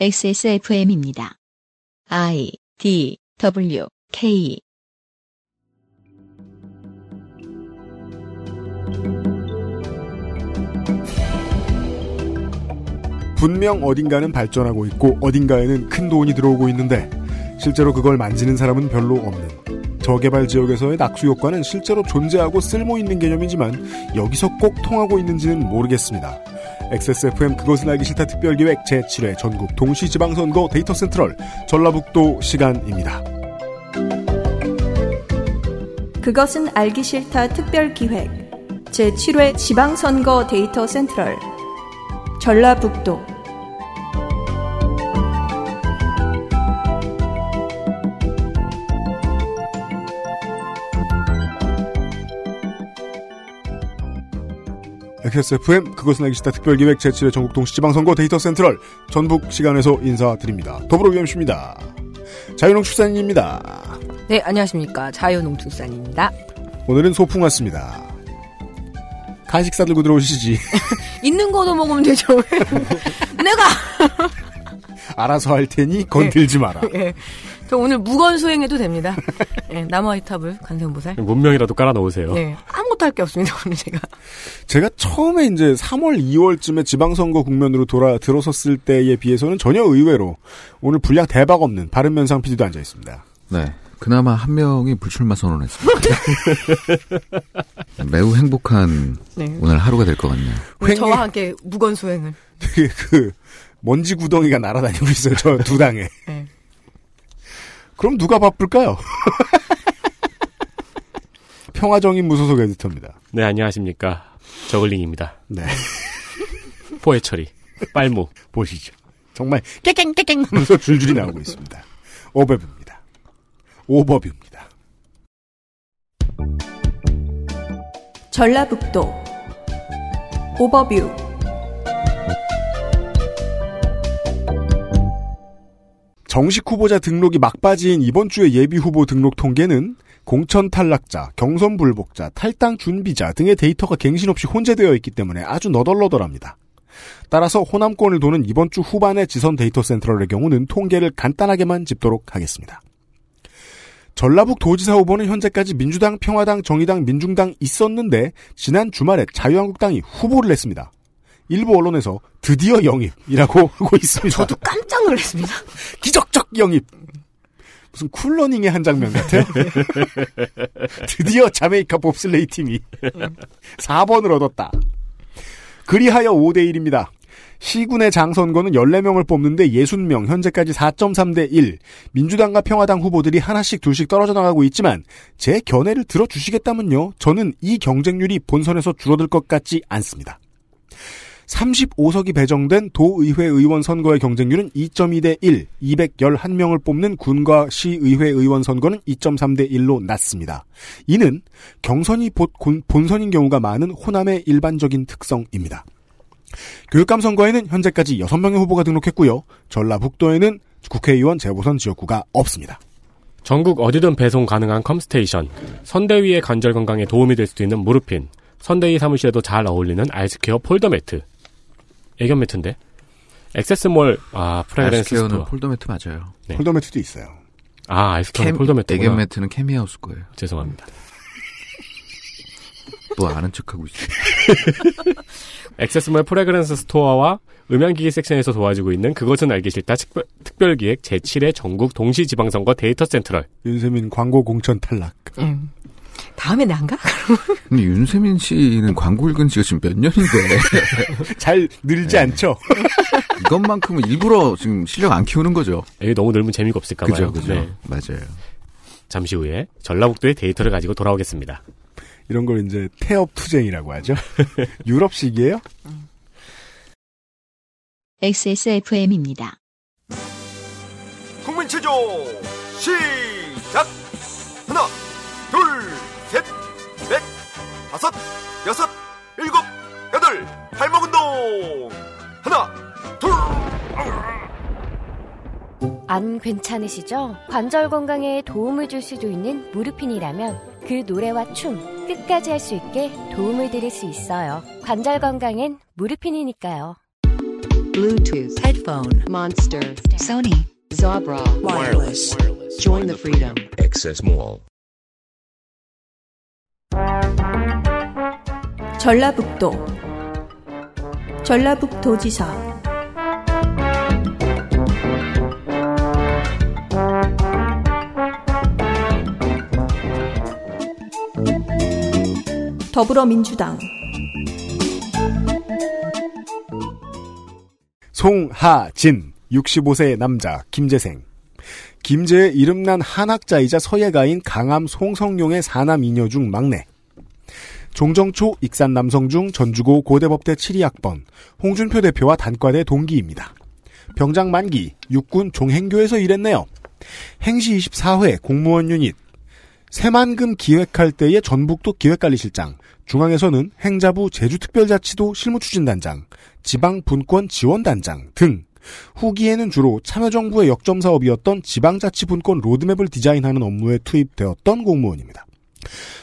XSFM입니다. I D W K 분명 어딘가는 발전하고 있고 어딘가에는 큰 돈이 들어오고 있는데 실제로 그걸 만지는 사람은 별로 없는 저개발 지역에서의 낙수 효과는 실제로 존재하고 쓸모 있는 개념이지만 여기서 꼭 통하고 있는지는 모르겠습니다. XSFM 그것은 알기 싫다 특별기획 제7회 전국 동시지방선거 데이터 센트럴 전라북도 시간입니다. 그것은 알기 싫다 특별기획 제7회 지방선거 데이터 센트럴 전라북도 XSFM 그것은 알기 싫다 특별기획 제7회 전국 동시지방선거 데이터 센트럴 전북 시간에서 인사드립니다. 더불어위원입니다. 자유농 출산입니다. 네, 안녕하십니까. 자유농축산입니다. 오늘은 소풍 왔습니다. 간식 싸들고 들어오시지. 있는 거도 먹으면 되죠. 왜? 내가! 알아서 할 테니 건들지 마라. 예. 저 오늘 무건 수행해도 됩니다. 예, 나무아이탑을 관세음보살. 문명이라도 깔아 놓으세요. 네, 아무것도 할 게 없습니다, 오늘 제가. 제가 처음에 이제 3월, 2월쯤에 지방선거 국면으로 돌아 들어섰을 때에 비해서는 전혀 의외로 오늘 분량 대박 없는 바른면상 PD도 앉아 있습니다. 네. 그나마 한 명이 불출마 선언했습니다. 매우 행복한 네. 오늘 하루가 될 것 같네요. 횡- 저와 함께 무건 수행을. 되게 그 먼지 구덩이가 날아다니고 있어요. 저 두 당에. 네. 그럼 누가 바쁠까요? 평화정인 무소속 에디터입니다. 네, 안녕하십니까. 저글링입니다. 네. 포의 처리. 빨무. 보시죠. 정말 깨갱깨갱 하면서 줄줄이 나오고 있습니다. 오버뷰입니다. 오버뷰입니다. 전라북도 오버뷰 정식 후보자 등록이 막바지인 이번 주의 예비 후보 등록 통계는 공천 탈락자, 경선 불복자, 탈당 준비자 등의 데이터가 갱신 없이 혼재되어 있기 때문에 아주 너덜너덜합니다. 따라서 호남권을 도는 이번 주 후반의 지선 데이터 센트럴의 경우는 통계를 간단하게만 짚도록 하겠습니다. 전라북 도지사 후보는 현재까지 민주당, 평화당, 정의당, 민중당 있었는데 지난 주말에 자유한국당이 후보를 냈습니다. 일부 언론에서 드디어 영입이라고 하고 있습니다. 저도 깜짝 놀랐습니다. 기적적 영입. 무슨 쿨러닝의 한 장면 같아요. 드디어 자메이카 봅슬레이 팀이 4번을 얻었다. 그리하여 5대1입니다. 시군의 장선거는 14명을 뽑는데 60명, 현재까지 4.3대 1. 민주당과 평화당 후보들이 하나씩 둘씩 떨어져 나가고 있지만 제 견해를 들어주시겠다면요. 저는 이 경쟁률이 본선에서 줄어들 것 같지 않습니다. 35석이 배정된 도의회 의원 선거의 경쟁률은 2.2대 1, 211명을 뽑는 군과 시의회 의원 선거는 2.3대 1로 낮습니다. 이는 경선이 본선인 경우가 많은 호남의 일반적인 특성입니다. 교육감 선거에는 현재까지 6명의 후보가 등록했고요. 전라북도에는 국회의원 재보선 지역구가 없습니다. 전국 어디든 배송 가능한 컴스테이션. 선대위의 관절 건강에 도움이 될 수도 있는 무르핀. 선대위 사무실에도 잘 어울리는 아이스케어 폴더 매트. 애견 매트인데? 액세스몰, 아, 프레그랜스 아이스케어는 스토어. 폴더 매트 맞아요. 네. 폴더 매트도 있어요. 아, 아이스케어 캠- 폴더 매트구나. 애견 매트는 케미하우스 거예요. 죄송합니다. 또 아는 척하고 있어요. 액세스몰 프레그랜스 스토어와 음향기기 섹션에서 도와주고 있는 그것은 알기 싫다 특별, 특별기획 제7회 전국 동시지방선거 데이터 센트럴. 윤세민 광고 공천 탈락. 음. 다음에 난가? 근데 윤세민 씨는 광고 읽은 지가 지금 몇 년인데 잘 늘지 않죠? 이것만큼은 일부러 지금 실력 안 키우는 거죠. 여기 너무 넓으면 재미가 없을까 봐요. 그죠, 그죠. 네. 맞아요. 잠시 후에 전라북도의 데이터를 가지고 돌아오겠습니다. 이런 걸 이제 태업 투쟁이라고 하죠. 유럽식이에요? XSFM입니다. 국민체조 시작 다섯 여섯 일곱 여덟 발목 운동 하나 둘 안 괜찮으시죠? 관절 건강에 도움을 줄 수도 있는 무르핀이라면 그 노래와 춤 끝까지 할 수 있게 도움을 드릴 수 있어요. 관절 건강엔 무르핀이니까요. Bluetooth, headphone, Monster, Sony, Zabra, wireless. Join the freedom. Access Mall. 전라북도. 전라북도지사. 더불어민주당. 송하진 65세 남자 김재생. 김제의 이름난 한학자이자 서예가인 강암 송성룡의 사남 이녀 중 막내 종정초 익산 남성 중 전주고 고대법대 7위학번 홍준표 대표와 단과대 동기입니다. 병장 만기 육군 종행교에서 일했네요. 행시 24회 공무원 유닛 새만금 기획할 때의 전북도 기획관리실장 중앙에서는 행자부 제주특별자치도 실무추진단장 지방 분권 지원단장 등 후기에는 주로 참여정부의 역점 사업이었던 지방자치 분권 로드맵을 디자인하는 업무에 투입되었던 공무원입니다.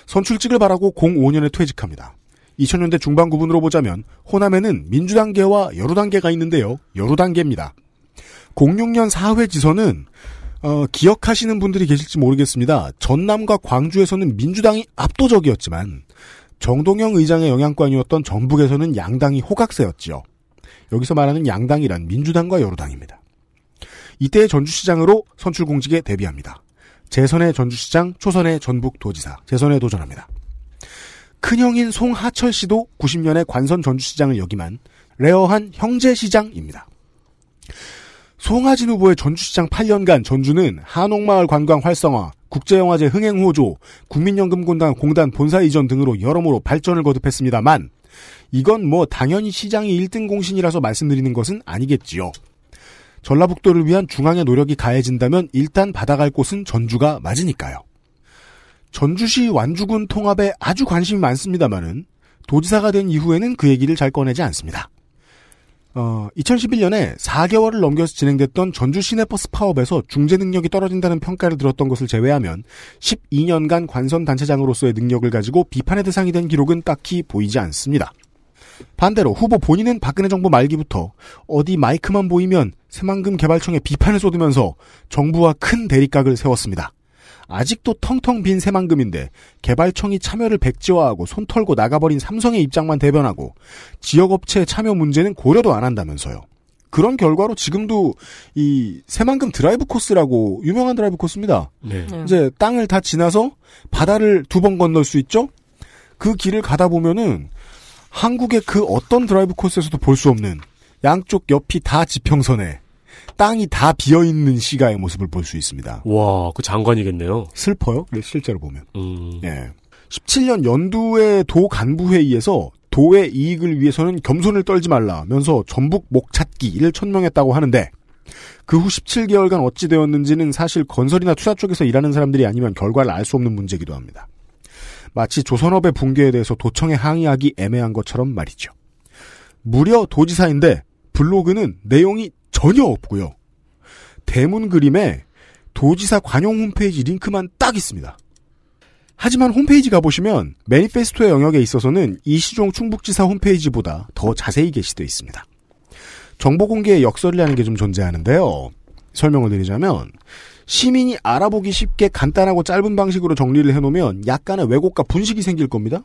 선출직을 바라고 05년에 퇴직합니다. 2000년대 중반 구분으로 보자면 호남에는 민주당계와 여루당계가 있는데요. 여루당계입니다. 06년 4회 지선은 어, 기억하시는 분들이 계실지 모르겠습니다. 전남과 광주에서는 민주당이 압도적이었지만 정동영 의장의 영향권이었던 전북에서는 양당이 호각세였지요. 여기서 말하는 양당이란 민주당과 열우당입니다. 이때 전주시장으로 선출 공직에 데뷔합니다. 재선의 전주시장, 초선의 전북도지사, 재선에 도전합니다. 큰형인 송하철 씨도 90년에 관선 전주시장을 역임한 rare한 형제시장입니다. 송하진 후보의 전주시장 8년간 전주는 한옥마을 관광 활성화, 국제영화제 흥행 호조, 국민연금공단 공단 본사 이전 등으로 여러모로 발전을 거듭했습니다만 이건 뭐 당연히 시장이 1등 공신이라서 말씀드리는 것은 아니겠지요. 전라북도를 위한 중앙의 노력이 가해진다면 일단 받아갈 곳은 전주가 맞으니까요. 전주시 완주군 통합에 아주 관심이 많습니다만은 도지사가 된 이후에는 그 얘기를 잘 꺼내지 않습니다. 어, 2011년에 4개월을 넘겨서 진행됐던 전주 시내버스 파업에서 중재 능력이 떨어진다는 평가를 들었던 것을 제외하면 12년간 관선 단체장으로서의 능력을 가지고 비판의 대상이 된 기록은 딱히 보이지 않습니다. 반대로 후보 본인은 박근혜 정부 말기부터 어디 마이크만 보이면 새만금 개발청에 비판을 쏟으면서 정부와 큰 대립각을 세웠습니다. 아직도 텅텅 빈 새만금인데 개발청이 참여를 백지화하고 손 털고 나가버린 삼성의 입장만 대변하고 지역업체 참여 문제는 고려도 안 한다면서요. 그런 결과로 지금도 이 새만금 드라이브 코스라고 유명한 드라이브 코스입니다. 네. 이제 땅을 다 지나서 바다를 두 번 건널 수 있죠. 그 길을 가다 보면은 한국의 그 어떤 드라이브 코스에서도 볼 수 없는 양쪽 옆이 다 지평선에 땅이 다 비어 있는 시가의 모습을 볼 수 있습니다. 와, 그 장관이겠네요. 슬퍼요. 실제로 보면. 음. 예. 17년 연두의 도 간부회의에서 도의 이익을 위해서는 겸손을 떨지 말라면서 전북 몫 찾기를 천명했다고 하는데 그 후 17개월간 어찌 되었는지는 사실 건설이나 투자 쪽에서 일하는 사람들이 아니면 결과를 알 수 없는 문제기도 합니다. 마치 조선업의 붕괴에 대해서 도청에 항의하기 애매한 것처럼 말이죠. 무려 도지사인데 블로그는 내용이 전혀 없고요. 대문 그림에 도지사 관용 홈페이지 링크만 딱 있습니다. 하지만 홈페이지 가보시면 매니페스토의 영역에 있어서는 이시종 충북지사 홈페이지보다 더 자세히 게시되어 있습니다. 정보 공개의 역설이라는 게 좀 존재하는데요. 설명을 드리자면 시민이 알아보기 쉽게 간단하고 짧은 방식으로 정리를 해놓으면 약간의 왜곡과 분식이 생길 겁니다.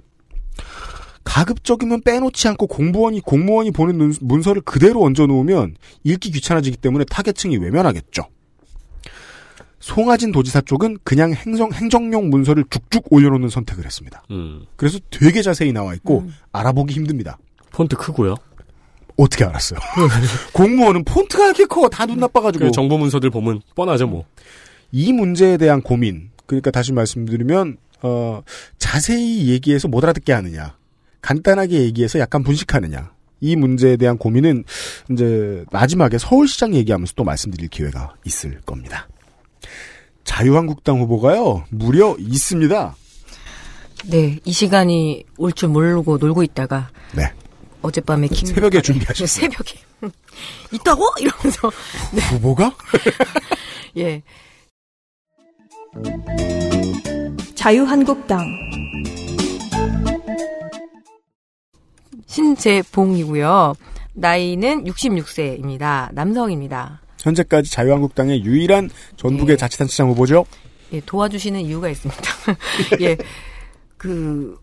가급적이면 빼놓지 않고 공무원이 공무원이 보는 문서를 그대로 얹어 놓으면 읽기 귀찮아지기 때문에 타겟층이 외면하겠죠. 송하진 도지사 쪽은 그냥 행정, 행정용 문서를 쭉쭉 올려놓는 선택을 했습니다. 음. 그래서 되게 자세히 나와 있고 알아보기 힘듭니다. 폰트 크고요. 어떻게 알았어요? 공무원은 폰트가 이렇게 커. 다 눈 나빠가지고. 그 정보 문서들 보면 뻔하죠, 뭐. 이 문제에 대한 고민. 그러니까 다시 말씀드리면, 어, 자세히 얘기해서 못 알아듣게 하느냐. 간단하게 얘기해서 약간 분식하느냐. 이 문제에 대한 고민은 이제 마지막에 서울시장 얘기하면서 또 말씀드릴 기회가 있을 겁니다. 자유한국당 후보가요, 무려 있습니다. 네, 이 시간이 올 줄 모르고 놀고 있다가 네. 어젯밤에 김 새벽에 준비하셨어요. 새벽에 있다고 이러면서 후보가? 예. 자유한국당 신재봉이고요. 나이는 66세입니다. 남성입니다. 현재까지 자유한국당의 유일한 전북의 예. 자치단체장 후보죠. 예, 도와주시는 이유가 있습니다. 예, 그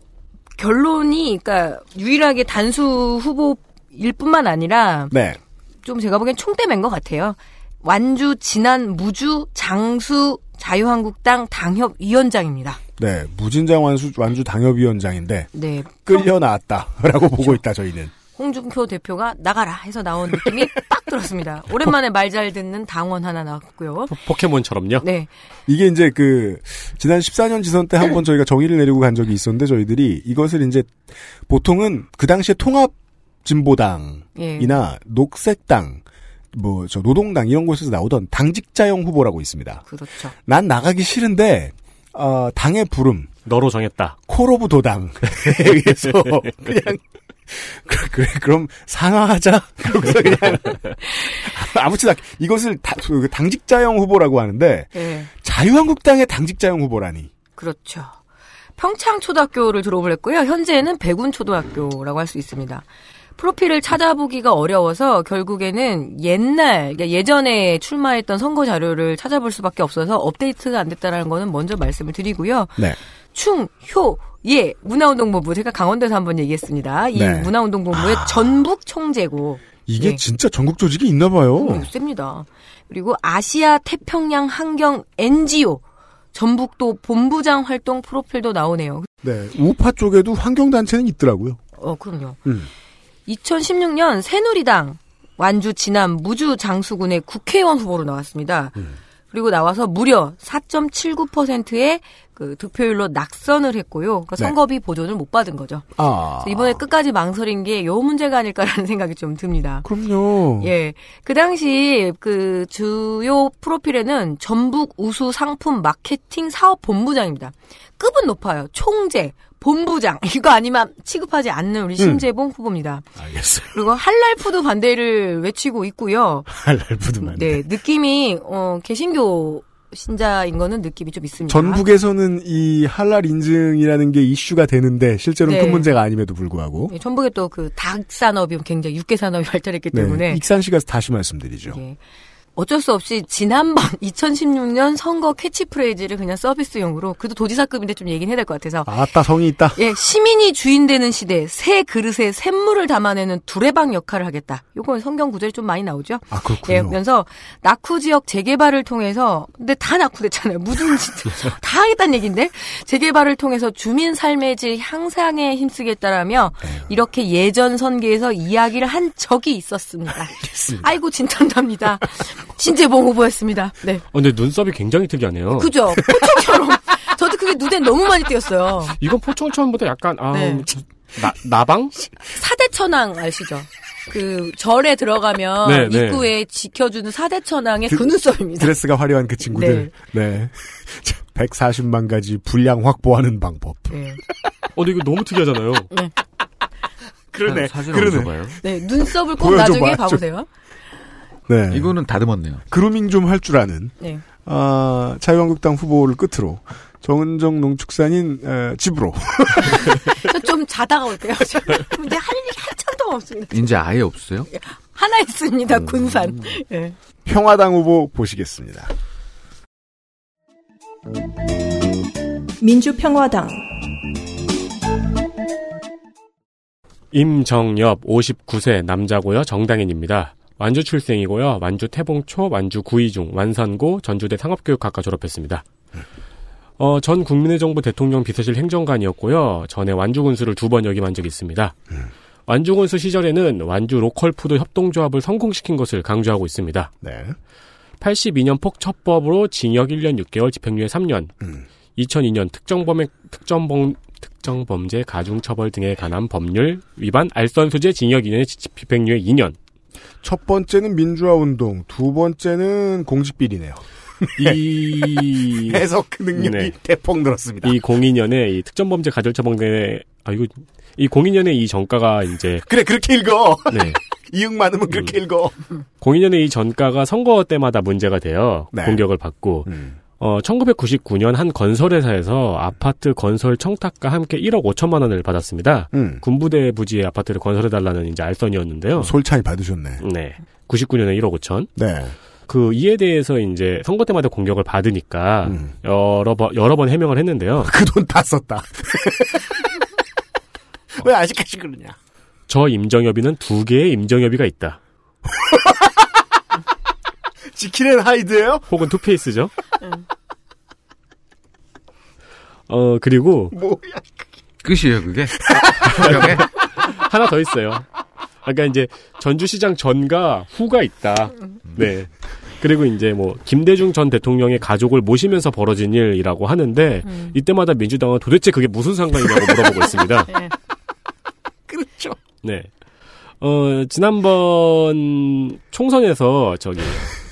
결론이 그러니까 유일하게 단수 후보일 뿐만 아니라 네. 좀 제가 보기엔 총대맨 것 같아요. 완주 진안 무주 장수 자유한국당 당협위원장입니다. 네. 무진장 완수, 완주 당협위원장인데 네, 끌려 나왔다라고 보고 있다 저희는. 홍준표 대표가 나가라 해서 나온 느낌이 빡 들었습니다. 오랜만에 말 잘 듣는 당원 하나 나왔고요. 포- 포켓몬처럼요. 네, 이게 이제 그 지난 14년 지선 때 한 번 저희가 정의를 내리고 간 적이 있었는데 저희들이 이것을 이제 보통은 그 당시에 통합 진보당이나 예, 녹색당 뭐 저 노동당 이런 곳에서 나오던 당직자형 후보라고 있습니다. 그렇죠. 난 나가기 싫은데 어, 당의 부름 너로 정했다. call of 도당에 의해서 그냥 그- 그래 그럼 산화하자 그러고서 그냥 아무튼 이것을 다- 그 당직자형 후보라고 하는데 예, 자유한국당의 당직자형 후보라니 그렇죠. 평창초등학교를 졸업을 했고요. 현재는 백운초등학교라고 할 수 있습니다. 프로필을 찾아보기가 어려워서 결국에는 옛날, 그러니까 예전에 출마했던 선거 자료를 찾아볼 수밖에 없어서 업데이트가 안 됐다라는 거는 먼저 말씀을 드리고요. 네 충, 효, 예, 문화운동본부. 제가 강원도에서 한번 얘기했습니다. 이 네. 문화운동본부의 전북 총재고. 이게 예. 진짜 전국 조직이 있나 봐요. 음, 셉니다. 그리고 아시아 태평양 환경 NGO 전북도 본부장 활동 프로필도 나오네요. 네 우파 쪽에도 환경 단체는 있더라고요. 어, 그럼요. 음. 2016년 새누리당 완주 진안 무주 장수군의 국회의원 후보로 나왔습니다. 음. 그리고 나와서 무려 4.79%의 그 득표율로 낙선을 했고요. 그러니까 네. 선거비 보존을 못 받은 거죠. 아 이번에 끝까지 망설인 게 요 문제가 아닐까라는 생각이 좀 듭니다. 그럼요. 예. 그 당시 그 주요 프로필에는 전북 우수 상품 마케팅 사업 본부장입니다. 급은 높아요. 총재, 본부장. 이거 아니면 취급하지 않는 우리 심재봉 후보입니다. 알겠어요. 그리고 할랄 푸드 반대를 외치고 있고요. 할랄 푸드만. 네, 느낌이 어 개신교 신자인 거는 느낌이 좀 있습니다. 전북에서는 이 할랄 인증이라는 게 이슈가 되는데 실제로는 네. 큰 문제가 아님에도 불구하고 예, 전북에 또 그 닭 산업이 굉장히 육계 산업이 발달했기 네, 때문에 익산시가 다시 말씀드리죠. 예. 어쩔 수 없이 지난번 2016년 선거 캐치프레이즈를 그냥 서비스용으로 그래도 도지사급인데 좀 얘기는 해야 될 것 같아서 아따 성의 있다. 예, 시민이 주인 되는 시대 새 그릇에 샘물을 담아내는 두레박 역할을 하겠다. 요건 성경 구절이 좀 많이 나오죠. 아 예, 그렇군요. 그러면서 낙후 지역 재개발을 통해서 근데 다 낙후됐잖아요. 무슨 짓- 다 하겠다는 얘기인데 재개발을 통해서 주민 삶의 질 향상에 힘쓰겠다라며 이렇게 예전 선계에서 이야기를 한 적이 있었습니다. 아이고 진탐납니다. 신재봉 후보였습니다. 네, 어, 근데 눈썹이 굉장히 특이하네요. 그죠? 포청처럼 저도 그게 눈에 너무 많이 띄었어요. 이건 포청천보다 약간 아, 네. 나, 나방? 사대천왕 아시죠? 그 절에 들어가면 네, 네. 입구에 지켜주는 사대천왕의 드- 그 눈썹입니다. 드레스가 화려한 그 친구들. 네. 140만 가지 분량 확보하는 방법. 네. 어, 근데 이거 너무 특이하잖아요. 그러네. 사진 그러네. 어디서 봐요? 네, 눈썹을 꼭 보여줘봐, 나중에 좀. 봐보세요. 네. 이거는 다듬었네요. 그루밍 좀 할 줄 아는 네. 아, 자유한국당 후보를 끝으로 정은정 농축산인 에, 집으로 저좀 자다가 올게요. 근데 할 일이 한참 더 없습니다. 이제 아예 없어요? 하나 있습니다, 음. 군산. 예. 평화당 후보 보시겠습니다. 민주평화당 임정엽 59세 남자고요. 정당인입니다. 완주 출생이고요. 완주 태봉초, 완주 구이중, 완산고, 전주대 상업교육학과 졸업했습니다. 어, 전 국민의 정부 대통령 비서실 행정관이었고요. 전에 완주 군수를 두 번 역임한 적이 있습니다. 완주 군수 시절에는 완주 로컬푸드 협동조합을 성공시킨 것을 강조하고 있습니다. 네. 82년 폭처법으로 징역 1년 6개월, 집행유예 3년. 음. 2002년 특정범의 특정범 특정범죄 가중처벌 등에 관한 법률 위반 알선수재 징역 2년에 집행유예 2년. 첫 번째는 민주화 운동, 두 번째는 공직 비리네요. 이 해석 능력이 네. 대폭 늘었습니다. 이 02년에 이 특정범죄 가중처벌 등에 아 이거 이 02년에 이 전가가 이제 그래 그렇게 읽어. 네. 이응 많으면 그렇게 읽어. 02년에 이 전가가 선거 때마다 문제가 돼요. 네. 공격을 받고 음. 어, 1999년 한 건설회사에서 아파트 건설 청탁과 함께 1억 5천만 원을 받았습니다. 음. 군부대 부지의 아파트를 건설해달라는 이제 알선이었는데요. 솔차이 받으셨네. 네. 99년에 1억 5천. 네. 그 이에 대해서 이제 선거 때마다 공격을 받으니까 음. 여러 번 여러 번 해명을 했는데요. 그 돈 다 썼다. 왜 아직까지 그러냐? 저 임정엽이는 두 개의 임정엽이가 있다. 지킬앤 하이드예요? 혹은 투페이스죠. 어 그리고 뭐야? 끝이에요, 그게? 하나 더 있어요. 아까 이제 전주시장 전과 후가 있다. 네. 그리고 이제 뭐 김대중 전 대통령의 가족을 모시면서 벌어진 일이라고 하는데 이때마다 민주당은 도대체 그게 무슨 상관이냐고 물어보고 있습니다. 네. 그렇죠. 네. 어, 지난번 총선에서 저기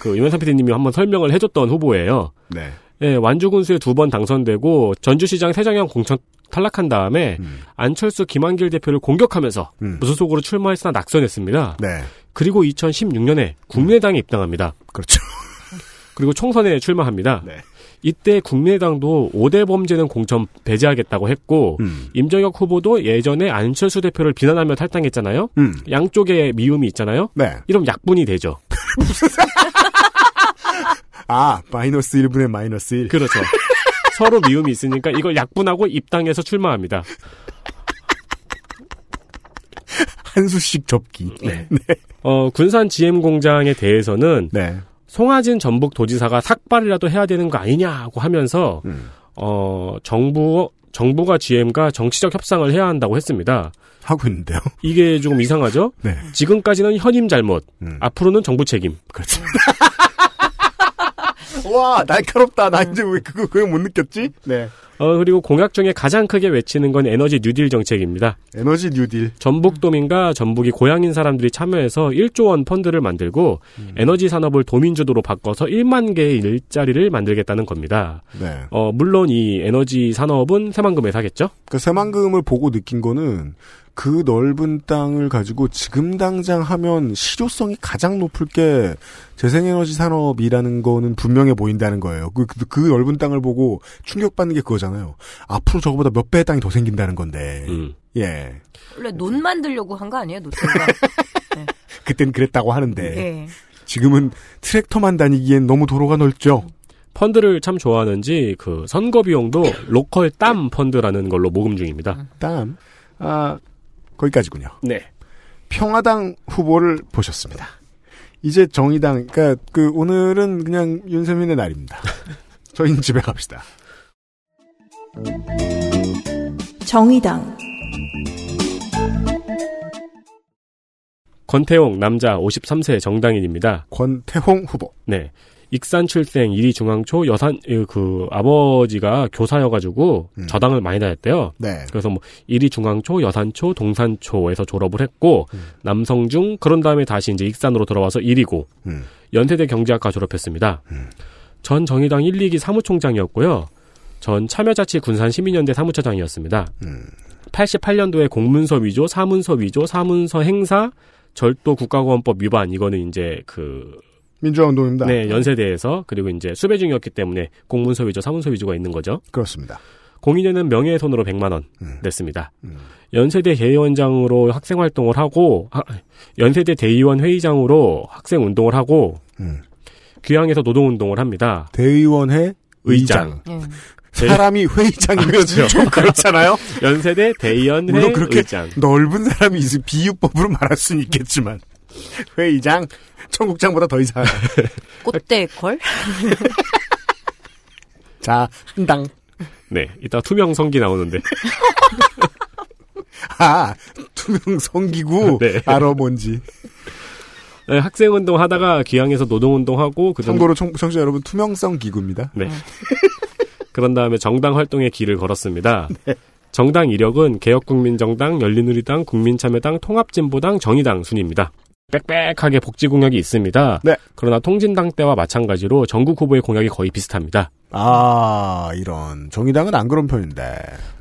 그 유현상 PD님이 한번 설명을 해줬던 후보예요. 네. 예, 완주군수에 두 번 당선되고 전주시장 세정형 공천 탈락한 다음에 음. 안철수 김한길 대표를 공격하면서 음. 무소속으로 출마했으나 낙선했습니다. 네. 그리고 2016년에 국민의당에 입당합니다. 그렇죠. 그리고 총선에 출마합니다. 네. 이때 국민의당도 5대 범죄는 공천 배제하겠다고 했고 음. 임정혁 후보도 예전에 안철수 대표를 비난하며 탈당했잖아요. 음. 양쪽에 미움이 있잖아요. 네. 이러면 약분이 되죠. 아, 마이너스 1분의 마이너스 1. 그렇죠. 서로 미움이 있으니까 이걸 약분하고 입당해서 출마합니다. 한 수씩 접기. 네. 어, 군산 GM 공장에 대해서는 네. 송하진 전북 도지사가 삭발이라도 해야 되는 거 아니냐고 하면서 음. 어, 정부 정부가 GM과 정치적 협상을 해야 한다고 했습니다. 하고 있는데요. 이게 조금 이상하죠? 네. 지금까지는 현임 잘못, 음. 앞으로는 정부 책임. 그렇습니다. 와, 날카롭다. 나 이제 왜 그거, 그거 못 느꼈지? 네. 어, 그리고 공약 중에 가장 크게 외치는 건 에너지 뉴딜 정책입니다. 에너지 뉴딜. 전북 도민과 전북이 고향인 사람들이 참여해서 1조 원 펀드를 만들고 에너지 산업을 도민주도로 바꿔서 1만 개의 일자리를 만들겠다는 겁니다. 네. 어, 물론 이 에너지 산업은 새만금에 사겠죠? 그 새만금을 보고 느낀 거는 그 넓은 땅을 가지고 지금 당장 하면 실효성이 가장 높을 게 재생에너지 산업이라는 거는 분명해 보인다는 거예요. 그, 그, 그 넓은 땅을 보고 충격받는 게 그거잖아요. 앞으로 저거보다 몇 배의 땅이 더 생긴다는 건데. 음. 예. 원래 논 만들려고 한 거 아니에요, 노태우가? 그땐 그랬다고 하는데. 예. 지금은 트랙터만 다니기엔 너무 도로가 넓죠. 펀드를 참 좋아하는지 그 선거 비용도 로컬 땀 펀드라는 걸로 모금 중입니다. 다음, 아, 거기까지군요. 네. 평화당 후보를 보셨습니다. 이제 정의당, 그니까, 그, 오늘은 그냥 윤세민의 날입니다. 저희는 집에 갑시다. 정의당, 권태용 남자 53세 정당인입니다. 권태홍 후보. 네. 익산 출생 이리 중앙초 여산 그, 그 아버지가 교사여가지고 음. 저당을 많이 다녔대요. 네. 그래서 뭐 이리 중앙초, 여산초, 동산초에서 졸업을 했고 음. 남성중 그런 다음에 다시 이제 익산으로 돌아와서 이리고 음. 연세대 경제학과 졸업했습니다. 음. 전 정의당 1, 2기 사무총장이었고요. 전 참여자치 군산 시민연대 사무처장이었습니다. 음. 88년도에 공문서 위조, 사문서 위조, 사문서 행사, 절도 국가보안법 위반 이거는 이제 그 민주화 운동입니다. 네, 연세대에서 그리고 이제 수배 중이었기 때문에 공문서 위조, 사문서 위조가 있는 거죠. 그렇습니다. 공인에는 명예훼손으로 100만 원 음. 냈습니다. 음. 연세대 대의원장으로 학생 활동을 하고 아, 연세대 대의원 회의장으로 학생 운동을 하고 음. 귀향에서 노동 운동을 합니다. 대의원회 의장. 의장. 예. 사람이 회의장이면 그렇죠. 좀 그렇잖아요? 연세대 대의원회 물론 그렇게 의장. 넓은 사람이 있으 비유법으로 말할 수는 있겠지만. 회의장, 청국장보다 더 이상. 꽃대 걸? 자, 한 당. 네, 이따 투명 성기 나오는데. 아, 투명 성기구. 네. 알아 뭔지. 네, 학생 운동 하다가 귀향에서 노동 운동하고 그 참고로 청, 청취자 여러분, 투명성 기구입니다. 네. 그런 다음에 정당 활동의 길을 걸었습니다. 네. 정당 이력은 개혁국민정당, 열린우리당, 국민참여당, 통합진보당, 정의당 순입니다. 빽빽하게 복지 공약이 있습니다. 네. 그러나 통진당 때와 마찬가지로 전국 후보의 공약이 거의 비슷합니다. 아, 이런. 정의당은 안 그런 편인데.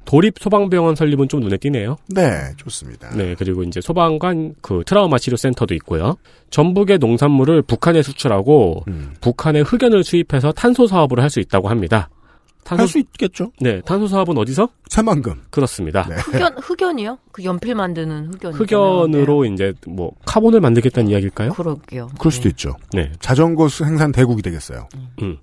도립 소방병원 설립은 좀 눈에 띄네요. 네, 좋습니다. 네, 그리고 이제 소방관 그 트라우마 치료 센터도 있고요. 전북의 농산물을 북한에 수출하고 음. 북한의 흑연을 수입해서 탄소 사업을 할 수 있다고 합니다. 탄소 할수 있겠죠. 네, 탄소 사업은 어디서? 새만금. 그렇습니다. 네. 흑연 흑연이요? 그 연필 만드는 흑연. 흑연으로 이제 뭐 카본을 만들겠다는 이야기일까요? 그러게요. 그럴 수도 있죠. 네. 자전거 수- 생산 대국이 되겠어요. 음.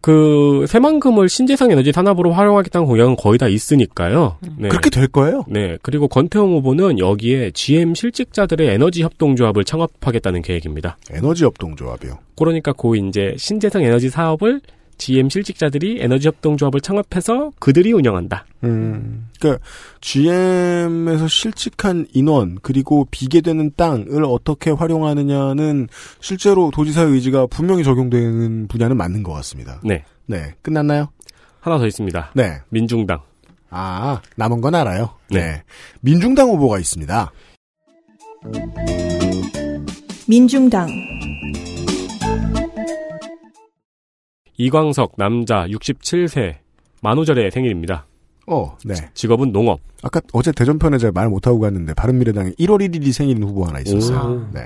그 새만금을 신재생 에너지 산업으로 활용하겠다는 공약은 거의 다 있으니까요. 네. 그렇게 될 거예요. 네. 그리고 권태홍 후보는 여기에 GM 실직자들의 에너지 협동조합을 창업하겠다는 계획입니다. 에너지 협동조합이요. 그러니까 그 이제 신재생 에너지 사업을 GM 실직자들이 에너지 협동조합을 창업해서 그들이 운영한다. 음. 그러니까 GM에서 실직한 인원 그리고 비게 되는 땅을 어떻게 활용하느냐는 실제로 도지사의 의지가 분명히 적용되는 분야는 맞는 것 같습니다. 네. 네, 끝났나요? 하나 더 있습니다. 네. 민중당. 아, 남은 건 알아요. 네. 네. 민중당 후보가 있습니다. 민중당, 이광석 남자 67세 만우절의 생일입니다. 어, 네. 직업은 농업. 아까 어제 대전편에 제가 말 못하고 갔는데 바른미래당에 1월 1일이 생일인 후보 하나 있었어요. 오. 네.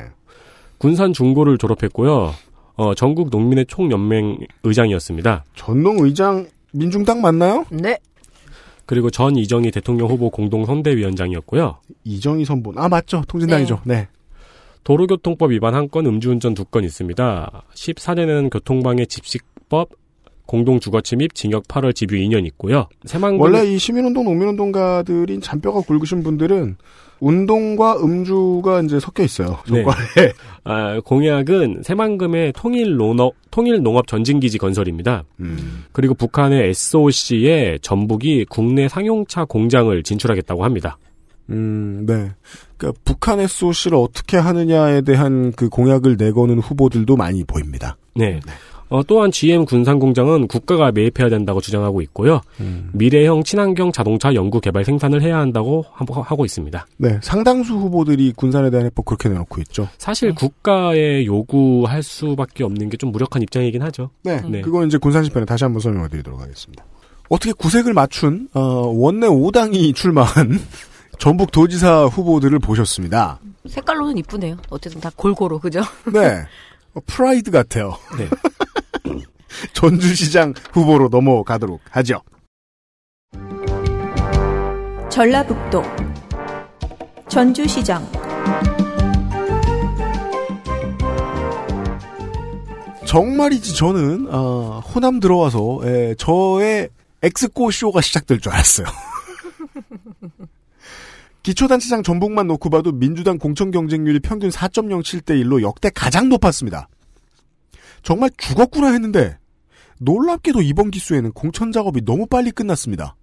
군산 중고를 졸업했고요. 어, 전국 농민의 총연맹 의장이었습니다. 전농 의장 민중당 맞나요? 네. 그리고 전 이정희 대통령 후보 공동 선대위원장이었고요. 이정희 선본. 아, 맞죠. 통진당이죠. 네. 도로교통법 위반 한 건, 음주운전 두 건 있습니다. 14년에는 교통방해 집식 법, 공동주거 침입, 징역 8월 집유 2년 있고요. 새만금 원래 이 시민운동, 농민운동가들인 잔뼈가 굵으신 분들은 운동과 음주가 이제 섞여 있어요. 네. 정과에. 아, 공약은 새만금의 통일 농업 통일 농업 전진기지 건설입니다. 음. 그리고 북한의 SOC에 전북이 국내 상용차 공장을 진출하겠다고 합니다. 음, 네. 그러니까 북한 SOC를 어떻게 하느냐에 대한 그 공약을 내거는 후보들도 많이 보입니다. 네. 어, 또한 GM 군산 공장은 국가가 매입해야 된다고 주장하고 있고요. 음. 미래형 친환경 자동차 연구 개발 생산을 해야 한다고 하- 하고 있습니다. 네. 상당수 후보들이 군산에 대한 해법 그렇게 내놓고 있죠. 사실 국가에 요구할 수밖에 없는 게 좀 무력한 입장이긴 하죠. 네. 네. 그건 이제 군산 시편에 다시 한번 설명해 드리도록 하겠습니다. 어떻게 구색을 맞춘, 어, 원내 5당이 출마한 전북 도지사 후보들을 보셨습니다. 색깔로는 이쁘네요. 어쨌든 다 골고루 그죠? 네. 어, 프라이드 같아요. 네. 전주시장 후보로 넘어가도록 하죠. 전라북도, 전주시장, 정말이지 저는 어, 호남 들어와서 에, 저의 엑스코 쇼가 시작될 줄 알았어요. 기초단체장 전북만 놓고 봐도 민주당 공천 경쟁률이 평균 4.07대 1로 역대 가장 높았습니다. 정말 죽었구나 했는데 놀랍게도 이번 기수에는 공천 작업이 너무 빨리 끝났습니다.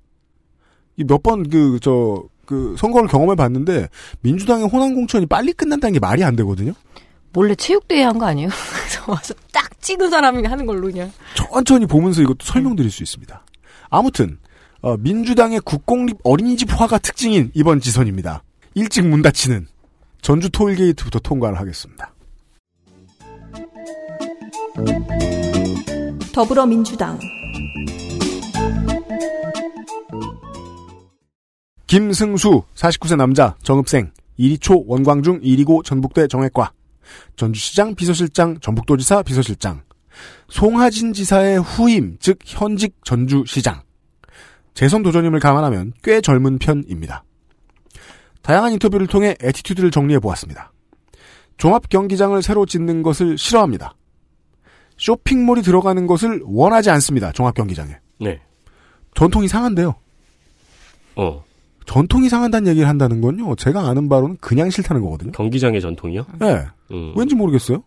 몇 번 그저그 선거를 경험해 봤는데 민주당의 호남 공천이 빨리 끝난다는 게 말이 안 되거든요. 몰래 체육대회 한 거 아니에요? 그래서 와서 딱 찍은 사람이 하는 걸로 그냥. 천천히 보면서 이것도 설명드릴 수 있습니다. 아무튼 어, 민주당의 국공립 어린이집 화가 특징인 이번 지선입니다. 일찍 문 닫히는 전주 토일게이트부터 통과를 하겠습니다. 더불어민주당, 김승수 49세 남자 정읍생 1위 초 원광중 1위고 전북대 정외과 전주시장 비서실장 전북도지사 비서실장 송하진 지사의 후임 즉 현직 전주시장 재선 도전임을 감안하면 꽤 젊은 편입니다. 다양한 인터뷰를 통해 attitude를 정리해 보았습니다. 종합 경기장을 새로 짓는 것을 싫어합니다. 쇼핑몰이 들어가는 것을 원하지 않습니다. 종합 경기장에. 네. 전통이 상한데요. 어. 전통이 상한다는 얘기를 한다는 건요. 제가 아는 바로는 그냥 싫다는 거거든요. 경기장의 전통이요? 네. 음. 왠지 모르겠어요.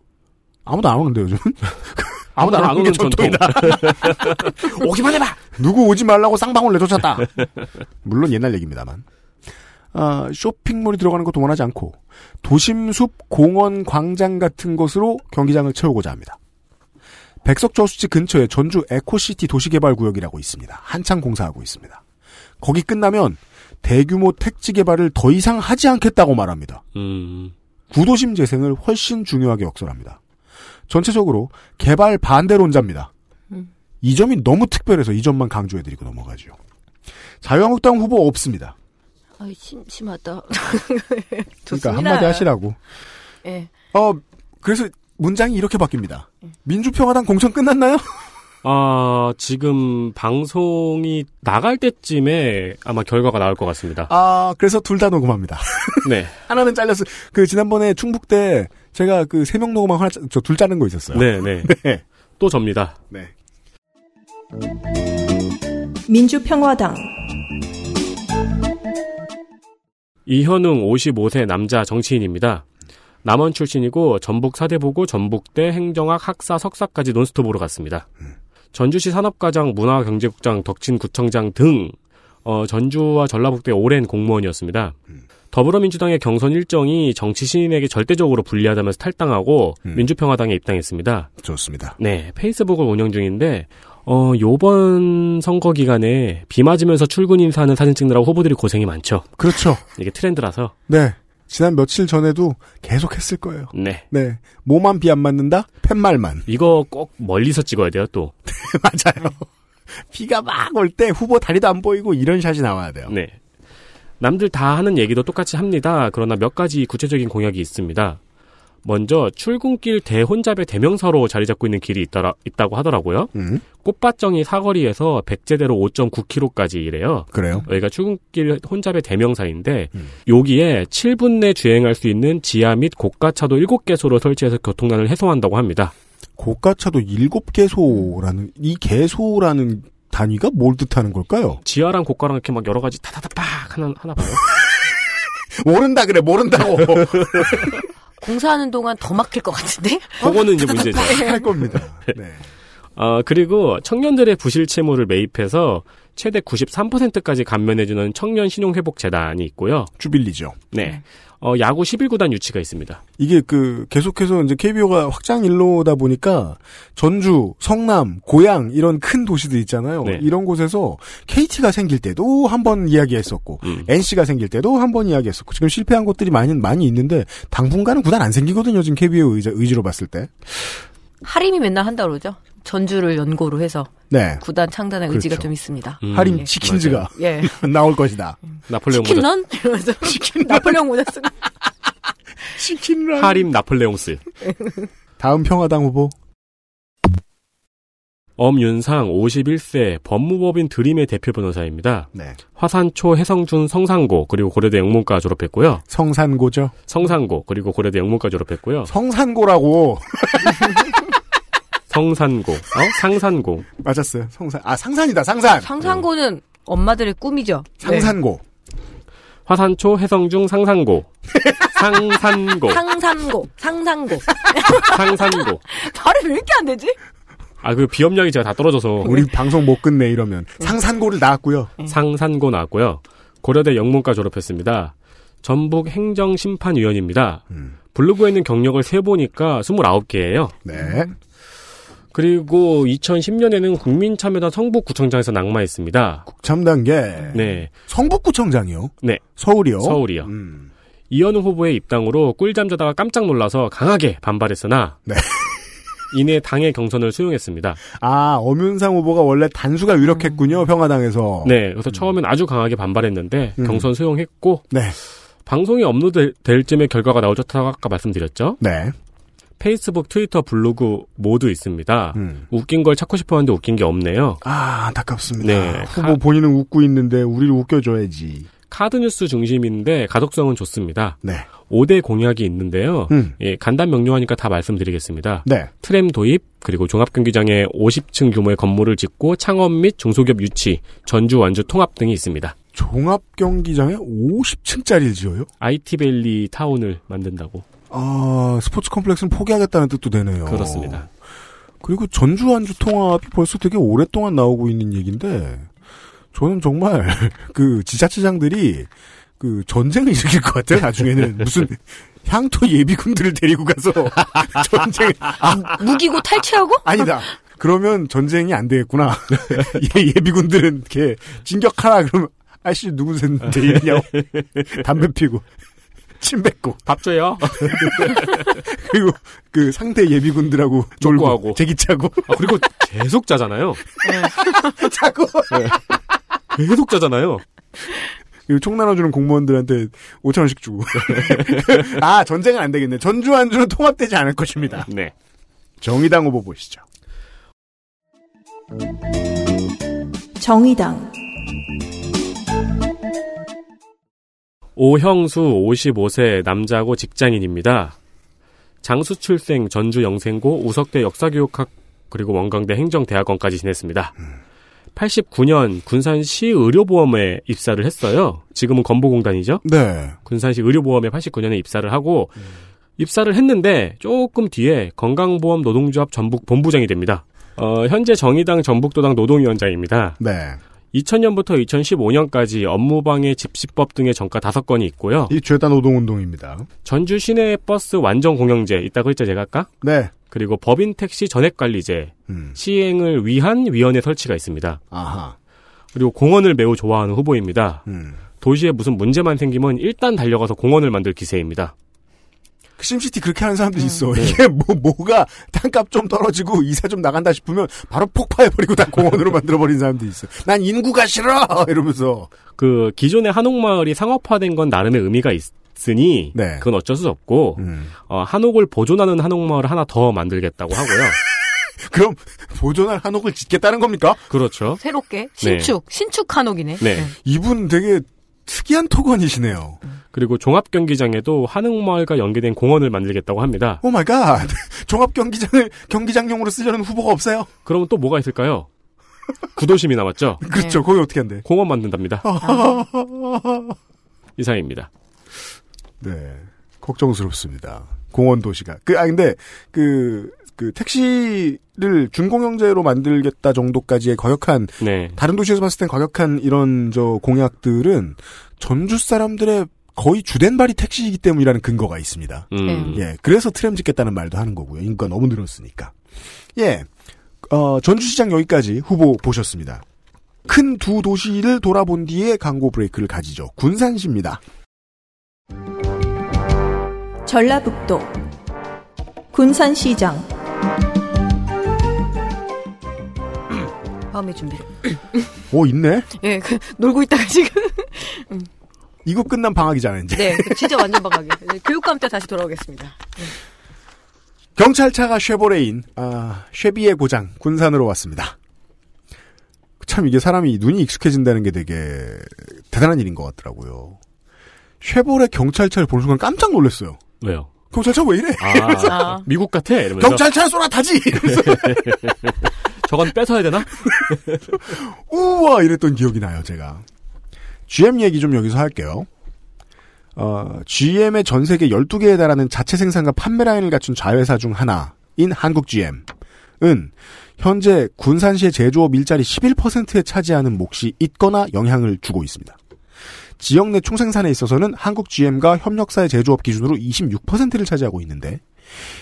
아무도 안 오는데 요즘. 아무도 안 안 오는 게. 전통이다. 오기만 해봐. 누구 오지 말라고 쌍방울 내쫓았다. 물론 옛날 얘기입니다만. 아, 쇼핑몰이 들어가는 것도 원하지 않고 도심 숲, 공원, 광장 같은 것으로 경기장을 채우고자 합니다. 백석저수지 근처에 전주 에코시티 도시개발구역이라고 있습니다. 한창 공사하고 있습니다. 거기 끝나면 대규모 택지 개발을 더 이상 하지 않겠다고 말합니다. 음. 구도심 재생을 훨씬 중요하게 역설합니다. 전체적으로 개발 반대론자입니다. 음. 이 점이 너무 특별해서 이 점만 강조해드리고 넘어가죠. 자유한국당 후보 없습니다. 아이, 심심하다. 그러니까. 한마디 하시라고. 예. 어, 그래서 문장이 이렇게 바뀝니다. 민주평화당 공천 끝났나요? 아, 지금 방송이 나갈 때쯤에 아마 결과가 나올 것 같습니다. 아, 그래서 둘 다 녹음합니다. 네. 하나는 잘렸어. 그 지난번에 충북 때 제가 그 세 명 녹음하고 하나 저 둘 자른 거 있었어요. 네, 네. 네. 또 접니다. 네. 민주평화당 이현웅 55세 남자 정치인입니다. 남원 출신이고 전북 사대보고 전북대 행정학 학사 석사까지 논스톱으로 갔습니다. 전주시 산업과장 문화경제국장 덕친구청장 등 어, 전주와 전라북도의 오랜 공무원이었습니다. 더불어민주당의 경선 일정이 정치 신인에게 절대적으로 불리하다면서 탈당하고 음. 민주평화당에 입당했습니다. 좋습니다. 네, 페이스북을 운영 중인데 어, 요번 선거 기간에 비 맞으면서 출근 인사하는 사진 찍느라고 후보들이 고생이 많죠. 그렇죠. 이게 트렌드라서. 네. 지난 며칠 전에도 계속 했을 거예요. 네. 네. 뭐만 비 안 맞는다? 팻말만. 이거 꼭 멀리서 찍어야 돼요, 또. 맞아요. 비가 막 올 때 후보 다리도 안 보이고 이런 샷이 나와야 돼요. 네. 남들 다 하는 얘기도 똑같이 합니다. 그러나 몇 가지 구체적인 공약이 있습니다. 먼저 출근길 대혼잡의 대명사로 자리 잡고 있는 길이 있더라, 있다고 하더라고요. 음, 꽃밭정이 사거리에서 백제대로 5.9km까지 이래요. 그래요. 여기가 출근길 혼잡의 대명사인데 음. 여기에 7분 내 주행할 수 있는 지하 및 고가차도 7개소를 설치해서 교통난을 해소한다고 합니다. 고가차도 일곱 개소라는 이 개소라는 단위가 뭘 뜻하는 걸까요? 지하랑 고가랑 이렇게 막 여러 가지 타다다팍 하나, 하나 봐요. 모른다 그래 모른다고 공사하는 동안 더 막힐 것 같은데? 그거는 이제 문제죠. 할 겁니다. 네. 어, 그리고 청년들의 부실 채무를 매입해서 최대 93%까지 감면해주는 청년 신용회복 재단이 있고요. 주빌리죠. 네. 어, 야구 11구단 유치가 있습니다. 이게 그 계속해서 이제 KBO가 확장 일로다 보니까 전주, 성남, 고양 이런 큰 도시들 있잖아요. 네. 이런 곳에서 KT가 생길 때도 한 번 이야기했었고 음. NC가 생길 때도 한 번 이야기했었고 지금 실패한 곳들이 많이 많이 있는데 당분간은 구단 안 생기거든요. 지금 KBO 의지, 의지로 봤을 때. 하림이 맨날 한다 그러죠. 전주를 연고로 해서 네. 구단 창단의 의지가 그렇죠. 좀 있습니다. 음, 하림 예. 치킨즈가 예. 나올 것이다. 나폴레옹 치킨런? 이러면서 나폴레옹 모자 쓰고 치킨런. 하림 나폴레옹스. 다음 평화당 후보. 엄윤상 51세 법무법인 드림의 대표 변호사입니다. 네. 화산초 해성준 성산고 그리고 고려대 영문과 졸업했고요. 성산고죠. 성산고 그리고 고려대 영문과 졸업했고요. 성산고라고 성산고, 어? 상산고. 맞았어요. 성산. 아 상산이다. 상산. 상상고는 엄마들의 꿈이죠. 네. 상산고. 화산초 해성중 상산고. 상산고. 상산고, 상상고. 상산고. 발음 왜 이렇게 안 되지? 아, 그 비염량이 제가 다 떨어져서 우리 방송 못 끝내 이러면 상산고를 나왔고요. 상산고 나왔고요. 고려대 영문과 졸업했습니다. 전북 행정심판위원입니다. 음. 블로그에 있는 경력을 세보니까 29개예요. 네. 그리고 2010년에는 국민참여단 성북구청장에서 낙마했습니다. 참단계. 네, 성북구청장이요. 네, 서울이요. 서울이요. 음. 이현우 후보의 입당으로 꿀잠 자다가 깜짝 놀라서 강하게 반발했으나 네. 이내 당의 경선을 수용했습니다. 아 엄윤상 후보가 원래 단수가 유력했군요. 평화당에서. 네, 그래서 처음엔 아주 강하게 반발했는데 음. 경선 수용했고 네. 방송이 업로드 될 쯤에 결과가 나오졌다고 아까 말씀드렸죠. 네. 페이스북, 트위터, 블로그 모두 있습니다. 음. 웃긴 걸 찾고 싶어 하는데 웃긴 게 없네요. 아 안타깝습니다. 네. 후보 가- 본인은 웃고 있는데 우리를 웃겨줘야지. 카드 뉴스 중심인데 가독성은 좋습니다. 네. 5대 공약이 있는데요. 음. 예, 간단 명료하니까 다 말씀드리겠습니다. 네. 트램 도입, 그리고 종합경기장에 50층 규모의 건물을 짓고 창업 및 중소기업 유치, 전주 완주 통합 등이 있습니다. 종합경기장에 50층짜리를 지어요? IT밸리 타운을 만든다고. 아 스포츠 컴플렉스는 포기하겠다는 뜻도 되네요. 그렇습니다. 그리고 전주 완주 통합이 벌써 되게 오랫동안 나오고 있는 얘기인데 저는 정말 그 지자체장들이 그 전쟁을 일으킬 것 같아요. 나중에는 무슨 향토 예비군들을 데리고 가서 전쟁 아 무기고 탈취하고? 아니다. 그러면 전쟁이 안 되겠구나. 예, 예비군들은 이렇게 진격하라 그러면 아씨 누구세인데 이러냐고 담배 피고 침 뱉고 밥 줘요. 그리고 그 상대 예비군들하고 놀고 족구하고. 제기 차고 아, 그리고 계속 자잖아요. 차고 계속 자잖아요. 그리고 총 나눠주는 공무원들한테 5천 원씩 주고 아 전쟁은 안 되겠네 전주 안주는 통합되지 않을 것입니다 네. 정의당 후보 보시죠 정의당 오형수 55세 남자고 직장인입니다. 장수 출생 전주 영생고 우석대 역사교육학 그리고 원광대 행정대학원까지 지냈습니다. 89년 군산시 의료보험에 입사를 했어요. 지금은 건보공단이죠. 네 군산시 의료보험에 89년에 입사를 하고 입사를 했는데 조금 뒤에 건강보험 노동조합 전북 본부장이 됩니다. 어, 현재 정의당 전북도당 노동위원장입니다. 네. 2000년부터 2015년까지 업무방해 집시법 등의 전가 5건이 있고요. 이 죄다 노동운동입니다 전주 시내 버스 완전 공영제 있다고 했죠 제가 아까? 네 그리고 법인 택시 전액관리제 음. 시행을 위한 위원회 설치가 있습니다. 아하 그리고 공원을 매우 좋아하는 후보입니다. 음. 도시에 무슨 문제만 생기면 일단 달려가서 공원을 만들 기세입니다. 그 심시티 그렇게 하는 사람들이 있어. 네. 이게 뭐, 뭐가 땅값 좀 떨어지고 이사 좀 나간다 싶으면 바로 폭파해버리고 다 공원으로 만들어버린 사람들이 있어. 난 인구가 싫어! 이러면서. 그 기존의 한옥마을이 상업화된 건 나름의 의미가 있으니 네. 그건 어쩔 수 없고 음. 어, 한옥을 보존하는 한옥마을을 하나 더 만들겠다고 하고요. 그럼 보존할 한옥을 짓겠다는 겁니까? 그렇죠. 새롭게 신축 신축 한옥이네. 네. 이분 되게 특이한 토건이시네요. 그리고 종합 경기장에도 한옥마을과 연계된 공원을 만들겠다고 합니다. Oh my god. 종합 경기장을 경기장용으로 쓰려는 후보가 없어요? 그럼 또 뭐가 있을까요? 구도심이 남았죠? 그렇죠. 거기 어떻게 한대? 공원 만든답니다. 이상입니다. 네. 걱정스럽습니다. 공원 도시가. 그, 아, 근데, 그, 그, 택시를 준공영제로 만들겠다 정도까지의 거역한, 네. 다른 도시에서 봤을 땐 거역한 이런, 저, 공약들은 전주 사람들의 거의 주된 발이 택시이기 때문이라는 근거가 있습니다. 음. 예. 그래서 트램 짓겠다는 말도 하는 거고요. 인구가 너무 늘었으니까. 예. 어, 전주시장 여기까지 후보 보셨습니다. 큰 두 도시를 돌아본 뒤에 광고 브레이크를 가지죠. 군산시입니다. 전라북도 군산시장 마음의 준비. 오, 있네? 예, 그, 놀고 있다가 지금. 이거 끝난 방학이잖아요, 이제. 네, 그 진짜 완전 방학이. 교육감 때 다시 돌아오겠습니다. 경찰차가 쉐보레인, 아, 쉐비의 고장, 군산으로 왔습니다. 참 이게 사람이 눈이 익숙해진다는 게 되게 대단한 일인 것 같더라고요. 쉐보레 경찰차를 보는 순간 깜짝 놀랐어요. 왜요? 경찰차 왜 이래? 아, 아. 미국 같아? 이러면서. 경찰차 쏘나타지! 이러면서 저건 뺏어야 되나? 우와! 이랬던 기억이 나요, 제가. GM 얘기 좀 여기서 할게요. 어, GM의 전 세계 12개에 달하는 자체 생산과 판매 라인을 갖춘 자회사 중 하나인 한국 GM은 현재 군산시의 제조업 일자리 11%에 차지하는 몫이 있거나 영향을 주고 있습니다. 지역 내 총생산에 있어서는 한국 GM과 협력사의 제조업 기준으로 26%를 차지하고 있는데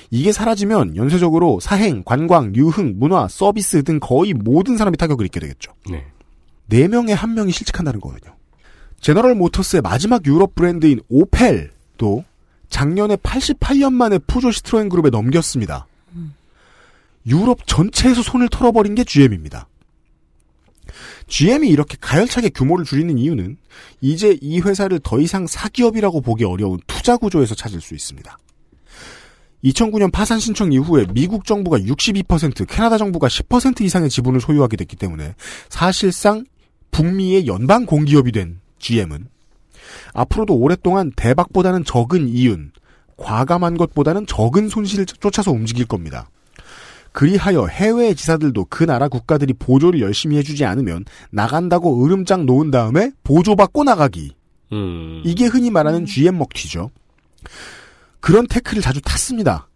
이게 사라지면 연쇄적으로 사행, 관광, 유흥, 문화, 서비스 등 거의 모든 사람이 타격을 입게 되겠죠. 네. 4명에 1명이 실직한다는 거거든요. 제너럴 모터스의 마지막 유럽 브랜드인 오펠도 작년에 88년 만에 푸조 시트로엔 그룹에 넘겼습니다. 유럽 전체에서 손을 털어버린 게 GM입니다. GM이 이렇게 가열차게 규모를 줄이는 이유는 이제 이 회사를 더 이상 사기업이라고 보기 어려운 투자 구조에서 찾을 수 있습니다. 2009년 파산 신청 이후에 미국 정부가 62%, 캐나다 정부가 10% 이상의 지분을 소유하게 됐기 때문에 사실상 북미의 연방 공기업이 된 GM은 앞으로도 오랫동안 대박보다는 적은 이윤, 과감한 것보다는 적은 손실을 쫓아서 움직일 겁니다. 그리하여 해외 지사들도 그 나라 국가들이 보조를 열심히 해주지 않으면 나간다고 으름장 놓은 다음에 보조받고 나가기. 음. 이게 흔히 말하는 GM 먹튀죠. 그런 태클을 자주 탔습니다.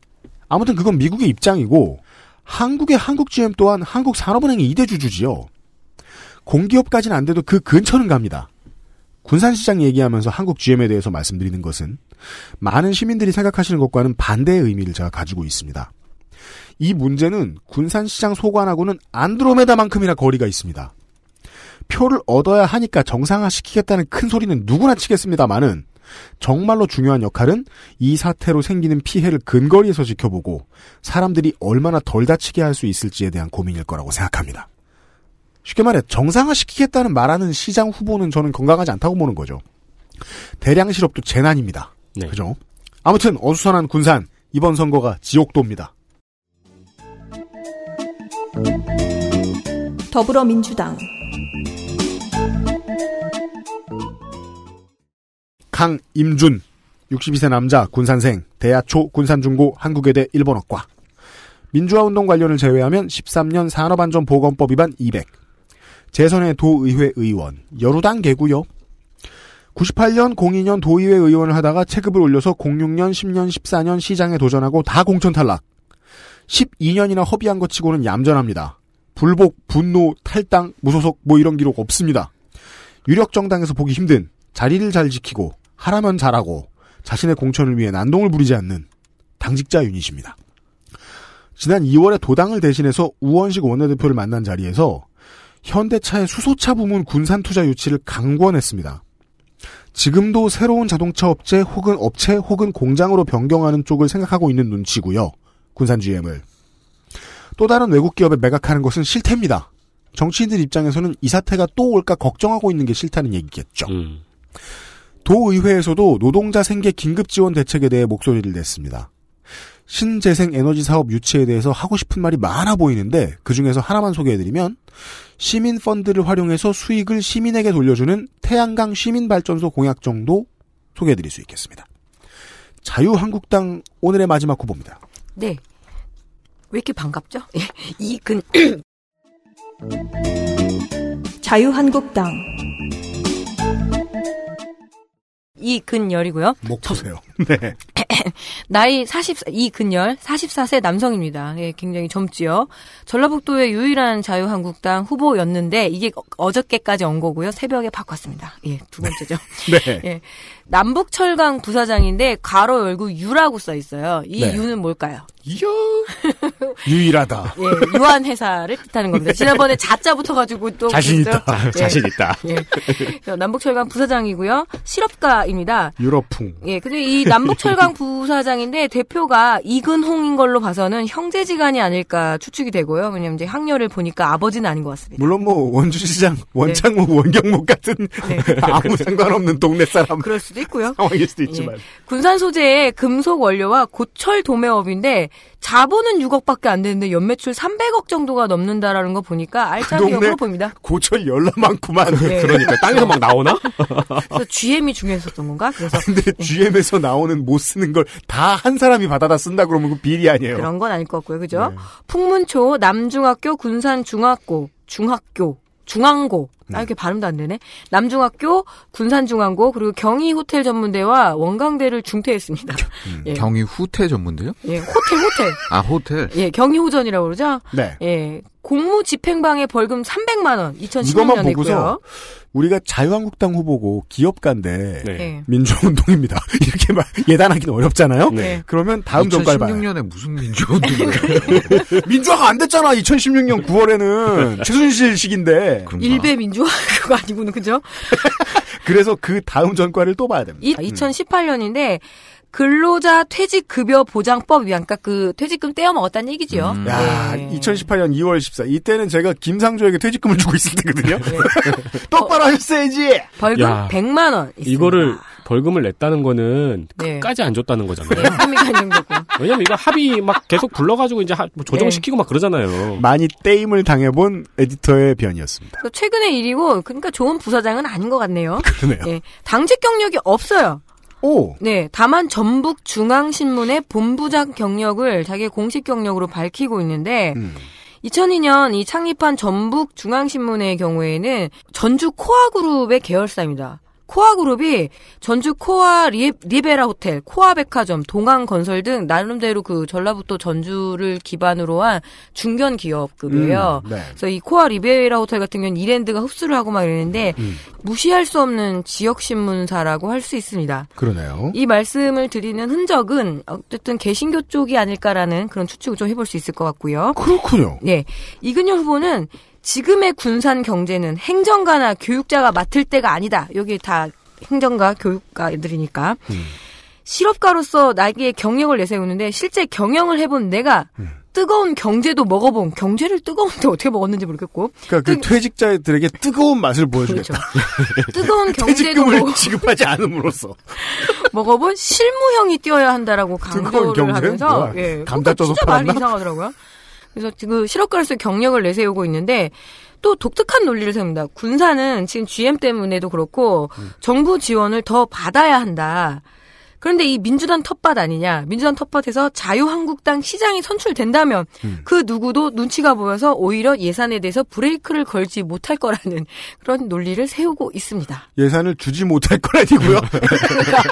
아무튼 그건 미국의 입장이고 한국의 한국 GM 또한 한국 산업은행의 이대 주주지요. 공기업까지는 안 돼도 그 근처는 갑니다. 군산시장 얘기하면서 한국 GM에 대해서 말씀드리는 것은 많은 시민들이 생각하시는 것과는 반대의 의미를 제가 가지고 있습니다. 이 문제는 군산시장 소관하고는 안드로메다만큼이나 거리가 있습니다. 표를 얻어야 하니까 정상화시키겠다는 큰 소리는 누구나 치겠습니다만은 정말로 중요한 역할은 이 사태로 생기는 피해를 근거리에서 지켜보고 사람들이 얼마나 덜 다치게 할 수 있을지에 대한 고민일 거라고 생각합니다. 쉽게 말해 정상화시키겠다는 말하는 시장 후보는 저는 건강하지 않다고 보는 거죠. 대량 실업도 재난입니다. 네. 그죠? 아무튼 어수선한 군산 이번 선거가 지옥도입니다. 더불어민주당 강임준 62세 남자 군산생 대야초 군산중고 한국외대 일본어과 민주화운동 관련을 제외하면 13년 산업안전보건법 위반 200 재선의 도의회 의원. 여루당 개구요. 98년 02년 도의회 의원을 하다가 체급을 올려서 06년 10년 14년 시장에 도전하고 다 공천 탈락. 12년이나 허비한 것 치고는 얌전합니다. 불복 분노 탈당 무소속 뭐 이런 기록 없습니다. 유력 정당에서 보기 힘든 자리를 잘 지키고 하라면 잘하고 자신의 공천을 위해 난동을 부리지 않는 당직자 유닛입니다. 지난 2월에 도당을 대신해서 우원식 원내대표를 만난 자리에서 현대차의 수소차 부문 군산 투자 유치를 강권했습니다. 지금도 새로운 자동차 업체 혹은 업체 혹은 공장으로 변경하는 쪽을 생각하고 있는 눈치고요. 군산 GM을. 또 다른 외국 기업에 매각하는 것은 실태입니다. 정치인들 입장에서는 이 사태가 또 올까 걱정하고 있는 게 싫다는 얘기겠죠. 음. 도의회에서도 노동자 생계 긴급 지원 대책에 대해 목소리를 냈습니다. 신재생 에너지 사업 유치에 대해서 하고 싶은 말이 많아 보이는데 그 중에서 하나만 소개해드리면 시민 펀드를 활용해서 수익을 시민에게 돌려주는 태양광 시민발전소 공약 정도 소개해드릴 수 있겠습니다. 자유한국당 오늘의 마지막 후보입니다. 네. 왜 이렇게 반갑죠? 예, 이근 자유한국당 이근열이고요. 목 보세요. 네. 나이 40, 이 근열 44세 남성입니다. 예, 굉장히 젊지요. 전라북도의 유일한 자유한국당 후보였는데 이게 어- 어저께까지 온 거고요. 새벽에 바꿨습니다. 예, 두 번째죠. 네. 예. 남북철강 부사장인데 가로 열고 유라고 써 있어요. 이 네. 유는 뭘까요? 이야. 유일하다. 예, 유한 회사를 뜻하는 겁니다. 지난번에 자자 붙어가지고 또 자신. 있다. 예. 자신 있다. 예. 남북철강 부사장이고요. 실업가입니다. 유럽풍. 예, 근데 이 남북철강 부사장인데 대표가 이근홍인 걸로 봐서는 형제지간이 아닐까 추측이 되고요. 왜냐면 이제 학렬을 보니까 아버지는 아닌 것 같습니다. 물론 뭐 원주시장, 원창목, 원경목 같은 네. 아무 상관없는 동네 사람 그럴 수도 있고요. 상황일 수도 있지만. 예. 군산 소재의 금속 원료와 고철 도매업인데 자본은 6억밖에 안 되는데 연매출 300억 정도가 넘는다라는 거 보니까 알짜 동네- 기업으로 보입니다. 고철 열나 많구만. 네. 그러니까 땅에서 막 나오나? 그래서 GM이 중요했었던 건가? 그래서 근데 GM에서 나오는 못 쓰는 걸 다 한 사람이 받아다 쓴다 그러면 그 비리 아니에요. 그런 건 아닐 것 같고요. 그죠? 네. 풍문초 남중학교 군산중학고 중학교 중앙고 네. 아 이렇게 발음도 안 되네. 남중학교 군산중앙고 그리고 경희 호텔 전문대와 원광대를 중퇴했습니다. 예. 경희 후퇴 전문대요? 예, 호텔 호텔. 아 호텔. 예, 경희 호전이라고 그러죠? 네. 예. 공무 집행방해 벌금 300만 원 2016년 이것만. 보고서 우리가 자유한국당 후보고 기업가인데 네. 예. 민주운동입니다. 이렇게 막 예단하기는 어렵잖아요. 네. 그러면 다음 정갈 봐요. 2016년에 무슨 민주운동을 민주화가 안 됐잖아. 2016년 9월에는 최순실 시기인데. 일베 민주 화 그거 아니고는 그죠? 그래서 그 다음 전과를 또 봐야 됩니다. 이 2018년인데 근로자 퇴직급여 보장법 위한 그러니까 그 퇴직금 떼어 먹었다는 얘기지요. 음. 야, 예. 2018년 2월 14. 이때는 제가 김상조에게 퇴직금을 주고 있을 때거든요. 예. 똑바로 하셨어야지. 벌금 야, 100만 원 있습니다. 이거를 벌금을 냈다는 거는 네. 끝까지 안 줬다는 거잖아요. 예, 합의가 인정되고. 왜냐면 이거 합의 막 계속 불러가지고 이제 하- 뭐 조정시키고 막 그러잖아요. 많이 떼임을 당해본 에디터의 변이었습니다. 최근의 일이고 그러니까 좋은 부사장은 아닌 것 같네요. 그러네요. 예, 당직 경력이 없어요. 오, 네, 다만 전북 중앙신문의 본부장 경력을 자기의 공식 경력으로 밝히고 있는데 음. 2002년 이 창립한 전북 중앙신문의 경우에는 전주 코아그룹의 계열사입니다. 코아 그룹이 전주 코아 리, 리베라 호텔, 코아 백화점, 동항건설 등 나름대로 그 전라북도 전주를 기반으로 한 중견 기업급이에요. 음, 네. 그래서 이 코아 리베라 호텔 같은 경우는 이랜드가 흡수를 하고 막 이랬는데 음. 무시할 수 없는 지역 신문사라고 할 수 있습니다. 그러네요. 이 말씀을 드리는 흔적은 어쨌든 개신교 쪽이 아닐까라는 그런 추측을 좀 해볼 수 있을 것 같고요. 그렇군요. 네, 이근열 후보는 지금의 군산 경제는 행정가나 교육자가 맡을 때가 아니다. 여기 다 행정가, 교육가들이니까 음. 실업가로서 나에게 경력을 내세우는데 실제 경영을 해본 내가 음. 뜨거운 경제도 먹어본 경제를 뜨거운데 어떻게 먹었는지 모르겠고 그러니까 그 퇴직자들에게 뜨거운 맛을 보여주겠다. 그렇죠. 뜨거운 경제도 먹, 지급하지 않음으로써 먹어본 실무형이 뛰어야 한다라고 강조를 하면서 뭐야? 예, 감자 그러니까 진짜 말이? 이상하더라고요. 그래서 지금 실업가로서 경력을 내세우고 있는데 또 독특한 논리를 세웁니다. 군사는 지금 GM 때문에도 그렇고 음. 정부 지원을 더 받아야 한다. 그런데 이 민주당 텃밭 아니냐? 민주당 텃밭에서 자유한국당 시장이 선출된다면 음. 그 누구도 눈치가 보여서 오히려 예산에 대해서 브레이크를 걸지 못할 거라는 그런 논리를 세우고 있습니다. 예산을 주지 못할 건 아니고요. 그러니까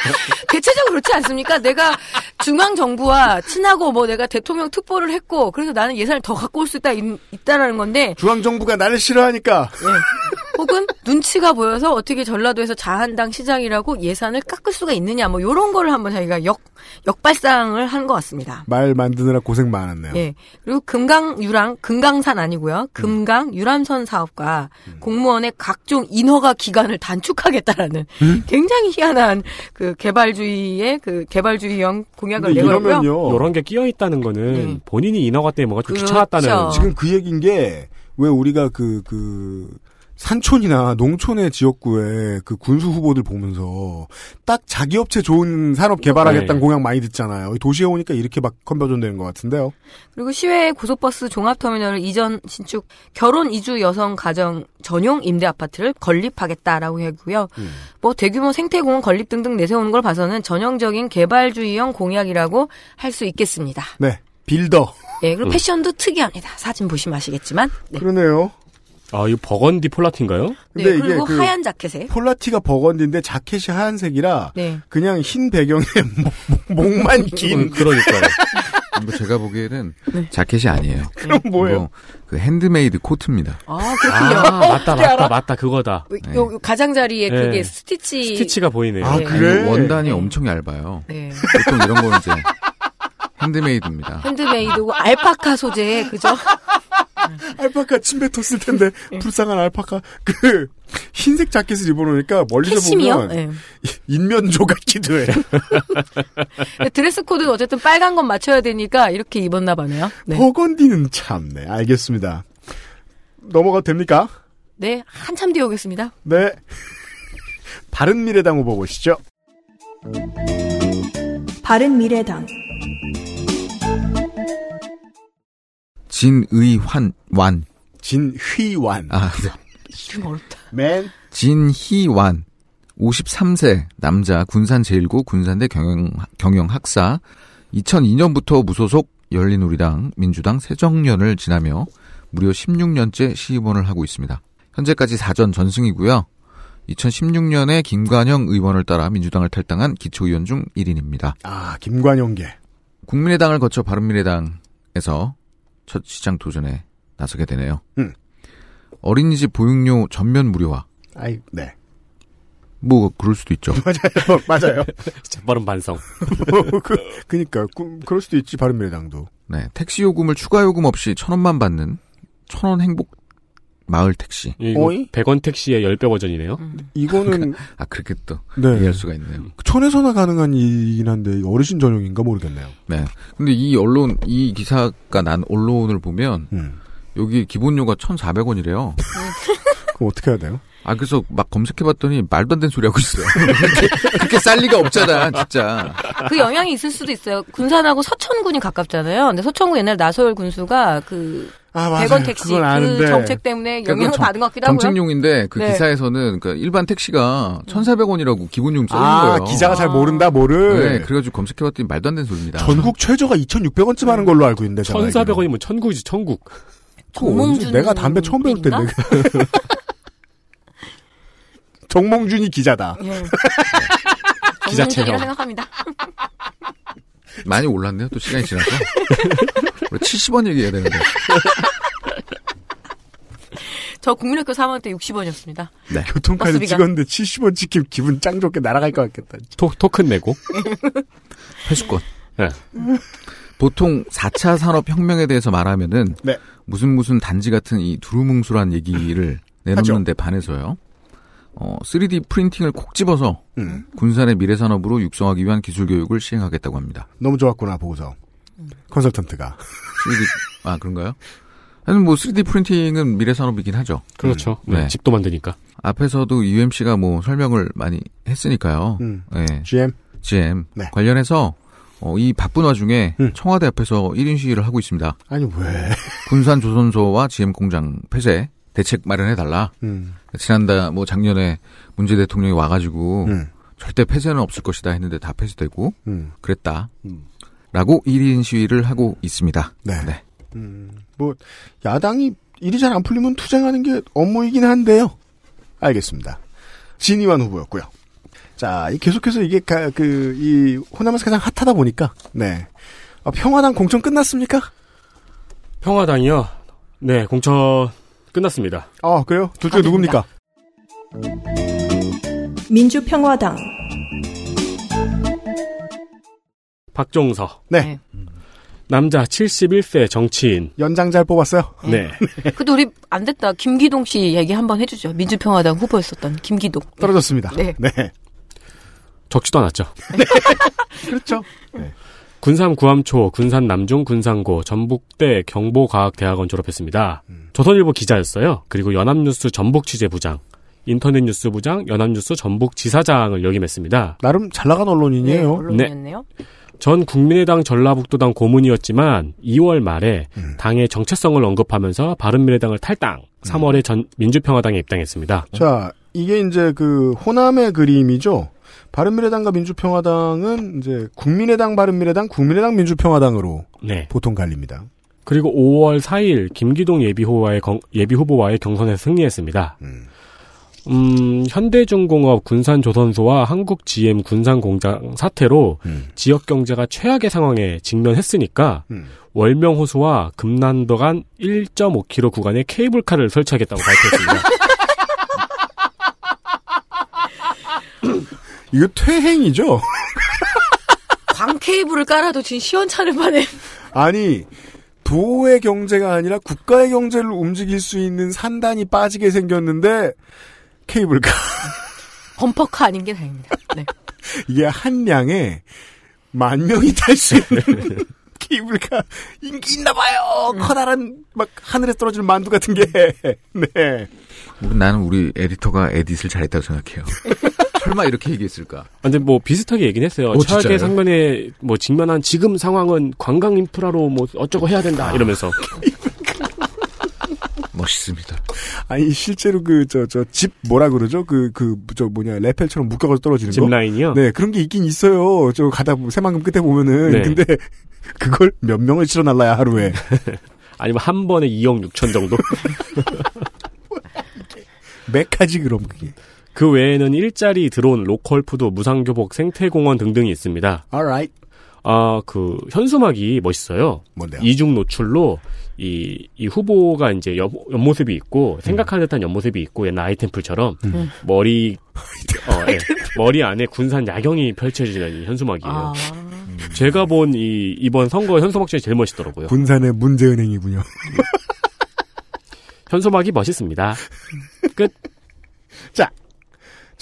대체적으로 그렇지 않습니까? 내가 중앙 정부와 친하고 뭐 내가 대통령 특보를 했고 그래서 나는 예산을 더 갖고 올 수 있다 있, 있다라는 건데 중앙정부가 나를 싫어하니까 혹은 눈치가 보여서 어떻게 전라도에서 자한당 시장이라고 예산을 깎을 수가 있느냐 뭐 이런 거를 한번 자기가 역 역발상을 한 것 같습니다. 말 만드느라 고생 많았네요. 예. 그리고 금강 유랑 금강산 아니고요. 금강 유람선 사업과 공무원의 각종 인허가 기간을 단축하겠다라는 굉장히 희한한 그 개발주의의 그 개발주의형 공약을 내걸고요. 이러면요. 이런 게 끼어 있다는 거는 네. 본인이 인허가 때문에 뭔가 좀 그렇죠. 귀찮았다는 지금 그 얘기인 게 왜 우리가 그, 그, 산촌이나 농촌의 지역구에 그 군수 후보들 보면서 딱 자기 업체 좋은 산업 개발하겠다는 네. 공약 많이 듣잖아요. 도시에 오니까 이렇게 막 컨버전 되는 것 같은데요. 그리고 시외 고속버스 종합터미널을 이전 신축 결혼 이주 여성 가정 전용 임대 아파트를 건립하겠다라고 했고요. 뭐 대규모 생태공원 건립 등등 내세우는 걸 봐서는 전형적인 개발주의형 공약이라고 할 수 있겠습니다. 네. Builder. 예, 그리고 패션도 특이합니다. 사진 보시면 아시겠지만. 네. 그러네요. 아 이거 버건디 폴라티인가요? 네, 근데 이게 그리고 그 하얀 자켓에. 폴라티가 burgundy인데 자켓이 하얀색이라 네. 그냥 흰 배경에 목, 목만 긴 그러니까요. 제가 보기에는 자켓이 아니에요. 그럼 뭐예요? 그 핸드메이드 코트입니다. 아, 그렇군요. 아 맞다 맞다 맞다 그거다. 요, 요 가장자리에 네. 그게 스티치. 스티치가 보이네요. 아, 네. 그래? 원단이 네. 엄청 얇아요. 네. 보통 이런 거는 이제 handmade입니다. handmade고 알파카 소재, 그죠? 알파카 침 뱉었을 텐데 네. 불쌍한 알파카 그 흰색 자켓을 입어놓으니까 멀리서 캐시미어? 보면 네. 인면조 같기도 해. dress code는 어쨌든 빨간 건 맞춰야 되니까 이렇게 입었나 봐네요. 네. burgundy는 참네. 알겠습니다. 넘어가도 됩니까? 네, 한참 뒤에 오겠습니다. 네. 바른미래당 후보 보시죠. 바른 미래당 진의환 완. 진휘완. 아, 네. 이름 어렵다. 맨. 진희완. 53세 남자 군산 제1고 군산대 경영 경영 학사. 2002년부터 무소속 열린우리당 민주당 새정년을 지나며 무려 16년째 시의원을 하고 있습니다. 현재까지 4전 전승이고요. 2016년에 김관영 의원을 따라 민주당을 탈당한 기초의원 중 1인입니다. 아, 김관영계. 국민의당을 거쳐 바른미래당에서 첫 시장 도전에 나서게 되네요. 음. 어린이집 보육료 전면 무료화. 아이, 네. 뭐 그럴 수도 있죠. 맞아요. 맞아요. 재빠른 반성. 그, 그니까, 그, 그럴 수도 있지, 바른미래당도. 네, 택시 요금을 추가 요금 없이 천 원만 받는 천원 행복 마을 택시. 어이? 100원 택시의 10배 버전이네요. 이거는, 아 그렇게 또 네. 이해할 수가 있네요. 촌에서나 가능한 일이긴 한데, 어르신 전용인가 모르겠네요. 네. 근데 이 언론 이 기사가 난 언론을 보면 음. 여기 기본료가 1,400원이래요. 그럼 어떻게 해야 돼요? 아 그래서 막 검색해봤더니 말도 안 되는 소리 하고 있어요. 그렇게, 그렇게 쌀 리가 없잖아, 진짜. 그 영향이 있을 수도 있어요. 군산하고 서천군이 가깝잖아요. 근데 서천군 옛날 나서열 군수가 그 아, 맞아요. 100원 택시 그건 아는데. 그 정책 때문에 영향을 정- 받은 것 같기도 하고요. 정책용인데 그 네. 기사에서는 그 일반 택시가 1,400원이라고 기본용 써 있는 아, 거예요. 기자가 잘 모른다, 뭐를. 네, 그래가지고 검색해봤더니 말도 안 되는 소리입니다. 전국 최저가 2,600원쯤 하는 걸로 알고 있는데, 제가 알기로. 1,400원이면 천국이지 천국. 정몽준 내가 담배 처음 배울 때 분인가? 내가 정몽준이 기자다. 예. 기자 정몽준이라 체험. 생각합니다. 많이 올랐네요. 또 시간이 지나서. 우리 70원 얘기해야 되는데. 저 국민학교 3학년 때 60원이었습니다. 네. 교통카드 버스비가. 찍었는데 70원 찍히면 기분 짱 좋게 날아갈 것 같겠다. 토, 토큰 내고. 회수권. 네. 보통 4차 산업혁명에 대해서 말하면은 네. 무슨 무슨 단지 같은 이 두루뭉술한 얘기를 내놓는데 반해서요. 어, 3D 프린팅을 콕 집어서 음. 군산의 미래 산업으로 육성하기 위한 기술 교육을 시행하겠다고 합니다. 너무 좋았구나 보고서. 컨설턴트가. 3D 아 그런가요? 아니 뭐 3D 프린팅은 미래 산업이긴 하죠. 그렇죠. 음, 네, 집도 만드니까. 앞에서도 UMC가 뭐 설명을 많이 했으니까요. 음. 네. GM. GM 네. 관련해서 어, 이 바쁜 와중에 음. 청와대 앞에서 1인 시위를 하고 있습니다. 아니 왜? 군산 조선소와 GM 공장 폐쇄 대책 마련해 달라. 음. 지난달 뭐 작년에 문재 대통령이 와가지고 음. 절대 폐쇄는 없을 것이다 했는데 다 폐쇄되고 음. 그랬다. 음. 라고 1인 시위를 하고 있습니다. 네. 네. 음, 뭐 야당이 일이 잘 안 풀리면 투쟁하는 게 업무이긴 한데요. 알겠습니다. 진이완 후보였고요. 자, 이 계속해서 이게 가, 그, 이, 호남에서 가장 핫하다 보니까, 네. 아, 평화당 공천 끝났습니까? 평화당이요. 네, 공천 끝났습니다. 아, 그래요? 둘 중에 누굽니까? 민주평화당 박종서. 네. 남자 71세 정치인. 연장 잘 뽑았어요? 네. 그래도 우리 안 됐다. 김기동 씨 얘기 한번 해주죠. 민주평화당 후보였었던 김기동. 떨어졌습니다. 네. 네. 적지도 않았죠. 그렇죠. 군산 구암초, 군산 남중, 군산고, 전북대 경보과학대학원 졸업했습니다. 조선일보 기자였어요. 그리고 연합뉴스 전북 취재부장, 인터넷 뉴스 부장, 연합뉴스 전북 지사장을 역임했습니다. 나름 잘 나간 네, 언론인이에요. 언론이었네요. 전 국민의당 전라북도당 고문이었지만 2월 말에 당의 정체성을 언급하면서 바른미래당을 탈당, 3월에 전 민주평화당에 입당했습니다. 자, 이게 이제 그 호남의 그림이죠. 바른미래당과 민주평화당은 이제 국민의당, 바른미래당, 국민의당, 민주평화당으로 네. 보통 갈립니다. 그리고 5월 4일 김기동 예비후보와의, 경- 예비후보와의 경선에 승리했습니다. 음. 음, 현대중공업 군산조선소와 한국 GM 군산공장 사태로 음. 지역 경제가 최악의 상황에 직면했으니까 음. 월명호수와 금난도 간 1.5km 구간에 케이블카를 설치하겠다고 발표했습니다. 이거 퇴행이죠? 광 케이블을 깔아도 지금 시원찮을 판에. 아니, 도의 경제가 아니라 국가의 경제를 움직일 수 있는 산단이 빠지게 생겼는데, 케이블카. 범퍼카 아닌 게 다행입니다. 네. 이게 한 량에 만 명이 탈 수 있는 케이블카. 인기 있나 봐요! 커다란, 막, 하늘에 떨어지는 만두 같은 게. 네. 우리- 나는 우리 에디터가 에딧을 잘했다고 생각해요. 설마 이렇게 얘기했을까? 근데 뭐 비슷하게 얘기는 했어요. 어, 진짜요? 최악의 상면에 뭐 직면한 지금 상황은 관광 인프라로 뭐 어쩌고 해야 된다 이러면서 멋있습니다. 아니, 실제로 그, 저, 저, 집 뭐라 그러죠? 그, 그, 저 뭐냐, 레펠처럼 묶여가지고 떨어지는 거? 짚라인이요. 네, 그런 게 있긴 있어요. 저 가다 새만금 끝에 보면은. 네. 근데 그걸 몇 명을 실어 날라야 하루에. 아니면 한 번에 2억 6천 정도. 맥하지 그럼 그게. 그 외에는 일자리 드론, 로컬푸드, 무상교복, 생태공원 등등이 있습니다. alright. 아, 그 현수막이 멋있어요. 뭔데요? 이중 노출로 이, 이 후보가 이제 옆, 옆모습이 있고 생각하는 듯한 옆모습이 있고 옛날 아이템플처럼 음. 머리 어, 예. 머리 안에 군산 야경이 펼쳐지는 현수막이에요. 아. 제가 본 이 이번 선거 현수막 중에 제일 멋있더라고요. 군산의 문제은행이군요. 현수막이 멋있습니다. 끝.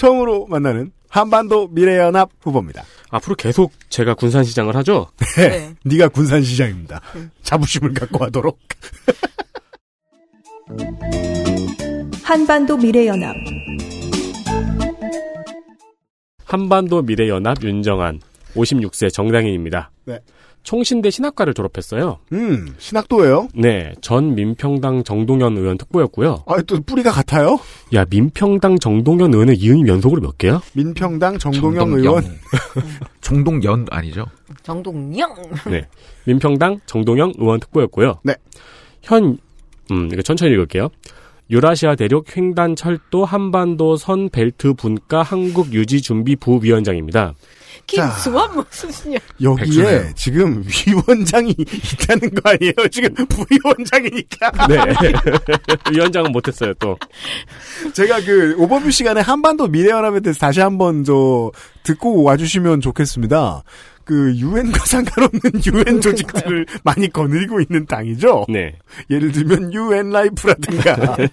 자, 처음으로 만나는 한반도 미래연합 후보입니다. 앞으로 계속 제가 군산시장을 하죠. 네. 네 가 군산시장입니다. 자부심을 갖고 하도록. 한반도 미래연합 한반도 미래연합 윤정한 56세 정당인입니다. 네. 총신대 신학과를 졸업했어요. 음, 신학도예요. 네, 전 민평당 정동현 의원 특보였고요. 아, 또 뿌리가 같아요. 야, 민평당 정동현 의원은 이응이 연속으로 몇 개야? 민평당 정동영 정동영. 의원. 정동연 아니죠? 정동영. 네. 민평당 정동영 의원 특보였고요. 네. 현, 음, 이거 천천히 읽을게요. 유라시아 대륙 횡단 철도 한반도 선 벨트 분과 한국 유지 준비 부위원장입니다. 김수원 무슨 년 여기에 백수네요. 지금 위원장이 있다는 거 아니에요? 지금 부위원장이니까. 네. 위원장은 못했어요, 또. 제가 그 오버뷰 시간에 한반도 미래연합에 대해서 다시 한번 저 듣고 와주시면 좋겠습니다. 그 유엔과 상관없는 유엔 조직들을 많이 거느리고 있는 당이죠. 네. 예를 들면 유엔 라이프라든가.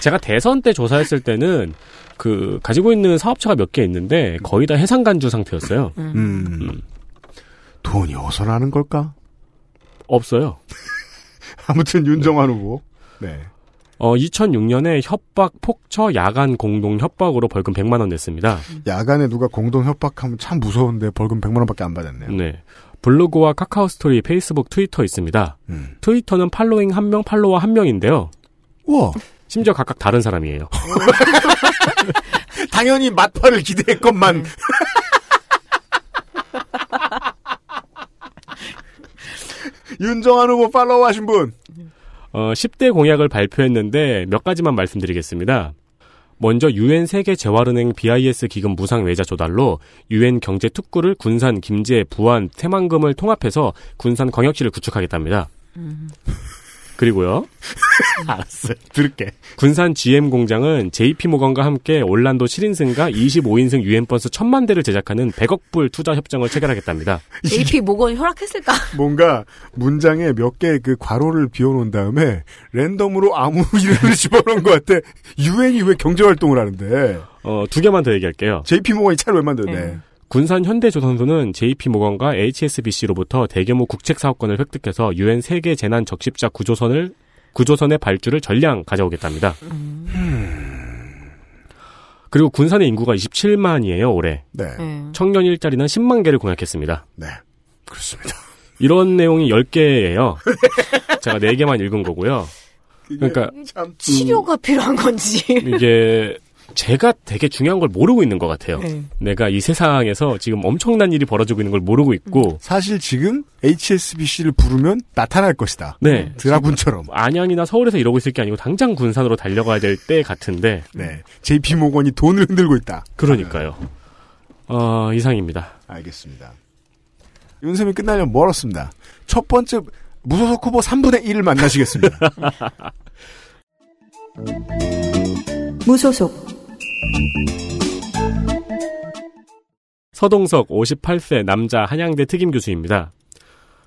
제가 대선 때 조사했을 때는 그 가지고 있는 사업체가 몇 개 있는데 거의 다 해산 간주 상태였어요. 음. 돈이 어디서 나는 걸까? 없어요. 아무튼 윤정환 후보. 네. 어, 2006년에 협박, 폭처, 야간 공동 협박으로 벌금 100만 원 냈습니다. 야간에 누가 공동 협박하면 참 무서운데 벌금 100만 원밖에 안 받았네요. 네. 블로그와 카카오 스토리, 페이스북, 트위터 있습니다. 음. 트위터는 팔로잉 한 명, 팔로워 한 명인데요. 우와. 심지어 각각 다른 사람이에요. 당연히 맛파를 기대했건만. 윤정환 후보 팔로우 하신 분. 어, 10대 공약을 발표했는데 몇 가지만 말씀드리겠습니다. 먼저 유엔 세계 재활은행 BIS 기금 무상 외자 조달로 유엔 경제 특구를 군산, 김제, 부안, 새만금을 통합해서 군산 광역시를 구축하겠답니다. 그리고요. 알았어요. 들을게. 군산 GM 공장은 JP 모건과 함께 올란도 7인승과 25인승 유엔 버스 1000만 대를 제작하는 100억 불 투자 협정을 체결하겠답니다. JP 모건 허락했을까? 뭔가 문장에 몇 개 그 괄호를 비워놓은 다음에 랜덤으로 아무 이름을 집어넣은 것 같아. 유엔이 왜 경제활동을 하는데. 어, 두 개만 더 얘기할게요. JP 모건이 차를 왜 만드네. 군산 현대조선소는 JP모건과 HSBC로부터 대규모 국책 사업권을 획득해서 유엔 세계 재난 적십자 구조선을 구조선의 발주를 전량 가져오겠답니다. 그리고 군산의 인구가 27만이에요 올해. 네. 청년 일자리는 10만 개를 공약했습니다. 네. 그렇습니다. 이런 내용이 10개예요. 제가 4개만 읽은 거고요. 그러니까 치료가 필요한 건지. 이게 제가 되게 중요한 걸 모르고 있는 것 같아요. 네. 내가 이 세상에서 지금 엄청난 일이 벌어지고 있는 걸 모르고 있고 사실 지금 HSBC를 부르면 나타날 것이다. 네. 드라군처럼. 안양이나 서울에서 이러고 있을 게 아니고 당장 군산으로 달려가야 될 때 같은데. 네. JP 모건이 돈을 흔들고 있다. 그러니까요. 어, 이상입니다. 알겠습니다. 윤쌤이 끝나려면 멀었습니다. 첫 번째 무소속 후보 3분의 1을 만나시겠습니다. 무소속 서동석 58세 남자 한양대 특임 교수입니다.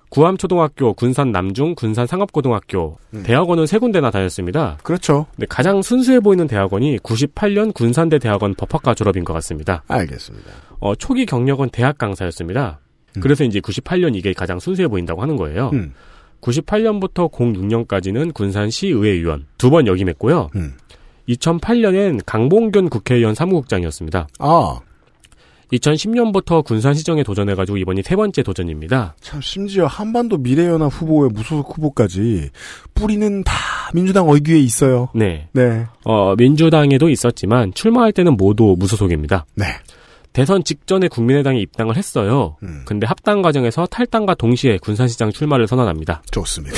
구암초등학교, 군산 남중, 군산 상업고등학교, 대학원은 세 군데나 다녔습니다. 그렇죠. 근데 가장 순수해 보이는 대학원이 98년 군산대 대학원 법학과 졸업인 것 같습니다. 알겠습니다. 어, 초기 경력은 대학 강사였습니다. 그래서 이제 98년 이게 가장 순수해 보인다고 하는 거예요. 음. 98년부터 06년까지는 군산시의회의원 두 번 역임했고요. 음. 2008년엔 강봉균 국회의원 사무국장이었습니다. 아, 2010년부터 군산 시정에 도전해가지고 이번이 세 번째 도전입니다. 참 심지어 한반도 미래연합 후보의 무소속 후보까지 뿌리는 다 민주당 얼귀에 있어요. 네. 네. 어, 민주당에도 있었지만 출마할 때는 모두 무소속입니다. 네. 대선 직전에 국민의당에 입당을 했어요. 음. 근데 합당 과정에서 탈당과 동시에 군산시장 출마를 선언합니다. 좋습니다.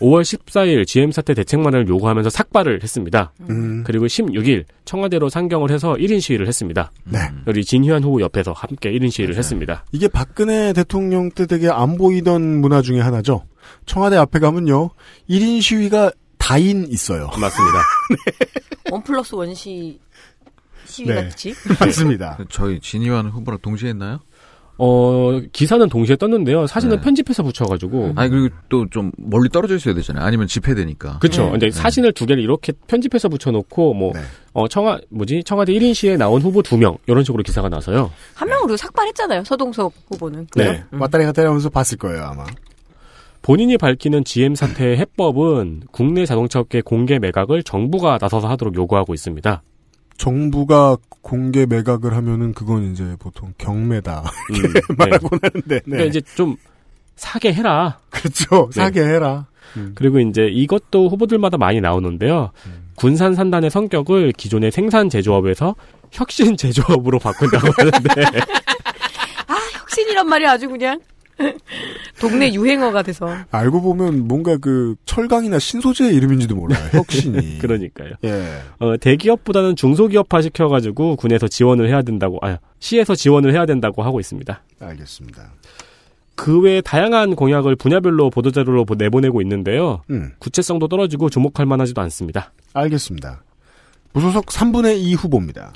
5월 14일 GM 사태 대책만을 요구하면서 삭발을 했습니다. 음. 그리고 16일 청와대로 상경을 해서 1인 시위를 했습니다. 네. 우리 진희환 후보 옆에서 함께 1인 시위를 했습니다. 이게 박근혜 대통령 때 되게 안 보이던 문화 중에 하나죠. 청와대 앞에 가면요. 1인 시위가 다인 있어요. 맞습니다. 원 플러스 원시 시위 네. 같지? 맞습니다. 저희 진희환 후보랑 동시에 했나요? 어, 기사는 동시에 떴는데요. 사진은 네. 편집해서 붙여가지고. 아니 그리고 또 좀 멀리 떨어져 있어야 되잖아요. 아니면 집회되니까. 그쵸. 네. 근데 사진을 두 개를 이렇게 편집해서 붙여놓고, 뭐, 네. 어, 청와, 뭐지? 청와대 1인 시에 나온 후보 두 명, 이런 식으로 기사가 나서요. 한 명으로 삭발했잖아요. 서동석 후보는. 네. 왔다리 갔다리 하면서 봤을 거예요, 아마. 본인이 밝히는 GM 사태의 해법은 국내 자동차업계 공개 매각을 정부가 나서서 하도록 요구하고 있습니다. 정부가 공개 매각을 하면은 그건 이제 보통 경매다. 음, 말하곤 하는데. 네. 그러니까 이제 좀 사게 해라. 그렇죠. 네. 사게 해라. 그리고 이제 이것도 후보들마다 많이 나오는데요. 군산 산단의 성격을 기존의 생산 제조업에서 혁신 제조업으로 바꾼다고 하는데 아, 혁신이란 말이 아주 그냥 동네 유행어가 돼서. 알고 보면 뭔가 그 철강이나 신소재의 이름인지도 몰라요. 혁신이. 그러니까요. 예. 어, 대기업보다는 중소기업화 시켜가지고 군에서 지원을 해야 된다고, 아, 시에서 지원을 해야 된다고 하고 있습니다. 알겠습니다. 그 외에 다양한 공약을 분야별로 보도자료로 보- 내보내고 있는데요. 음. 구체성도 떨어지고 주목할 만하지도 않습니다. 알겠습니다. 무소속 3분의 2 후보입니다.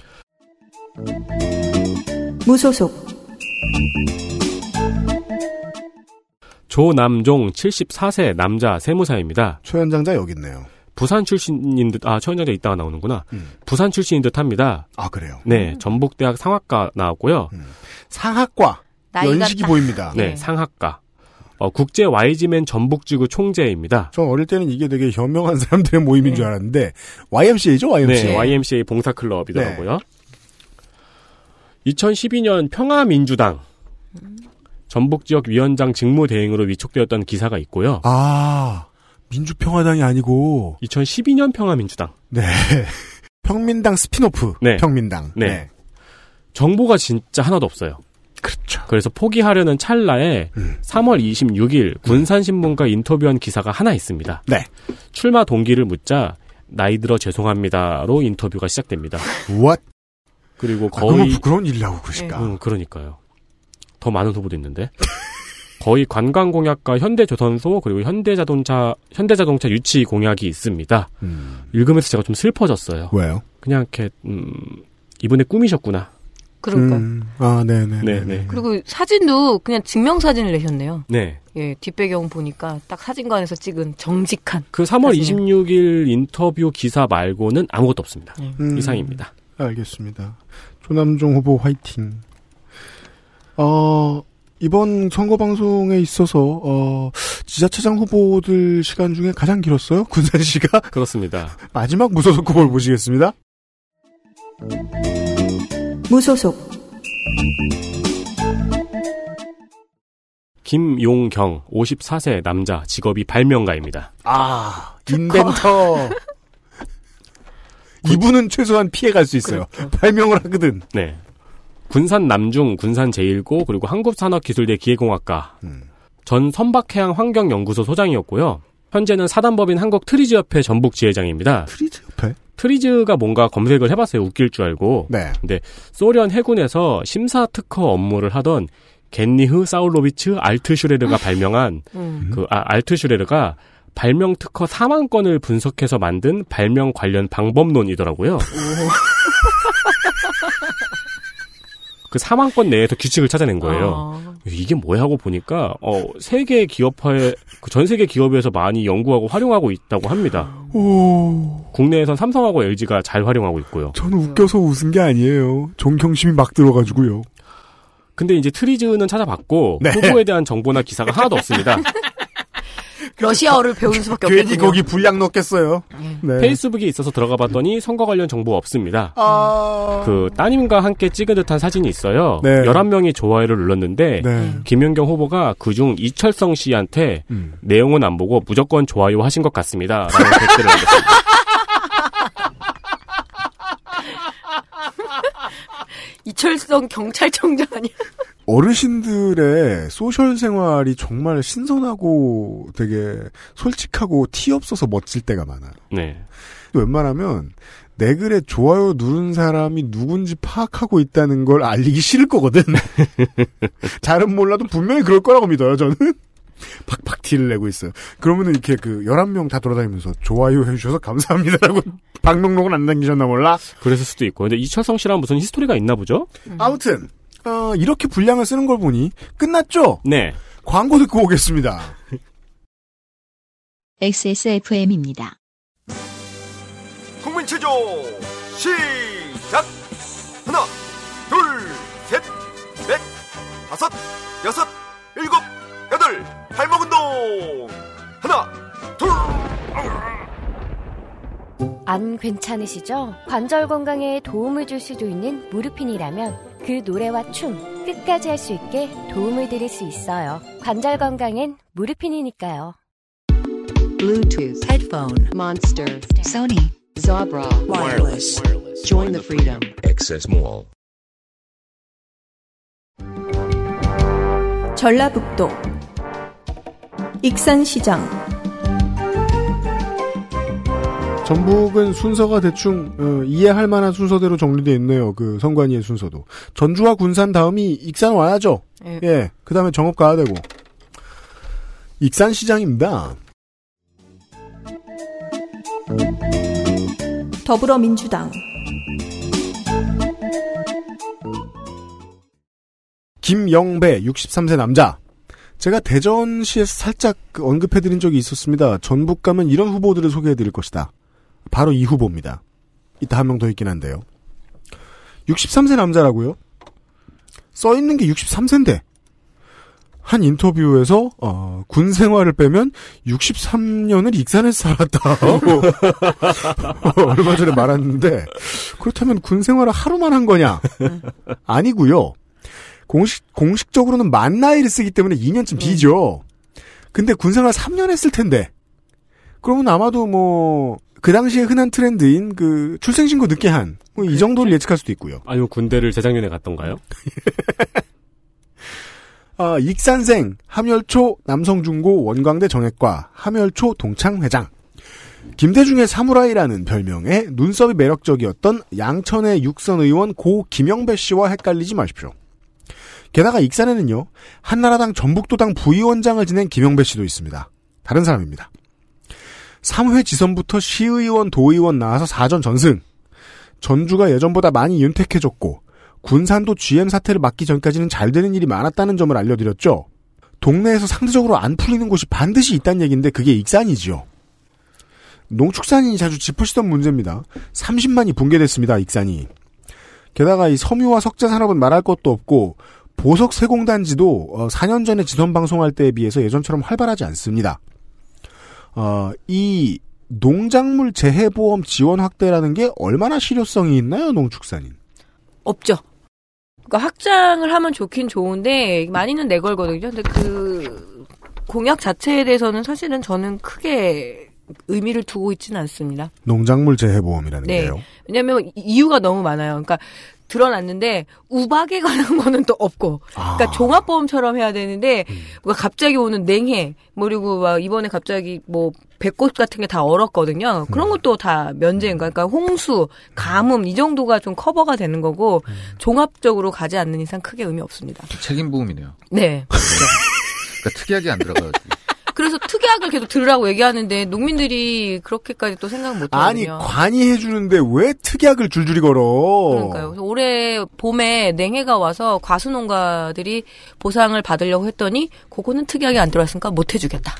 무소속 조남종 74세 남자 세무사입니다. 최현장자 여기 있네요. 부산 출신인 듯, 아, 최현장자 이따가 나오는구나. 음. 부산 출신인 듯 합니다. 아 그래요. 네, 전북대학 상학과 나왔고요. 상학과 나이 연식이. 보입니다. 네, 상학과. 어, 국제 와이즈멘 전북지구 총재입니다. 전 어릴 때는 이게 되게 현명한 사람들의 모임인 줄 알았는데 YMCA죠 YMCA. 네, YMCA 봉사클럽이더라고요. 2012년 평화민주당 전북 지역 위원장 직무 대행으로 위촉되었던 기사가 있고요. 아 민주평화당이 아니고 2012년 평화민주당. 네 평민당 스피노프 네. 평민당. 네. 정보가 진짜 하나도 없어요. 그렇죠. 그래서 포기하려는 찰나에 음. 3월 26일 군산신문과 인터뷰한 기사가 하나 있습니다. 네. 출마 동기를 묻자 나이 들어 죄송합니다로 인터뷰가 시작됩니다. What? 그리고 아, 너무 거의 부끄러운 일이라고 그러실까. 음, 그러니까요. 더 많은 후보도 있는데. 거의 관광 공약과 현대조선소 그리고 현대자동차 현대자동차 유치 공약이 있습니다. 음. 읽으면서 제가 좀 슬퍼졌어요. 왜요? 그냥 이렇게 음, 이분의 꿈이셨구나. 그러니까. 음, 아 네네. 네, 네. 그리고 사진도 그냥 증명 사진을 내셨네요. 네. 예, 뒷배경 보니까 딱 사진관에서 찍은 정직한. 그 3월 사진이요. 26일 인터뷰 기사 말고는 아무것도 없습니다. 음, 이상입니다. 알겠습니다. 조남종 후보 화이팅. 어, 이번 선거 방송에 있어서 어, 지자체장 후보들 시간 중에 가장 길었어요. 군산시가 그렇습니다. 마지막 무소속 후보를 보시겠습니다. 무소속 김용경 54세 남자 직업이 발명가입니다. 아, inventor. 이분은 최소한 피해갈 수 있어요. 발명을 하거든. 네. 군산 남중, 군산 제1고, 그리고 한국산업기술대 기계공학과, 음. 전 선박해양 환경연구소 소장이었고요. 현재는 사단법인 한국 트리즈협회 전북 지회장입니다. 트리즈 옆에? 트리즈가 뭔가 검색을 해봤어요. 웃길 줄 알고. 네. 근데 소련 해군에서 심사 특허 업무를 하던 겐니흐 사울로비츠 알트슈레르가 발명한 음. 그 아, 알트슈레르가 발명 특허 4만 건을 분석해서 만든 발명 관련 방법론이더라고요. 그 4만 건 내에서 규칙을 찾아낸 거예요. 아. 이게 뭐야 하고 보니까 어 세계 기업화에 그전 세계 기업에서 많이 연구하고 활용하고 있다고 합니다. 오, 국내에선 삼성하고 LG가 잘 활용하고 있고요. 저는 웃겨서 웃은 게 아니에요. 존경심이 막 들어가지고요. 근데 이제 트리즈는 찾아봤고 네. 후보에 대한 정보나 기사가 하나도 없습니다. 러시아어를 배울 수밖에 괜히 없겠군요. 거기 분량 넣겠어요. 네. 페이스북에 있어서 들어가 봤더니 선거 관련 정보 없습니다. 아, 그 따님과 함께 찍은 듯한 사진이 있어요. 네. 11명이 좋아요를 눌렀는데 네. 김연경 후보가 그중 이철성 씨한테 음. 내용은 안 보고 무조건 좋아요 하신 것 같습니다. 라는 댓글을 남겼습니다. 이철성 경찰청장 아니야? 어르신들의 social 생활이 정말 신선하고 되게 솔직하고 티 없어서 멋질 때가 많아요. 네. 웬만하면 내 글에 좋아요 누른 사람이 누군지 파악하고 있다는 걸 알리기 싫을 거거든. 잘은 몰라도 분명히 그럴 거라고 믿어요, 저는. 팍팍 티를 내고 있어요. 그러면은 이렇게 그 11명 다 돌아다니면서 좋아요 해주셔서 감사합니다라고 방명록은 안 남기셨나 몰라? 그랬을 수도 있고. 근데 이철성 씨랑 무슨 history가 있나 보죠? 아무튼, 어, 이렇게 분량을 쓰는 걸 보니 끝났죠? 네. 광고 듣고 오겠습니다. XSFM입니다. 국민 체조 시작 하나 둘 셋 넷 다섯 여섯 일곱 여덟 발목 운동 하나 둘 안 괜찮으시죠? 관절 건강에 도움을 줄 수도 있는 무르핀이라면 그 노래와 춤 끝까지 할 수 있게 도움을 드릴 수 있어요. 관절 건강엔 무르핀이니까요. Bluetooth, headphone, Monster, Sony, Zabra, wireless. Join the freedom. Access Mall. 전라북도 익산시장 전북은 순서가 대충 어, 이해할 만한 순서대로 정리되어 있네요. 그 선관위의 순서도. 전주와 군산 다음이 익산 와야죠. 예. 예. 그 다음에 정읍 가야 되고. 익산 시장입니다. 더불어민주당 김영배 63세 남자. 제가 대전시에서 살짝 그 언급해드린 적이 있었습니다. 전북 가면 이런 후보들을 소개해드릴 것이다. 바로 이 후보입니다. 이따 한 명 더 있긴 한데요. 63세 남자라고요? 써 있는 게 63세인데 한 인터뷰에서 어, 군 생활을 빼면 63년을 익산에서 살았다고 얼마 전에 말했는데 그렇다면 군 생활을 하루만 한 거냐? 아니고요. 공식 공식적으로는 만 나이를 쓰기 때문에 2년쯤 비죠. 근데 군 생활 3년 했을 텐데 그러면 아마도 뭐 그 당시에 흔한 트렌드인 그 출생신고 늦게 한 이 정도를 예측할 수도 있고요. 아니면 군대를 재작년에 갔던가요? 아, 익산생, 함열초 남성중고 원광대 정액과 함열초 동창회장. 김대중의 사무라이라는 별명에 눈썹이 매력적이었던 양천의 육선 의원 고 김영배 씨와 헷갈리지 마십시오. 게다가 익산에는요, 한나라당 전북도당 부위원장을 지낸 김영배 씨도 있습니다. 다른 사람입니다. 3회 지선부터 시의원, 도의원 나와서 4전 전승. 전주가 예전보다 많이 윤택해졌고, 군산도 GM 사태를 막기 전까지는 잘 되는 일이 많았다는 점을 알려드렸죠. 동네에서 상대적으로 안 풀리는 곳이 반드시 있다는 얘기인데 그게 익산이지요. 농축산인이 자주 짚으시던 문제입니다. 30만이 붕괴됐습니다. 익산이. 게다가 이 섬유와 석재 산업은 말할 것도 없고 보석 세공단지도 4년 전에 지선 방송할 때에 비해서 예전처럼 활발하지 않습니다. 어, 이 농작물 재해보험 지원 확대라는 게 얼마나 실효성이 있나요, 농축산인? 없죠. 그러니까 확장을 하면 좋긴 좋은데 많이는 내걸거든요. 근데 그 공약 자체에 대해서는 사실은 저는 크게 의미를 두고 있지는 않습니다. 농작물 재해보험이라는 네. 게요. 왜냐하면 이유가 너무 많아요. 그러니까 드러났는데 우박에 관한 거는 또 없고, 그러니까 종합보험처럼 해야 되는데 뭐가 갑자기 오는 냉해, 뭐 그리고 막 이번에 갑자기 뭐 배꽃 같은 게 다 얼었거든요. 그런 것도 다 면제인가, 그러니까 홍수, 가뭄 이 정도가 좀 커버가 되는 거고 종합적으로 가지 않는 이상 크게 의미 없습니다. 책임 부음이네요. 네. 그러니까 특이하게 안 들어가요. 그래서 특약을 계속 들으라고 얘기하는데 농민들이 그렇게까지 또 생각 못 아니 하거든요. 관이 해주는데 왜 특약을 줄줄이 걸어? 그러니까요. 그래서 올해 봄에 냉해가 와서 과수 농가들이 보상을 받으려고 했더니 그거는 특약이 안 들어왔으니까 못 해주겠다.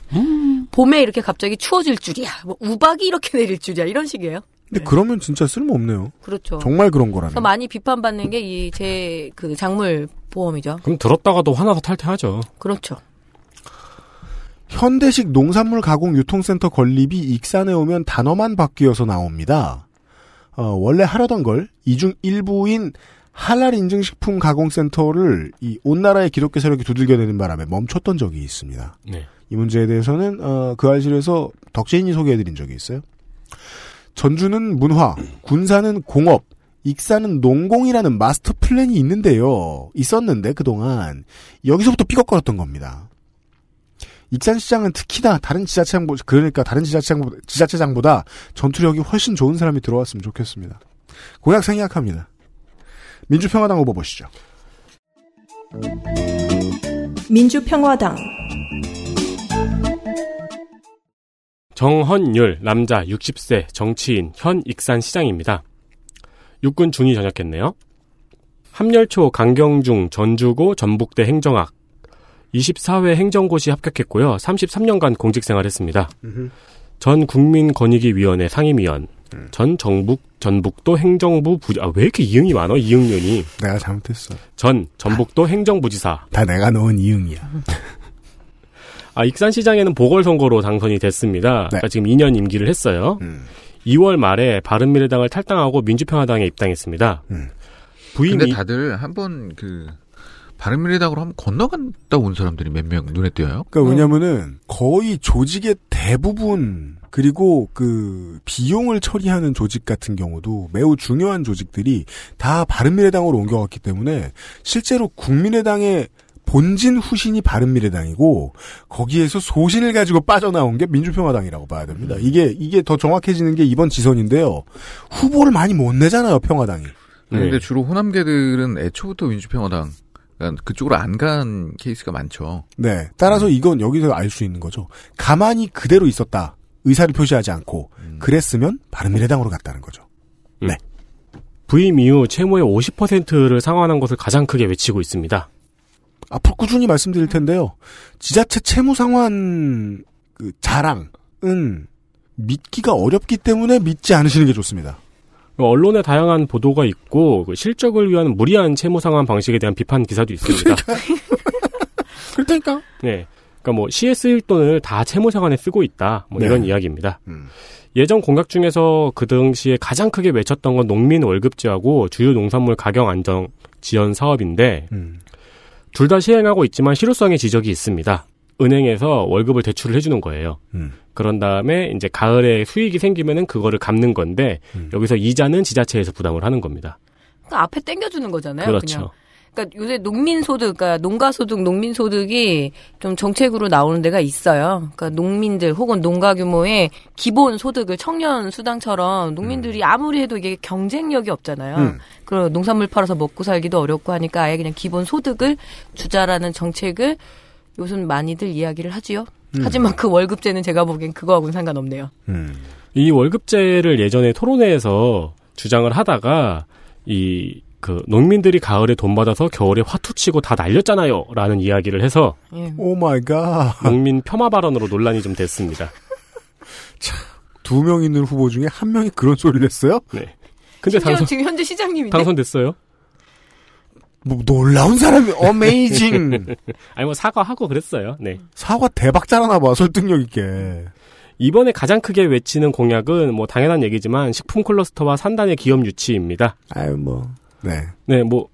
봄에 이렇게 갑자기 추워질 줄이야. 뭐 우박이 이렇게 내릴 줄이야. 이런 식이에요. 근데 그러면 진짜 쓸모 없네요. 그렇죠. 정말 그런 거라면. 많이 비판받는 게 이 제 그 작물 보험이죠. 그럼 들었다가도 화나서 탈퇴하죠. 그렇죠. 현대식 농산물 가공 유통센터 건립이 익산에 오면 단어만 바뀌어서 나옵니다. 어, 원래 하려던 걸 이중 일부인 할랄 인증식품 가공센터를 이 온 나라의 기독교 세력이 두들겨내는 바람에 멈췄던 적이 있습니다. 네. 이 문제에 대해서는 어, 그 알실에서 덕재인이 소개해드린 적이 있어요. 전주는 문화, 군산은 공업, 익산은 농공이라는 마스터 플랜이 있는데요. 있었는데 그동안 여기서부터 삐걱거렸던 겁니다. 익산 시장은 특히나 다른 지자체장 그러니까 다른 지자체장 지자체장보다 전투력이 훨씬 좋은 사람이 들어왔으면 좋겠습니다. 공약 생략합니다. 민주평화당 후보 보시죠. 민주평화당 정헌율 남자 60세 정치인 현 익산 시장입니다. 육군 중위 전역했네요. 함열초 강경중 전주고 전북대 행정학 24회 행정고시 합격했고요. 33년간 공직생활했습니다. 전 국민권익위원회 상임위원, 전 정북 전북도 행정부 부지 아 왜 이렇게 이응이 많어 이응년이 내가 잘못했어. 전 전북도 행정부지사 다 내가 넣은 이응이야. 아 익산시장에는 보궐선거로 당선이 됐습니다. 그러니까 지금 2년 임기를 했어요. 2월 말에 바른미래당을 탈당하고 민주평화당에 입당했습니다. 부임이 근데 다들 한 번 그 바른미래당으로 한번 건너갔다 온 사람들이 몇 명 눈에 띄어요. 그러니까 왜냐면은 거의 조직의 대부분 그리고 그 비용을 처리하는 조직 같은 경우도 매우 중요한 조직들이 다 바른미래당으로 옮겨갔기 때문에 실제로 국민의당의 본진 후신이 바른미래당이고 거기에서 소신을 가지고 빠져나온 게 민주평화당이라고 봐야 됩니다. 이게 이게 더 정확해지는 게 이번 지선인데요. 후보를 많이 못 내잖아요, 평화당이. 근데 네. 주로 호남계들은 애초부터 민주평화당 그러니까 그쪽으로 안 간 케이스가 많죠. 네. 따라서 이건 여기서 알 수 있는 거죠. 가만히 그대로 있었다. 의사를 표시하지 않고 그랬으면 바른미래당으로 갔다는 거죠. 부임 이후 채무의 50%를 상환한 것을 가장 크게 외치고 있습니다. 앞으로 꾸준히 말씀드릴 텐데요. 지자체 채무 상환 그 자랑은 믿기가 어렵기 때문에 믿지 않으시는 게 좋습니다. 언론에 다양한 보도가 있고 그 실적을 위한 무리한 채무 상환 방식에 대한 비판 기사도 있습니다. 그렇다니까. 네. 그러니까 뭐 CS 일돈을 다 채무 상환에 쓰고 있다. 뭐 네. 이런 이야기입니다. 음. 예전 공약 중에서 그 당시에 가장 크게 외쳤던 건 농민 월급제하고 주요 농산물 가격 안정 지원 사업인데 음. 둘다 시행하고 있지만 실효성의 지적이 있습니다. 은행에서 월급을 대출을 해주는 거예요. 음. 그런 다음에 이제 가을에 수익이 생기면은 그거를 갚는 건데 음. 여기서 이자는 지자체에서 부담을 하는 겁니다. 그러니까 앞에 땡겨주는 거잖아요. 그렇죠. 그냥. 그러니까 요새 농민소득, 그러니까 농가소득, 농민소득이 좀 정책으로 나오는 데가 있어요. 그러니까 농민들 혹은 농가 규모의 기본 소득을 청년 수당처럼 농민들이 아무리 해도 이게 경쟁력이 없잖아요. 음. 그 농산물 팔아서 먹고 살기도 어렵고 하니까 아예 그냥 기본 소득을 주자라는 정책을 요즘 많이들 이야기를 하지요. 하지만 그 월급제는 제가 보기엔 그거하고는 상관없네요. 음. 이 월급제를 예전에 토론회에서 주장을 하다가 이 그 농민들이 가을에 돈 받아서 겨울에 화투 치고 다 날렸잖아요. 라는 이야기를 해서 예. oh my god. 농민 폄하 발언으로 논란이 좀 됐습니다. 두 명 있는 후보 중에 한 명이 그런 소리를 했어요? 네. 근데 당선, 지금 현재 시장님인데 당선됐어요? 뭐 놀라운 사람이 amazing. 아니 뭐 사과하고 그랬어요. 네. 사과 대박 잘하나 봐. 설득력 있게. 이번에 가장 크게 외치는 공약은 뭐 당연한 얘기지만 식품 클러스터와 산단의 기업 유치입니다. 아유 뭐. 네. 네, 뭐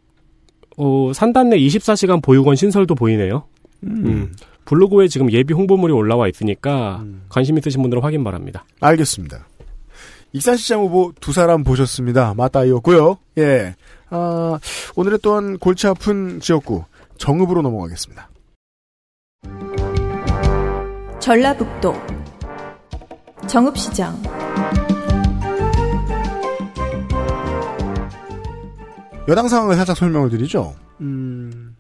어, 산단 내 24시간 보육원 신설도 보이네요. 음. 블로그에 지금 예비 홍보물이 올라와 있으니까 관심 있으신 분들은 확인 바랍니다. 알겠습니다. 익산시장 후보 두 사람 보셨습니다. 맞다이었고요. 예. 아, 오늘의 또한 골치 아픈 지역구 정읍으로 넘어가겠습니다. 전라북도 정읍시장 여당 상황을 살짝 설명을 드리죠. 음,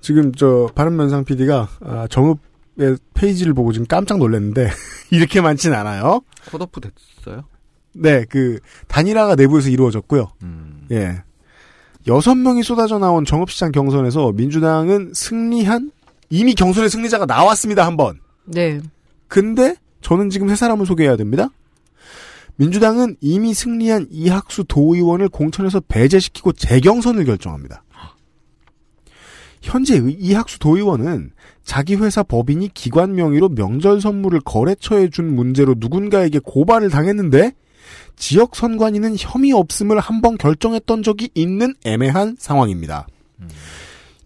지금 저 바른면상 PD가 아, 정읍의 페이지를 보고 지금 깜짝 놀랐는데 이렇게 많진 않아요. 컷오프 됐어요? 네, 그 단일화가 내부에서 이루어졌고요. 음. 예. 여섯 명이 쏟아져 나온 정읍시장 경선에서 민주당은 승리한 이미 경선의 승리자가 나왔습니다, 한 번. 네. 근데 저는 지금 세 사람을 소개해야 됩니다. 민주당은 이미 승리한 이학수 도의원을 공천에서 배제시키고 재경선을 결정합니다. 현재 의- 이학수 도의원은 자기 회사 법인이 기관 명의로 명절 선물을 거래처에 준 문제로 누군가에게 고발을 당했는데 지역 선관위는 혐의 없음을 한 번 결정했던 적이 있는 애매한 상황입니다.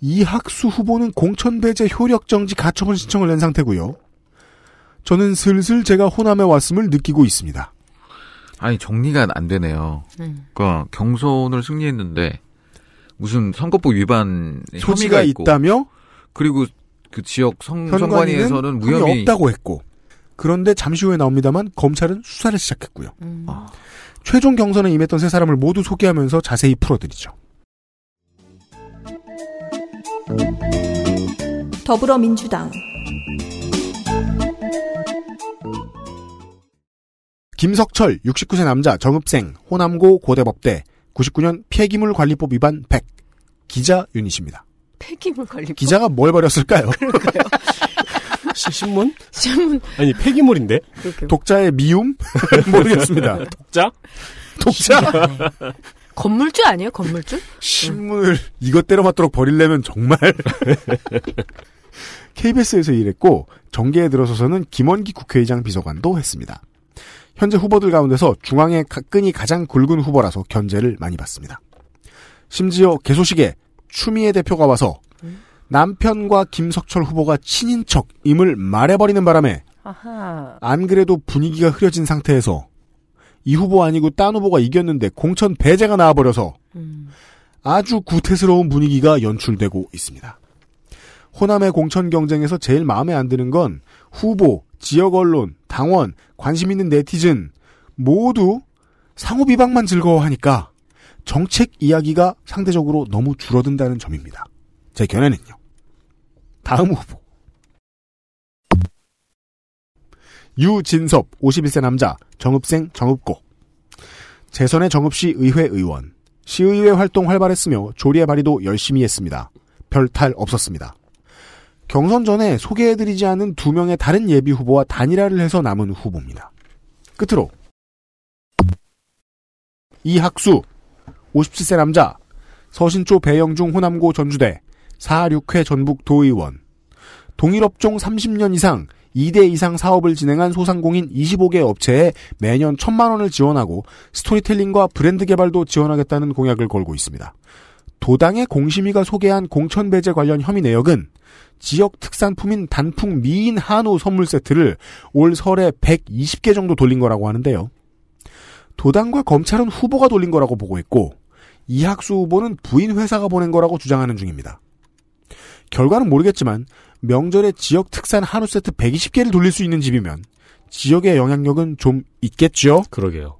이학수 후보는 공천 배제 효력 정지 가처분 신청을 낸 상태고요. 저는 슬슬 제가 호남에 왔음을 느끼고 있습니다. 아니 정리가 안 되네요. 음. 그러니까 경선을 승리했는데 무슨 선거법 위반 소지가 있다며 그리고 그 지역 성, 선관위에서는 혐의 무혐의 없다고 했고 그런데 잠시 후에 나옵니다만 검찰은 수사를 시작했고요. 음. 최종 경선에 임했던 세 사람을 모두 소개하면서 자세히 풀어드리죠. 더불어민주당 김석철 69세 남자 정읍생 호남고 고대법대 99년 폐기물 관리법 위반 100 기자 유닛입니다. 폐기물 관리. 기자가 뭘 버렸을까요? 시- 신문? 신문 아니 폐기물인데? 그렇게 독자의 미움? 모르겠습니다. 독자? 독자 건물주 아니에요? 건물주? 신문을 이것대로 맞도록 버리려면 정말 KBS에서 일했고 정계에 들어서서는 김원기 국회의장 비서관도 했습니다. 현재 후보들 가운데서 중앙의 가- 끈이 가장 굵은 후보라서 견제를 많이 받습니다. 심지어 개소식에 추미애 대표가 와서 남편과 김석철 후보가 친인척임을 말해버리는 바람에 아하. 안 그래도 분위기가 흐려진 상태에서 이 후보 아니고 딴 후보가 이겼는데 공천 배제가 나와버려서 음. 아주 구태스러운 분위기가 연출되고 있습니다. 호남의 공천 경쟁에서 제일 마음에 안 드는 건 후보, 지역 언론, 당원, 관심 있는 네티즌 모두 상호 비방만 즐거워하니까 정책 이야기가 상대적으로 너무 줄어든다는 점입니다. 제 견해는요. 다음 후보. 유진섭 51세 남자 정읍생 정읍고 재선의 정읍시 의회 의원 시의회 활동 활발했으며 조리의 발의도 열심히 했습니다. 별탈 없었습니다. 경선 전에 소개해드리지 않은 두 명의 다른 예비 후보와 단일화를 해서 남은 후보입니다. 끝으로 이학수 57세 남자 서신초 배영중 호남고 전주대 4.6회 전북 도의원 동일 업종 30년 이상 2대 이상 사업을 진행한 소상공인 25개 업체에 매년 1천만 원을 지원하고 스토리텔링과 브랜드 개발도 지원하겠다는 공약을 걸고 있습니다. 도당의 공심위가 소개한 공천 배제 관련 혐의 내역은 지역 특산품인 단풍 미인 한우 선물 세트를 올 설에 120개 정도 돌린 거라고 하는데요. 도당과 검찰은 후보가 돌린 거라고 보고 있고 이학수 후보는 부인 회사가 보낸 거라고 주장하는 중입니다. 결과는 모르겠지만 명절에 지역 특산 한우 세트 120개를 돌릴 수 있는 집이면 지역의 영향력은 좀 있겠죠. 그러게요.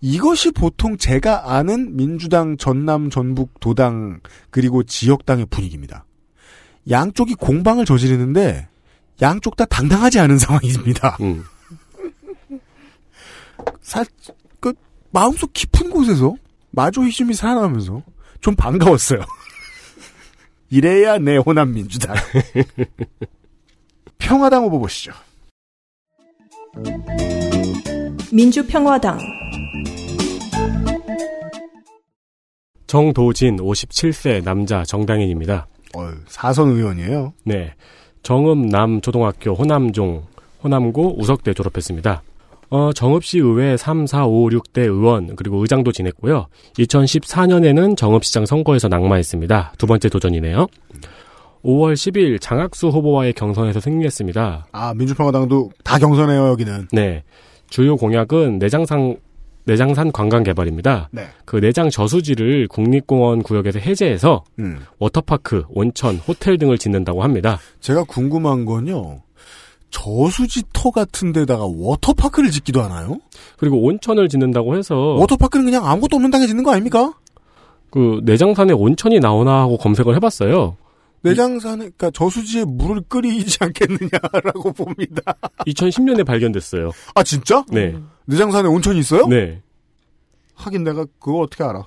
이것이 보통 제가 아는 민주당 전남 전북 도당 그리고 지역당의 분위기입니다. 양쪽이 공방을 저지르는데 양쪽 다 당당하지 않은 상황입니다. 음. 살, 그, 마음속 깊은 곳에서 마조이즘이 살아나면서 좀 반가웠어요. 이래야 내 호남 민주당. 평화당 후보 보시죠. 민주평화당 정도진 57세 남자 정당인입니다. 어, 사선 의원이에요. 네. 정읍 남 초등학교 호남종 호남고 우석대 졸업했습니다. 어, 정읍시 의회 3, 4, 5, 6대 의원 그리고 의장도 지냈고요. 2014년에는 정읍시장 선거에서 낙마했습니다. 두 번째 도전이네요. 5월 10일 장학수 후보와의 경선에서 승리했습니다. 아, 민주평화당도 다 경선해요, 여기는. 네. 주요 공약은 내장산 내장산 관광 개발입니다. 네. 그 내장 저수지를 국립공원 구역에서 해제해서 음. 워터파크, 온천, 호텔 등을 짓는다고 합니다. 제가 궁금한 건요. 저수지터 같은 데다가 워터파크를 짓기도 하나요? 그리고 온천을 짓는다고 해서 워터파크는 그냥 아무것도 없는 땅에 짓는 거 아닙니까? 그 내장산에 온천이 나오나 하고 검색을 해봤어요. 내장산에, 그니까 저수지에 물을 끓이지 않겠느냐라고 봅니다. 2010년에 발견됐어요. 아, 진짜? 네, 내장산에 온천이 있어요? 네. 하긴 내가 그거 어떻게 알아?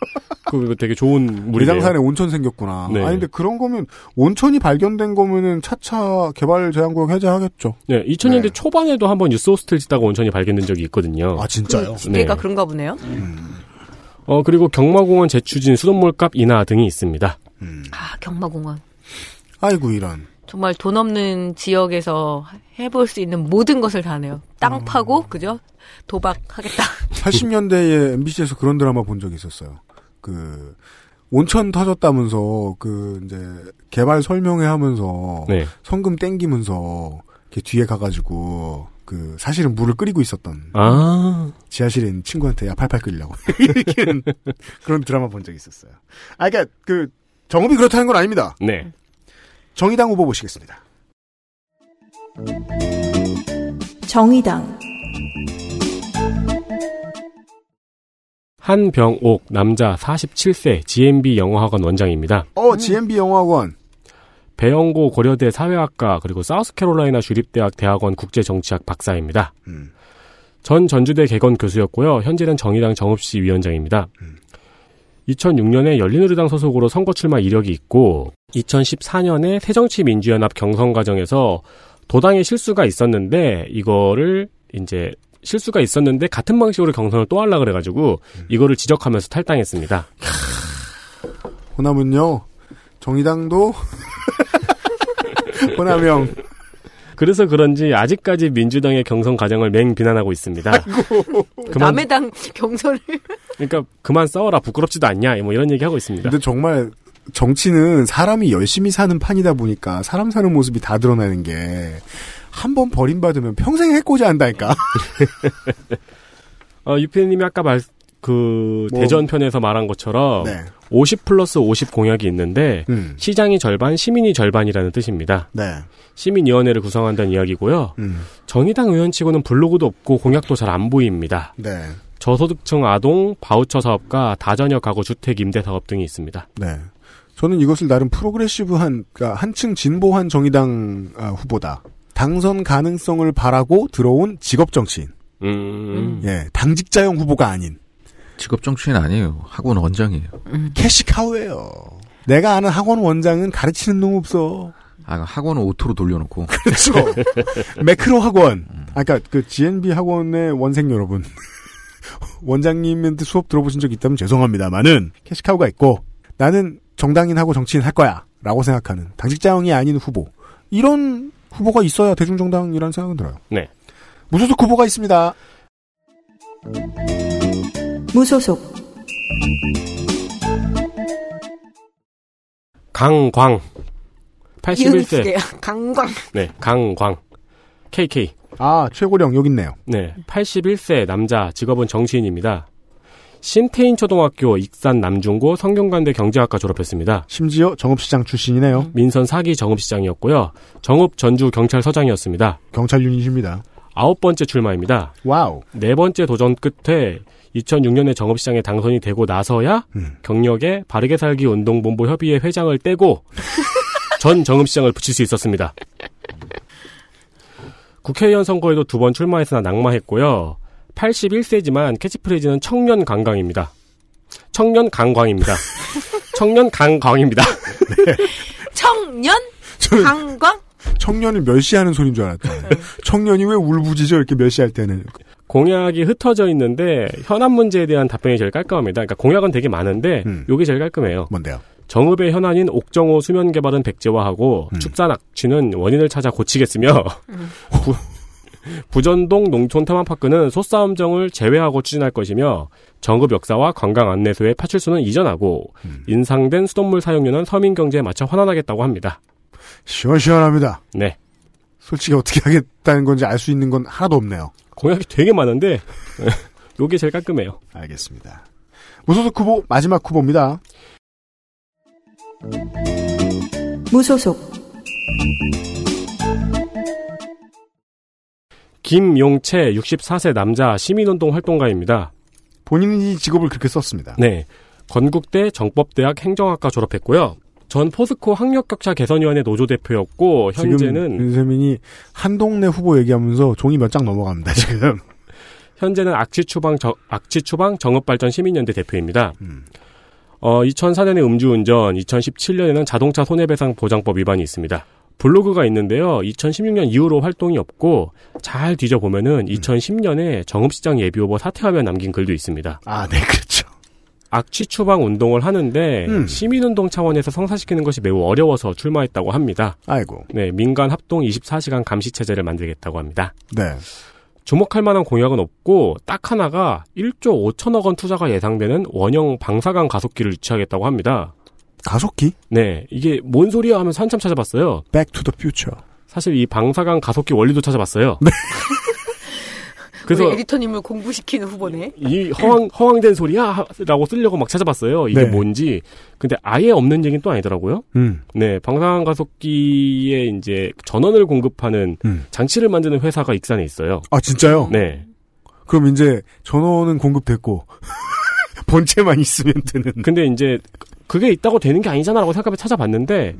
그 되게 좋은 물이래요. 내장산에 온천 생겼구나. 네. 아니, 근데 그런 거면, 온천이 발견된 거면은 차차 개발 제한구역 해제하겠죠. 네, 2000년대 네. 초반에도 한번 유스호스텔 짓다가 온천이 발견된 적이 있거든요. 아, 진짜요? 그 기계가 네. 그런가 보네요. 어 그리고 경마공원 재추진 수돗물값 인하 등이 있습니다. 음. 아, 경마공원. 아이고, 이런. 정말 돈 없는 지역에서 해볼 수 있는 모든 것을 다 하네요. 땅 파고, 그죠? 도박하겠다. 80년대에 MBC에서 그런 드라마 본 적이 있었어요. 그, 온천 터졌다면서, 그, 이제, 개발 설명회 하면서, 네, 성금 땡기면서, 이렇게 뒤에 가가지고, 그, 사실은 물을 끓이고 있었던, 아 지하실에 있는 친구한테 야, 팔팔 끓이려고. 이렇게 그런 드라마 본 적이 있었어요. 아, 그니까, 그, 정업이 그렇다는 건 아닙니다. 네. 정의당 후보 보시겠습니다. 정의당 한병옥 남자 47세 GMB 영어학원 원장입니다. 어, GMB 영화학원. 배영고 고려대 사회학과 그리고 사우스캐롤라이나 주립대학 대학원 국제정치학 박사입니다. 음. 전 전주대 개건 교수였고요. 현재는 정의당 정읍시 위원장입니다. 음. 2006년에 열린우리당 소속으로 선거 출마 이력이 있고 2014년에 새정치민주연합 경선 과정에서 도당에 실수가 있었는데 이거를 이제 실수가 있었는데 같은 방식으로 경선을 또 하려 그래가지고 음. 이거를 지적하면서 탈당했습니다. 호남은요, 정의당도, 호남형. 그래서 그런지 아직까지 민주당의 경선 과정을 맹 비난하고 있습니다. 그만- 남의 당 경선을. 그러니까 그만 싸워라 부끄럽지도 않냐 뭐 이런 얘기 하고 있습니다. 근데 정말, 정치는 사람이 열심히 사는 판이다 보니까 사람 사는 모습이 다 드러나는 게, 한 번 버림받으면 평생 해코지 한다니까. 어, 유피님이 아까 말, 그, 뭐. 대전편에서 말한 것처럼, 네. 50 플러스 50 공약이 있는데, 음. 시장이 절반, 시민이 절반이라는 뜻입니다. 네. 시민위원회를 구성한다는 이야기고요. 음. 정의당 의원치고는 블로그도 없고 공약도 잘 안 보입니다. 네. 저소득층 아동, 바우처 사업과 다전역 가구 주택 임대 사업 등이 있습니다. 네. 저는 이것을 나름 프로그레시브한, 그러니까 한층 진보한 정의당 아, 후보다. 당선 가능성을 바라고 들어온 직업 정치인. 음, 예, 당직자형 후보가 아닌 직업 정치인 아니에요. 학원 원장이에요. 캐시카우예요. 내가 아는 학원 원장은 가르치는 놈 없어. 아, 학원은 auto로 돌려놓고. 그렇죠. 매크로 학원. 아까 그 GNB 학원의 원생 여러분. 원장님한테 수업 들어보신 적 있다면 죄송합니다만은 캐시카우가 있고 나는 정당인하고 정치인 할 거야 라고 생각하는 당직자형이 아닌 후보 이런 후보가 있어야 대중정당이라는 생각은 들어요. 네. 무소속 후보가 있습니다. 무소속 강광. 81세. 이은수계야. 강광. 네, 강광. KK. 아 최고령 여기 있네요. 네, 81세 남자, 직업은 정치인입니다. 신태인 초등학교 익산 남중고 성균관대 경제학과 졸업했습니다. 심지어 정읍시장 출신이네요. 민선 사기 정읍시장이었고요. 정읍 전주 경찰서장이었습니다. 경찰 유닛입니다. 아홉 번째 출마입니다. wow. 네 번째 도전 끝에 2006년에 정읍시장에 당선이 되고 나서야 음. 경력에 바르게 살기 운동본부 협의회 회장을 떼고 전 정읍시장을 붙일 수 있었습니다. 국회의원 선거에도 두 번 출마했으나 낙마했고요. 81세지만 캐치프레이즈는 청년 강강입니다. 청년 강광입니다. 청년 강광입니다. 청년? 저는 강광? 청년을 멸시하는 소리인 줄 알았잖아요. 청년이 왜 울부짖어 이렇게 멸시할 때는. 공약이 흩어져 있는데 현안 문제에 대한 답변이 제일 깔끔합니다. 그러니까 공약은 되게 많은데 음. 요게 제일 깔끔해요. 뭔데요? 정읍의 현안인 옥정호 수면 개발은 백제화하고 음. 축산 악취는 원인을 찾아 고치겠으며 부, 부전동 농촌 테마파크는 소싸움정을 제외하고 추진할 것이며 정읍 역사와 관광 안내소의 파출소는 이전하고 음. 인상된 수돗물 사용료는 서민 경제에 맞춰 환원하겠다고 합니다. 시원시원합니다. 네. 솔직히 어떻게 하겠다는 건지 알 수 있는 건 하나도 없네요. 공약이 되게 많은데 요게 제일 깔끔해요. 알겠습니다. 무소속 후보 마지막 후보입니다. 무소속 김용채 64세 남자 시민운동 활동가입니다. 본인이 이 직업을 그렇게 썼습니다. 네. 건국대 정법대학 행정학과 졸업했고요. 전 포스코 학력격차 개선위원회 노조 대표였고 현재는 윤세민이 한 동네 후보 얘기하면서 종이 몇 장 넘어갑니다. 지금. 현재는 악취추방 정, 악취추방 정읍발전 시민연대 대표입니다. 음. 어, 2004년에 음주운전, 2017년에는 자동차 손해배상 보장법 위반이 있습니다. 블로그가 있는데요. 2016년 이후로 활동이 없고 잘 뒤져보면은 2010년에 정읍시장 예비후보 사퇴하며 남긴 글도 있습니다. 아, 네, 그렇죠. 악취 추방 운동을 하는데 음. 시민운동 차원에서 성사시키는 것이 매우 어려워서 출마했다고 합니다. 아이고. 네, 민간 합동 24시간 감시 체제를 만들겠다고 합니다. 네. 주목할 만한 공약은 없고 딱 하나가 1조 5천억 원 투자가 예상되는 원형 방사강 가속기를 유치하겠다고 합니다. 가속기? 네, 이게 뭔 소리야 하면서 한참 찾아봤어요. Back to the future. 사실 이 방사강 가속기 원리도 찾아봤어요. 그래서 그래서 에디터님을 공부시키는 후보네. 이 허황 허황된 소리야 라고 쓰려고 막 찾아봤어요. 이게 네. 뭔지. 근데 아예 없는 얘기는 또 아니더라고요. 음. 네, 방사능 가속기에 이제 전원을 공급하는 음. 장치를 만드는 회사가 익산에 있어요. 아, 진짜요? 네. 그럼 이제 전원은 공급됐고 본체만 있으면 되는. 근데 이제 그게 있다고 되는 게 아니잖아라고 생각해 찾아봤는데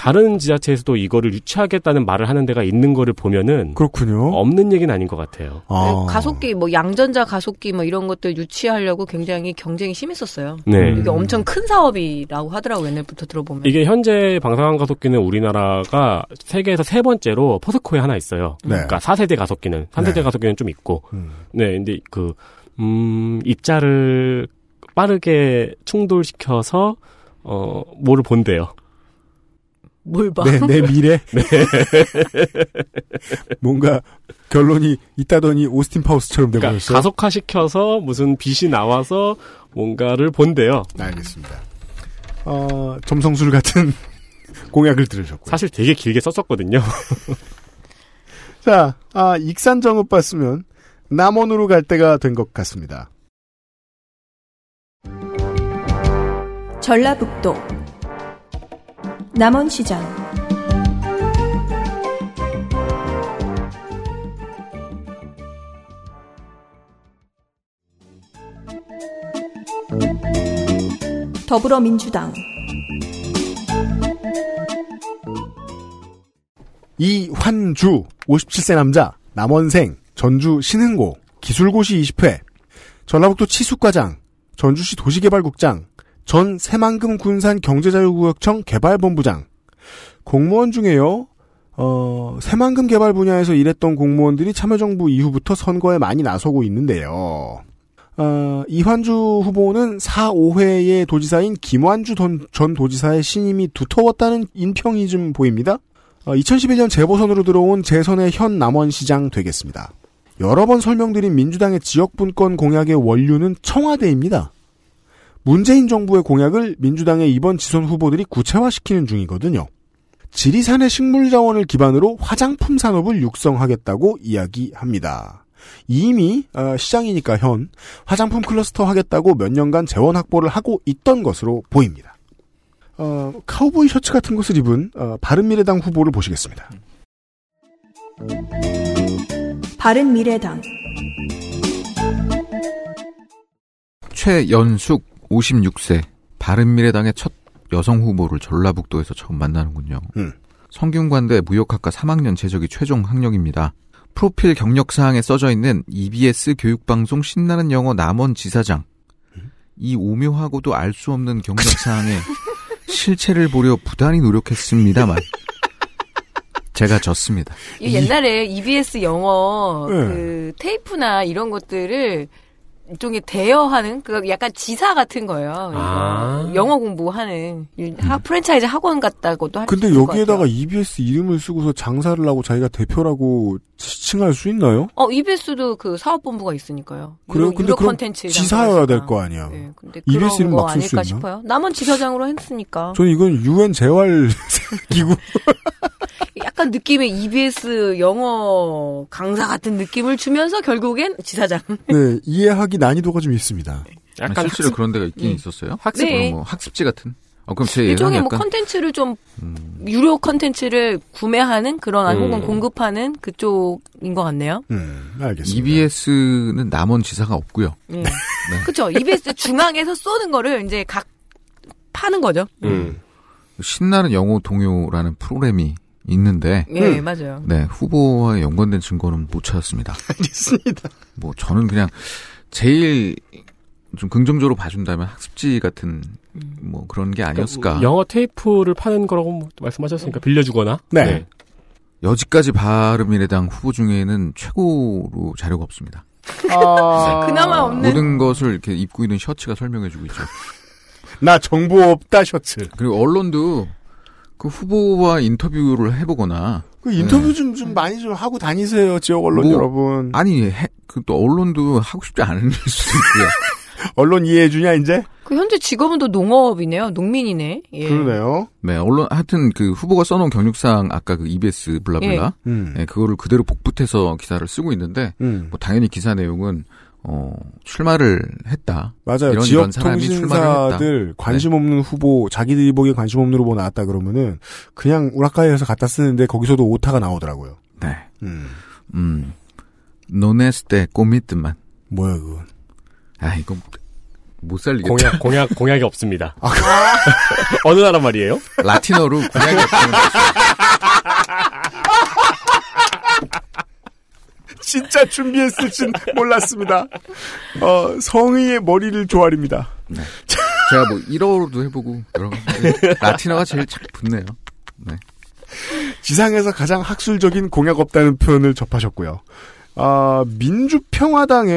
다른 지자체에서도 이거를 유치하겠다는 말을 하는 데가 있는 거를 보면은 그렇군요. 없는 얘기는 아닌 것 같아요. 아. 가속기 뭐 양전자 가속기 뭐 이런 것들 유치하려고 굉장히 경쟁이 심했었어요. 네. 음. 이게 엄청 큰 사업이라고 하더라고 요 옛날부터 들어보면. 이게 현재 방사능 가속기는 우리나라가 세계에서 세 번째로 포스코에 하나 있어요. 네. 그러니까 4세대 가속기는 3세대 네. 가속기는 좀 있고. 음. 네, 근데 그 음, 입자를 빠르게 충돌시켜서 어, 뭐를 본대요. 뭘 봐. 네, 내 미래. 뭔가 결론이 있다더니 오스틴 파우스처럼 그러니까 돼버렸어요. 가속화시켜서 무슨 빛이 나와서 뭔가를 본대요. 알겠습니다. 어, 점성술 같은 공약을 들으셨고요. 사실 되게 길게 썼었거든요. 자, 아, 익산 정읍 봤으면 남원으로 갈 때가 된 것 같습니다. 전라북도 남원시장. 더불어민주당. 이환주 57세 남자 남원생 전주 신흥고 기술고시 20회 전라북도 치수과장 전주시 도시개발국장 전 새만금 군산 경제자유구역청 개발본부장. 공무원 중에요. 어, 새만금 개발 분야에서 일했던 공무원들이 참여정부 이후부터 선거에 많이 나서고 있는데요. 어, 이환주 후보는 4, 5회의 도지사인 김완주 전, 전 도지사의 신임이 두터웠다는 인평이 좀 보입니다. 어, 2011년 재보선으로 들어온 재선의 현 남원시장 되겠습니다. 여러 번 설명드린 민주당의 지역분권 공약의 원류는 청와대입니다. 문재인 정부의 공약을 민주당의 이번 지선 후보들이 구체화시키는 중이거든요. 지리산의 식물 자원을 기반으로 화장품 산업을 육성하겠다고 이야기합니다. 이미 어, 시장이니까 현 화장품 클러스터 하겠다고 몇 년간 재원 확보를 하고 있던 것으로 보입니다. 어, 카우보이 셔츠 같은 것을 입은 어, 바른미래당 후보를 보시겠습니다. 바른 미래당 최연숙 56세 바른미래당의 첫 여성 후보를 전라북도에서 처음 만나는군요. 음. 성균관대 무역학과 3학년 재적이 최종 학력입니다. 프로필 경력 사항에 써져 있는 EBS 교육방송 신나는 영어 남원 지사장. 이 오묘하고도 알 수 없는 경력 사항에 실체를 보려 부단히 노력했습니다만 제가 졌습니다. 이 옛날에 EBS 영어 네. 그 테이프나 이런 것들을 일종의 대여하는 그 약간 지사 같은 거예요. 아. 영어 공부하는 이 하- 프랜차이즈 학원 같다고도 할수 근데 여기에다가. EBS 이름을 쓰고서 장사를 하고 자기가 대표라고 지칭할 수 있나요? 어 EBS도 그 사업본부가 있으니까요. 그래요? 유로, 근데 그럼 지사여야 될. 거 아니야. 네, 근데 EBS 그런 이름 거 막쓸수 아닐까 있나? 싶어요. 남원 지사장으로 했으니까 저는 이건 유엔 재활 기구. 약간 느낌의 EBS 영어 강사 같은 느낌을 주면서 결국엔 지사장. 네, 이해하기 난이도가 좀 있습니다. 약간 실제로 학습, 그런 데가 있긴 음. 있었어요? 학습 네. 뭐 학습지 같은? 어, 그럼 제 일종의 뭐 약간 컨텐츠를 좀 음, 유료 컨텐츠를 구매하는 그런 아니 음. 혹은 공급하는 그쪽인 것 같네요. 음, 알겠습니다. EBS는 남원 지사가 없고요. 예. 그렇죠. EBS 중앙에서 쏘는 거를 이제 각 파는 거죠. 음. 신나는 영어 동요라는 프로그램이 있는데 예, 음. 맞아요. 네 후보와 연관된 증거는 못 찾았습니다. 알겠습니다. 뭐 저는 그냥 제일 좀 긍정적으로 봐준다면 학습지 같은 뭐 그런 게 아니었을까. 영어 테이프를 파는 거라고 뭐 말씀하셨으니까 빌려주거나. 네. 여지까지 바른미래당 후보 중에는 최고로 자료가 없습니다. 아, 그나마 없는 모든 것을 이렇게 입고 있는 셔츠가 설명해주고 있죠. 나 정보 없다 셔츠. 그리고 언론도 그 후보와 인터뷰를 해보거나 그 인터뷰 네. 좀, 좀 많이 좀 하고 다니세요, 지역 언론 뭐, 여러분. 아니 그 또 언론도 하고 싶지 않은 일 수도 있고요. 언론 이해해주냐, 이제? 그 현재 직업은 또 농업이네요. 농민이네. 예. 그러네요. 네 언론 하여튼 그 후보가 써놓은 경력상 아까 그 EBS 블라블라 음. 네, 그거를 그대로 복붙해서 기사를 쓰고 있는데 음. 뭐 당연히 기사 내용은 어 출마를 했다. 맞아요. 이런 지역 이런 사람이 통신사들 관심 없는 후보, 자기들이 보기에 관심 없는 후보 나왔다 그러면은 그냥 우라카이에서 갖다 쓰는데 거기서도 오타가 나오더라고요. 네. 음. 음. 노네스테 꼬미트만. 뭐야, 그건. 아 이거 못 살리겠다. 공약, 공약, 공약이 없습니다. 어느 나라 말이에요? 라틴어로 공약이 거 진짜 준비했을 진 몰랐습니다. 어, 성의의 머리를 조아립니다. 제가 뭐 1어로도 해보고 여러 가지 라틴어가 제일 잘 붙네요. 네. 지상에서 가장 학술적인 공약 없다는 표현을 접하셨고요. 아, 민주평화당에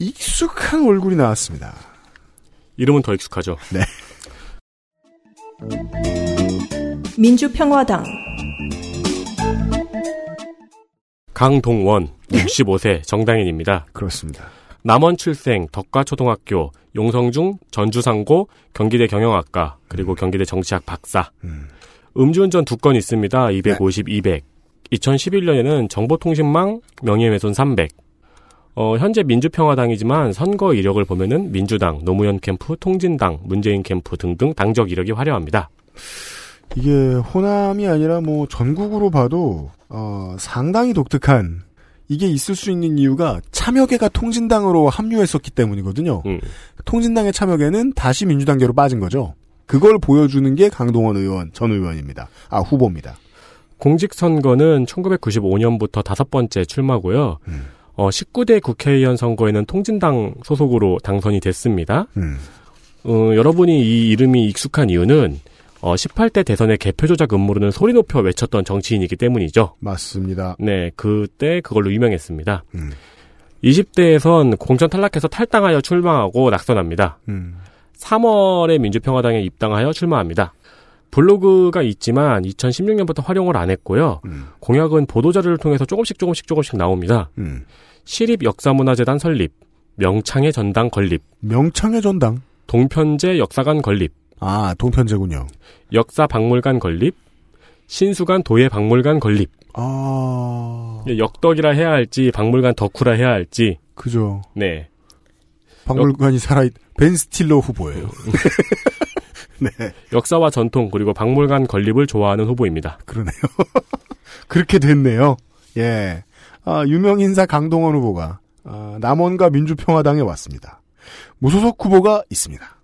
익숙한 얼굴이 나왔습니다. 이름은 더 익숙하죠. 민주평화당 강동원, 65세 정당인입니다. 그렇습니다. 남원 출생, 덕과초등학교, 용성중, 전주상고, 경기대 경영학과, 그리고 경기대 정치학 박사. 음. 음주운전 두 건 있습니다. 250, 200. 2011년에는 정보통신망 명예훼손 300. 어, 현재 민주평화당이지만 선거 이력을 보면은 민주당, 노무현 캠프, 통진당, 문재인 캠프 등등 당적 이력이 화려합니다. 이게 호남이 아니라 뭐 전국으로 봐도 어, 상당히 독특한 이게 있을 수 있는 이유가 참여계가 통진당으로 합류했었기 때문이거든요. 음. 통진당의 참여계는 다시 민주당계로 빠진 거죠. 그걸 보여주는 게 강동원 의원 전 의원입니다. 아 후보입니다. 공직선거는 1995년부터 다섯 번째 출마고요. 음. 어, 19대 국회의원 선거에는 통진당 소속으로 당선이 됐습니다. 음. 어, 여러분이 이 이름이 익숙한 이유는 어, 18대 대선의 개표 조작 음모론을 소리 높여 외쳤던 정치인이기 때문이죠. 맞습니다. 네, 그때 그걸로 유명했습니다. 음. 20대에선 공천 탈락해서 탈당하여 출마하고 낙선합니다. 음. 3월에 민주평화당에 입당하여 출마합니다. 블로그가 있지만 2016년부터 활용을 안 했고요. 음. 공약은 보도자료를 통해서 조금씩 조금씩 조금씩 나옵니다. 음. 시립 역사문화재단 설립, 명창의 전당 건립, 명창의 전당. 동편제 역사관 건립, 아, 동편제군요. 역사 박물관 건립, 신수관 도예 박물관 건립. 아, 예, 역덕이라 해야 할지 박물관 덕후라 해야 할지 그죠. 네 박물관이 살아있, 벤 스틸러 후보예요. 네, 역사와 전통 그리고 박물관 건립을 좋아하는 후보입니다. 그러네요. 그렇게 됐네요. 예. 아, 유명 인사 강동원 후보가, 아, 남원과 민주평화당에 왔습니다. 무소속 후보가 있습니다.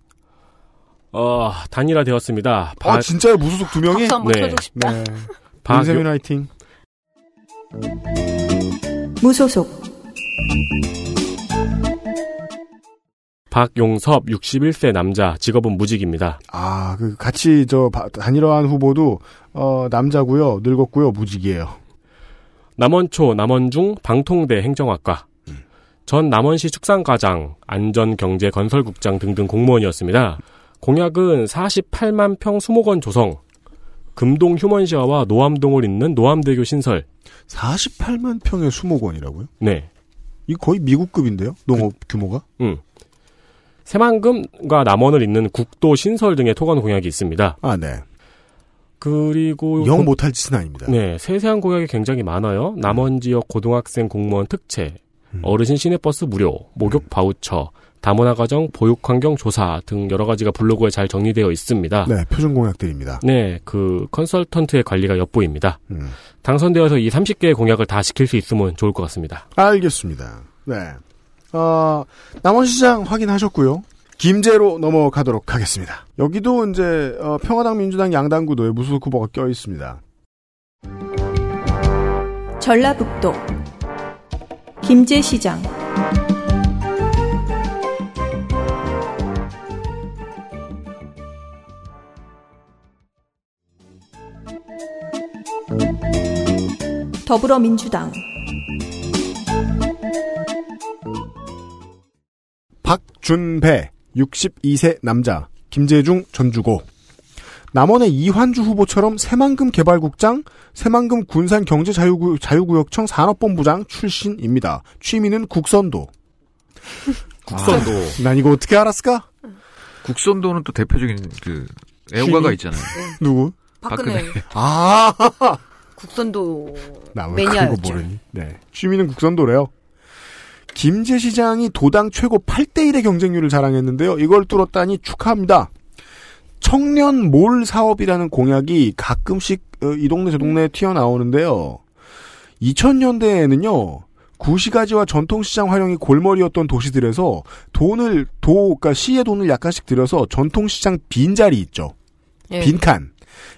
어 단일화되었습니다. 아, 진짜요? 무소속 두 명이? 박수 한번 네. 쳐주고 싶다. 네. 박- 윤세민 화이팅. 무소속 박용섭 61세 남자 직업은 무직입니다. 아, 그, 같이, 저, 바- 단일화한 후보도, 어, 남자고요 늙었고요, 무직이에요. 남원초 남원중 방통대 행정학과 전 남원시 축산과장 안전경제건설국장 등등 공무원이었습니다. 공약은 48만 평 수목원 조성 금동 휴먼시아와 노암동을 잇는 노암대교 신설 48만 평의 수목원이라고요? 네 이 거의 미국급인데요? 농업 규모가? 음. 새만금과 남원을 잇는 국도 신설 등의 토건 공약이 있습니다. 아, 네. 그리고 영 공- 못할 짓은 아닙니다. 네, 세세한 공약이 굉장히 많아요. 남원 지역 고등학생 공무원 특채, 어르신 시내버스 무료, 목욕 바우처, 다문화 가정 보육 환경 조사 등 여러 가지가 블로그에 잘 정리되어 있습니다. 네, 표준 공약들입니다. 네, 그 컨설턴트의 관리가 엿보입니다. 음. 당선되어서 이 30개의 공약을 다 지킬 수 있으면 좋을 것 같습니다. 알겠습니다. 네. 어, 남원시 장 확인하셨고요. 김제로 넘어가도록 하겠습니다. 여기도 이제 어, 평화당 민주당 양당 구도에 무소속 후보가 껴 있습니다. 전라북도 김제시장 더불어민주당 박준배 62세 남자 김재중 전주고 남원의 이환주 후보처럼 새만금 개발국장, 새만금 군산경제자유구, 자유구역청 산업본부장 출신입니다. 취미는 국선도. 국선도. 아, 난 이거 어떻게 알았을까? 국선도는 또 대표적인 그 애호가가? 있잖아요. 누구? 박근혜 아, 국선도 매니아였죠. 네. 취미는 국선도래요. 김제 시장이 도당 최고 8대1의 경쟁률을 자랑했는데요. 이걸 뚫었다니 축하합니다. 청년 몰 사업이라는 공약이 가끔씩 어, 이 동네 저 동네에 튀어나오는데요. 2000년대에는요. 구시가지와 전통시장 활용이 골머리였던 도시들에서 돈을 도, 그러니까 시의 돈을 약간씩 들여서 전통시장 빈자리 있죠. 예. 빈칸.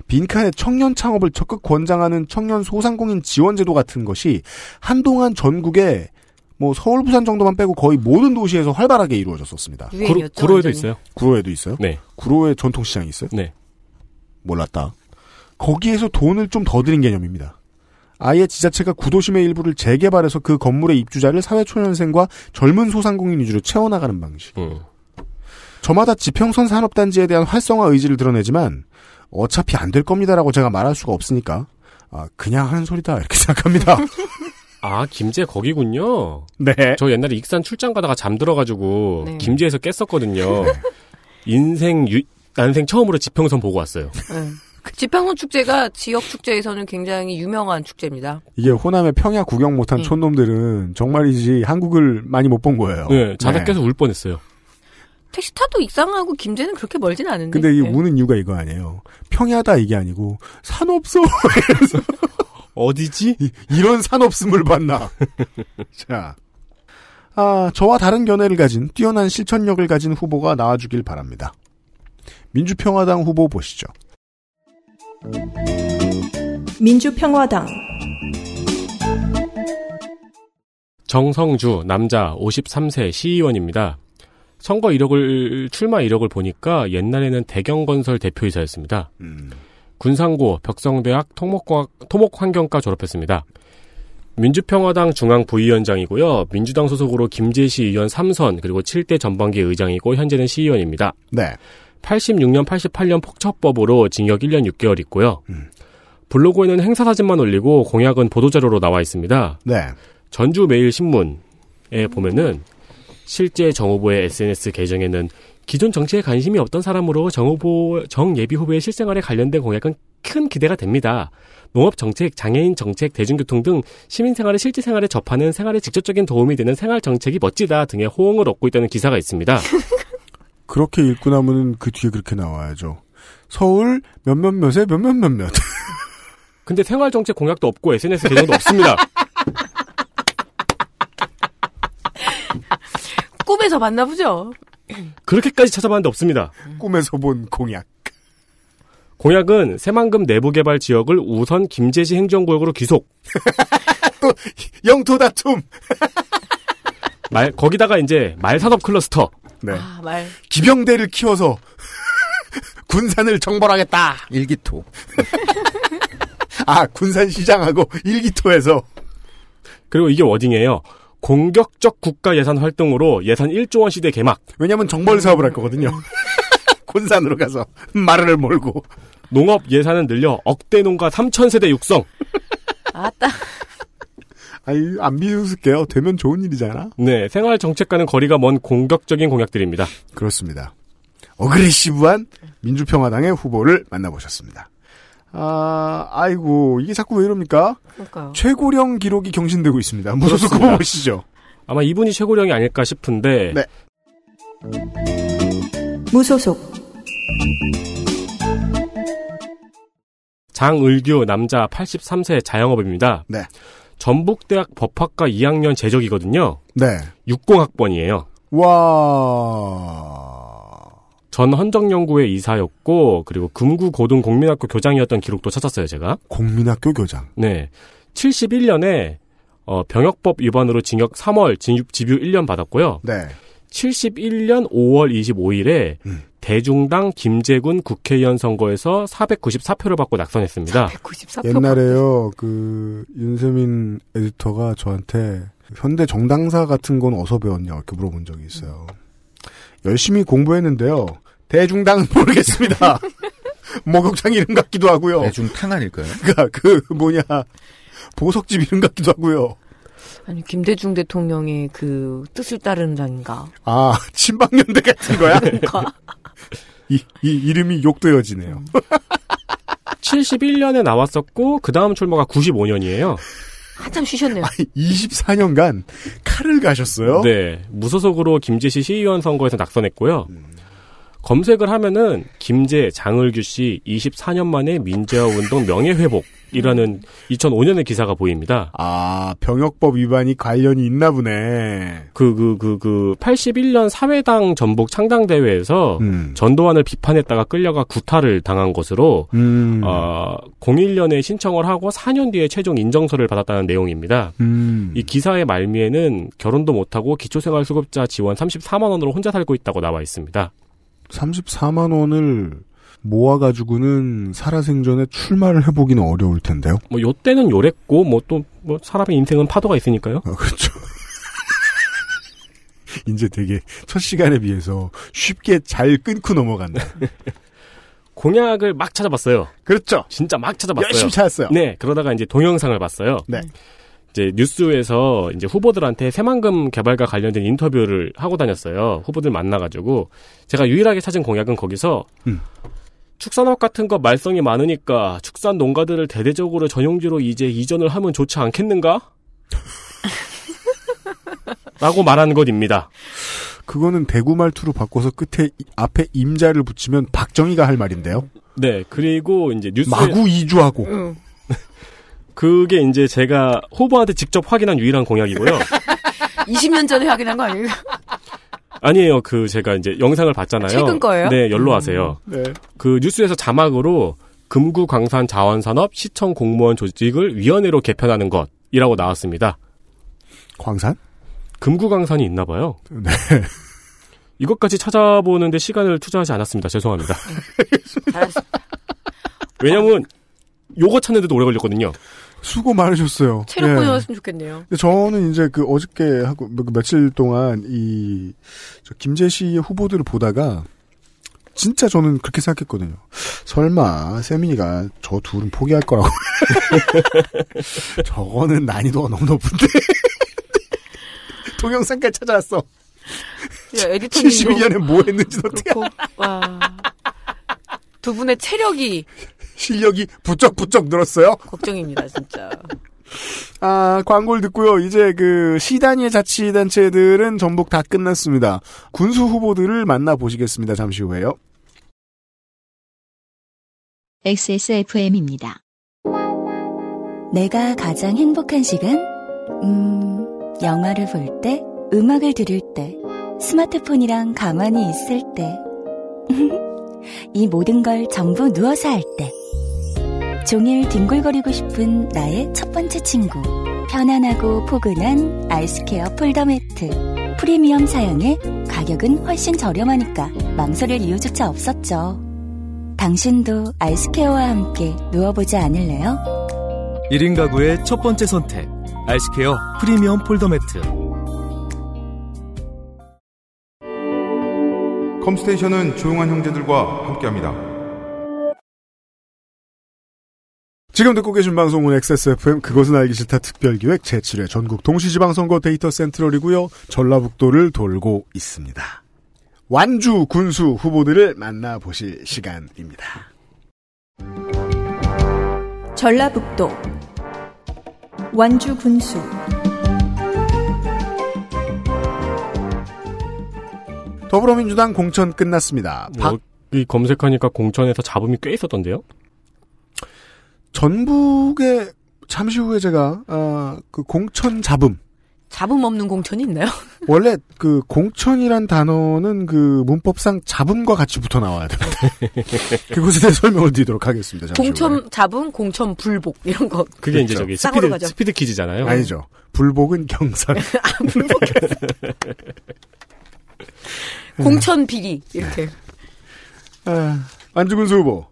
빈칸에 청년 창업을 적극 권장하는 청년 소상공인 지원제도 같은 것이 한동안 전국에 뭐 서울, 부산 정도만 빼고 거의 모든 도시에서 활발하게 이루어졌었습니다. 구로. 구로에도. 있어요. 구로에도 있어요? 네. 구로에 전통시장이 있어요? 네. 몰랐다. 거기에서 돈을 좀더 들인 개념입니다. 아예 지자체가 구도심의 일부를 재개발해서 그 건물의 입주자를 사회초년생과 젊은 소상공인 위주로 채워나가는 방식. 음. 저마다 지평선 산업단지에 대한 활성화 의지를 드러내지만 어차피 안 될 겁니다라고 제가 말할 수가 없으니까 아, 그냥 하는 소리다 이렇게 생각합니다. 아, 김제 거기군요. 네. 저 옛날에 익산 출장 가다가 잠들어가지고 네. 김제에서 깼었거든요. 인생 유, 난생 처음으로 지평선 보고 왔어요. 네. 그 지평선 축제가 지역 축제에서는 굉장히 유명한 축제입니다. 이게 호남의 평야 구경 못한 음. 촌놈들은 정말이지 한국을 많이 못 본 거예요. 네, 자다 네. 깨서 울 뻔했어요. 택시 타도 익상하고 김제는 그렇게 멀진 않은데. 근데 이 네. 우는 이유가 이거 아니에요. 평야다 이게 아니고 산 없어. 어디지? 이- 이런 산 없음을 봤나. 자, 아 저와 다른 견해를 가진 뛰어난 실천력을 가진 후보가 나와주길 바랍니다. 민주평화당 후보 보시죠. 민주평화당 정성주 남자 53세 시의원입니다. 선거 이력을 출마 이력을 보니까 옛날에는 대경건설 대표이사였습니다. 음. 군상고 벽성대학 토목과학, 토목환경과 졸업했습니다. 민주평화당 중앙 부위원장이고요. 민주당 소속으로 김재시 의원 3선 그리고 7대 전반기 의장이고 현재는 시의원입니다. 네. 86년 88년 폭처법으로 징역 1년 6개월 있고요. 음. 블로그에는 행사 사진만 올리고 공약은 보도자료로 나와 있습니다. 네. 전주 매일신문에 보면은 실제 정 후보의 SNS 계정에는 기존 정치에 관심이 없던 사람으로 정 후보, 정 예비 후보의 실생활에 관련된 공약은 큰 기대가 됩니다. 농업 정책, 장애인 정책, 대중교통 등 시민 생활의 실제 생활에 접하는 생활에 직접적인 도움이 되는 생활 정책이 멋지다 등의 호응을 얻고 있다는 기사가 있습니다. 그렇게 읽고 나면은 그 뒤에 그렇게 나와야죠. 서울 몇몇몇에 몇몇몇몇. 근데 생활 정책 공약도 없고 SNS 계정도 없습니다. 꿈에서 봤나 보죠. 그렇게까지 찾아봤는데 없습니다. 꿈에서 본 공약. 공약은 새만금 내부 개발 지역을 우선 김제시 행정구역으로 귀속. 영토 다툼. 말 거기다가 이제 말산업 클러스터. 네. 아, 말. 기병대를 키워서 군산을 정벌하겠다. 일기토. 아, 군산 시장하고 일기토에서 그리고 이게 워딩이에요. 공격적 국가 예산 활동으로 예산 1조 원 시대 개막. 왜냐면 정벌 사업을 할 거거든요. 군산으로 가서 말을 몰고 농업 예산은 늘려 억대 농가 3천 세대 육성. 아따. 아이 안 비웃을게요. 되면 좋은 일이잖아. 네, 생활 정책과는 거리가 먼 공격적인 공약들입니다. 그렇습니다. 어그레시브한 민주평화당의 후보를 만나보셨습니다. 아, 아이고 이게 자꾸 왜 이럽니까? 그러니까요. 최고령 기록이 경신되고 있습니다. 무소속 후보. 보시죠. 아마 이분이 최고령이 아닐까 싶은데 네. 무소속 장을규 남자 83세 자영업입니다. 네. 전북대학 법학과 2학년 재적이거든요. 네. 60학번이에요. 와. 전 헌정연구회 이사였고 그리고 금구 고등 공민학교 교장이었던 기록도 찾았어요, 제가. 공민학교 교장. 네. 71년에 어, 병역법 위반으로 징역 3월 징역 집유 1년 받았고요. 네. 71년 5월 25일에 음. 대중당 김재군 국회의원 선거에서 494표를 받고 낙선했습니다. 194표. 옛날에요, 그, 윤세민 에디터가 저한테 현대 정당사 같은 건 어디서 배웠냐, 이렇게 물어본 적이 있어요. 열심히 공부했는데요. 대중당은 모르겠습니다. 목욕탕 이름 같기도 하고요. 대중탕 아닐까요? 그니까, 그, 뭐냐, 보석집 이름 같기도 하고요. 아니, 김대중 대통령의 그 뜻을 따른다인가. 아, 친박연대 같은 거야? 그러니까. 이, 이 이름이 욕되어지네요. 71년에 나왔었고 그 다음 출마가 95년이에요. 한참 쉬셨네요. 24년간 칼을 가셨어요? 네, 무소속으로 김제시 시의원 선거에서 낙선했고요. 음. 검색을 하면은 김제 장을규 씨 24년 만에 민주화 운동 명예 회복이라는 2005년의 기사가 보입니다. 아, 병역법 위반이 관련이 있나 보네. 그 그 그 그 81년 사회당 전북 창당 대회에서 음. 전두환을 비판했다가 끌려가 구타를 당한 것으로 음. 어, 01년에 신청을 하고 4년 뒤에 최종 인정서를 받았다는 내용입니다. 음. 이 기사의 말미에는 결혼도 못 하고 기초생활수급자 지원 34만 원으로 혼자 살고 있다고 나와 있습니다. 34만 원을 모아가지고는 살아생전에 출마를 해보기는 어려울 텐데요. 뭐 요 때는 요랬고 뭐 또 뭐 사람의 인생은 파도가 있으니까요. 아, 그렇죠. 이제 되게 첫 시간에 비해서 쉽게 잘 끊고 넘어간다. 공약을 막 찾아봤어요. 그렇죠. 진짜 막 찾아봤어요. 열심히 찾았어요. 네, 그러다가 이제 동영상을 봤어요. 네. 이제 뉴스에서 이제 후보들한테 새만금 개발과 관련된 인터뷰를 하고 다녔어요. 후보들 만나가지고 제가 유일하게 찾은 공약은 거기서 음. 축산업 같은 거 말썽이 많으니까 축산 농가들을 대대적으로 전용지로 이제 이전을 하면 좋지 않겠는가? 라고 말한 것입니다. 그거는 대구 말투로 바꿔서 끝에 이- 앞에 임자를 붙이면 박정희가 할 말인데요. 네, 그리고 이제 뉴스에 마구 이주하고. 응. 그게 이제 제가 후보한테 직접 확인한 유일한 공약이고요. 20년 전에 확인한 거 아니에요? 아니에요. 그 제가 이제 영상을 봤잖아요. 최근 거예요? 네, 연로하세요. 네. 그 뉴스에서 자막으로 금구 광산 자원산업 시청 공무원 조직을 위원회로 개편하는 것이라고 나왔습니다. 광산? 금구강산이 있나 봐요. 네. 이것까지 찾아보는데 시간을 투자하지 않았습니다. 죄송합니다. 왜냐면 요거 찾는데도 오래 걸렸거든요. 수고 많으셨어요. 체력 예. 보존했으면 좋겠네요. 저는 이제 그 어저께 하고 며- 며칠 동안 이저 김재시의 후보들을 보다가 진짜 저는 그렇게 생각했거든요. 설마 세민이가 저 둘은 포기할 거라고. 저거는 난이도가 너무 높은데. 동영상까지 찾아왔어. 야, 에디터님도 71년에 뭐 했는지 어떻게 와. 두 분의 체력이 실력이 부쩍부쩍 늘었어요. 걱정입니다, 진짜. 아, 광고를 듣고요. 이제 그 시단위의 자치단체들은 전부 다 끝났습니다. 군수 후보들을 만나보시겠습니다. 잠시 후에요. XSFM입니다. 내가 가장 행복한 시간? 음, 영화를 볼 때, 음악을 들을 때, 스마트폰이랑 가만히 있을 때. 이 모든 걸 전부 누워서 할 때. 종일 뒹굴거리고 싶은 나의 첫 번째 친구. 편안하고 포근한 아이스케어 폴더 매트. 프리미엄 사양에 가격은 훨씬 저렴하니까 망설일 이유조차 없었죠. 당신도 아이스케어와 함께 누워보지 않을래요? 1인 가구의 첫 번째 선택. 아이스케어 프리미엄 폴더 매트. 컴스테이션은 조용한 형제들과 함께합니다. 지금 듣고 계신 방송은 XSFM 그것은 알기 싫다 특별기획 제7회 전국 동시지방선거 데이터 센트럴이고요. 전라북도를 돌고 있습니다. 완주 군수 후보들을 만나보실 시간입니다. 전라북도 완주 군수 더불어민주당 공천 끝났습니다. 박 여기 검색하니까 공천에서 잡음이 꽤 있었던데요. 전북에 잠시 후에 제가 아, 그 공천 잡음 잡음 없는 공천이 있나요? 원래 그 공천이란 단어는 그 문법상 잡음과 같이 붙어 나와야 됩니다. 그것에 대해 설명을 드리도록 하겠습니다. 잠시 후에. 공천 잡음, 공천 불복 이런 거. 그게 이제 그렇죠. 저기 싸구려 스피드, 가죠. 스피드 퀴즈잖아요. 아니죠. 불복은 경선. 아, 불복. 공천 비리 이렇게. 아, 안주근수 후보.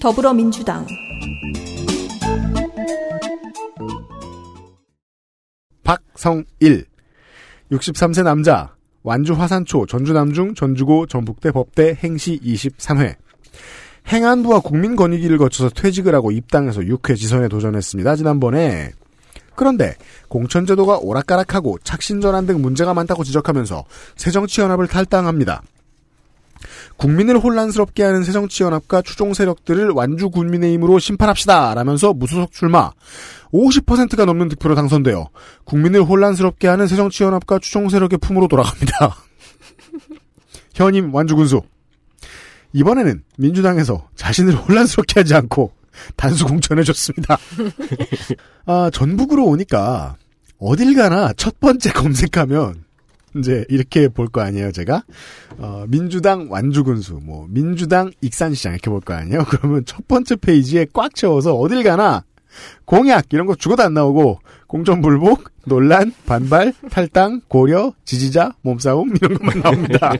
더불어민주당 박성일 63세 남자 완주 화산초 전주 남중 전주고 전북대 법대 행시 23회 행안부와 국민권익위를 거쳐서 퇴직을 하고 입당해서 6회 지선에 도전했습니다. 지난번에 그런데 공천제도가 오락가락하고 착신전환 등 문제가 많다고 지적하면서 새정치연합을 탈당합니다. 국민을 혼란스럽게 하는 새정치연합과 추종 세력들을 완주 군민의힘으로 심판합시다 라면서 무소속 출마 50%가 넘는 득표로 당선되어 국민을 혼란스럽게 하는 새정치연합과 추종 세력의 품으로 돌아갑니다. 현임 완주 군수 이번에는 민주당에서 자신을 혼란스럽게 하지 않고 단수 공천해줬습니다. 아, 전북으로 오니까 어딜 가나 첫 번째 검색하면 이제 이렇게 볼 거 아니에요, 제가? 어, 민주당 완주군수, 뭐, 민주당 익산시장 이렇게 볼 거 아니에요? 그러면 첫 번째 페이지에 꽉 채워서 어딜 가나 공약 이런 거 죽어도 안 나오고 공천불복, 논란, 반발, 탈당, 고려, 지지자, 몸싸움 이런 것만 나옵니다.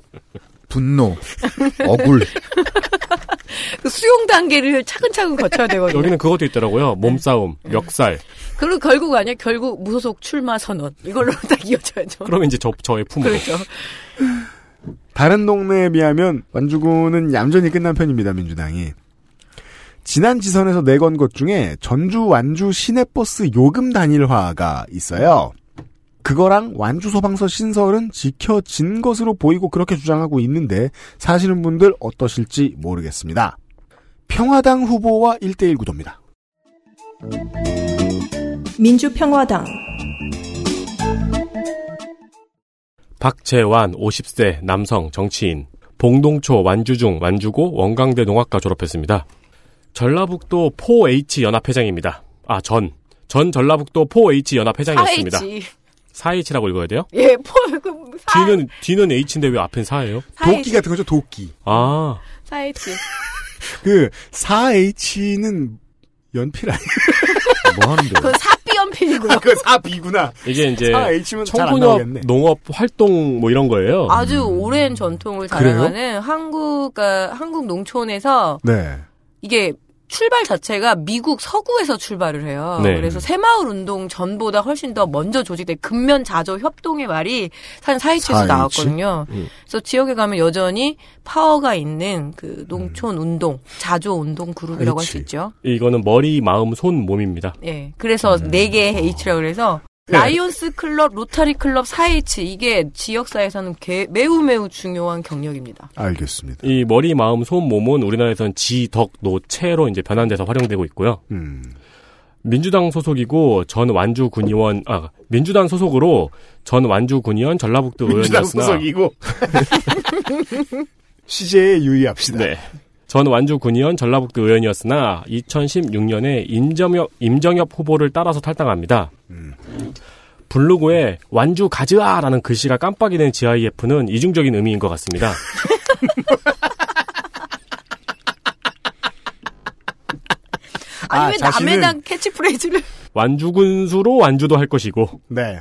분노, 억울. 그 수용 단계를 차근차근 거쳐야 되거든요. 여기는 그것도 있더라고요. 몸싸움, 멱살. 그리고 결국 아니야 결국 무소속 출마 선언 이걸로 딱 이어져야죠. 그러면 이제 저, 저의 품으로. 그렇죠. 다른 동네에 비하면 완주군은 얌전히 끝난 편입니다, 민주당이. 지난 지선에서 내건 것 중에 전주 완주 시내버스 요금 단일화가 있어요. 그거랑 완주 소방서 신설은 지켜진 것으로 보이고 그렇게 주장하고 있는데 사시는 분들 어떠실지 모르겠습니다. 평화당 후보와 1대1 구도입니다. 민주평화당 박재완 50세 남성 정치인. 봉동초 완주중 완주고 원광대 농학과 졸업했습니다. 전라북도 4H 연합회장입니다. 아, 전. 전 전라북도 4H 연합회장이었습니다. 4H. 4H라고 읽어야 돼요? 예, 포, 그, 사, 뒤는, 뒤는 H인데 왜 앞엔 4예요? 도끼 같은 거죠, 도끼. 아, 4H. 그 4H는 연필 아니에요? 뭐 하는데? 그건 사비연필이고요. 그 사비구나. 이게 이제 청소년. 농업 활동 뭐 이런 거예요. 아주 오랜 전통을? 자랑하는 한국, 아, 한국 농촌에서 네. 이게 출발 자체가 미국 서구에서 출발을 해요. 네. 그래서 새마을 운동 전보다 훨씬 더 먼저 조직된 근면 자조 협동의 말이 사실 사이치에서 4H? 나왔거든요. 음. 그래서 지역에 가면 여전히 파워가 있는 그 농촌 운동, 자조 운동 그룹이라고 할 수. 있죠. 이거는 머리, 마음, 손, 몸입니다. 예. 그래서 네 개의 H라고 그래서 라이온스 클럽, 로타리 클럽 4H 이게 지역사에서는 개- 매우 매우 중요한 경력입니다. 알겠습니다. 이 머리, 마음, 손, 몸은 우리나라에선 지, 덕, 노, 체로 이제 변환돼서 활용되고 있고요. 음. 민주당 소속이고 전 완주 군의원 아 민주당 소속으로 전 완주 군의원 전라북도 민주당 의원이었으나 소속이고. 시제에 유의합시다. 네. 전 완주 군의원 전라북도 의원이었으나 2016년에 임정엽 임정엽 후보를 따라서 탈당합니다. 음. 블로그에 완주 가즈아라는 글씨가 깜빡이 된 GIF는 이중적인 의미인 것 같습니다. 아니 왜 자신은- 남에 대한 캐치프레이즈를 완주 군수로 완주도 할 것이고 네.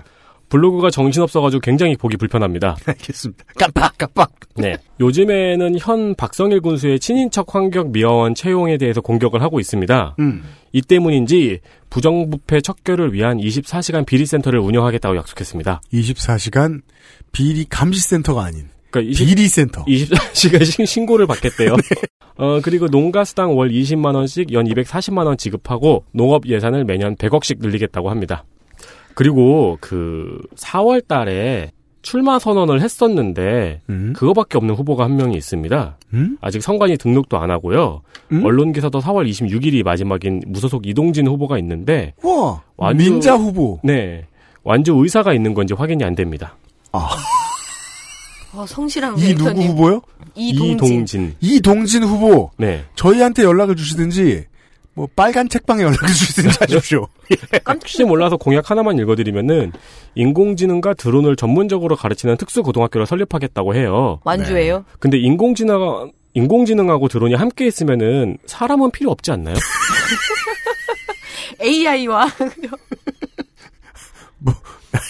블로그가 정신없어가지고 굉장히 보기 불편합니다. 알겠습니다. 깜빡, 깜빡. 네. 요즘에는 현 박성일 군수의 친인척 환경 미화원 채용에 대해서 공격을 하고 있습니다. 음. 이 때문인지 부정부패 척결을 위한 24시간 비리센터를 운영하겠다고 약속했습니다. 24시간 비리 감시센터가 아닌 그러니까 20, 비리센터. 24시간 신- 신고를 받겠대요. 어, 그리고 농가 수당 월 20만원씩 연 240만원 지급하고 농업 예산을 매년 100억씩 늘리겠다고 합니다. 그리고 그 4월 달에 출마 선언을 했었는데 음? 그거밖에 없는 후보가 한 명이 있습니다. 음? 아직 선관위 등록도 안 하고요. 음? 언론 기사도 4월 26일이 마지막인 무소속 이동진 후보가 있는데 와, 완주- 민자 후보. 네. 완주 의사가 있는 건지 확인이 안 됩니다. 아, 어, 성실한 이 누구. 후보요? 이동진. 이동진. 이동진 후보. 네. 저희한테 연락을 주시든지 뭐 빨간 책방에 연락을 주시든지 하십시오. 혹시 몰라서 공약 하나만 읽어드리면은 인공지능과 드론을 전문적으로 가르치는 특수 고등학교를 설립하겠다고 해요. 완주예요. 근데 인공지능 인공지능하고 드론이 함께 있으면은 사람은 필요 없지 않나요? AI와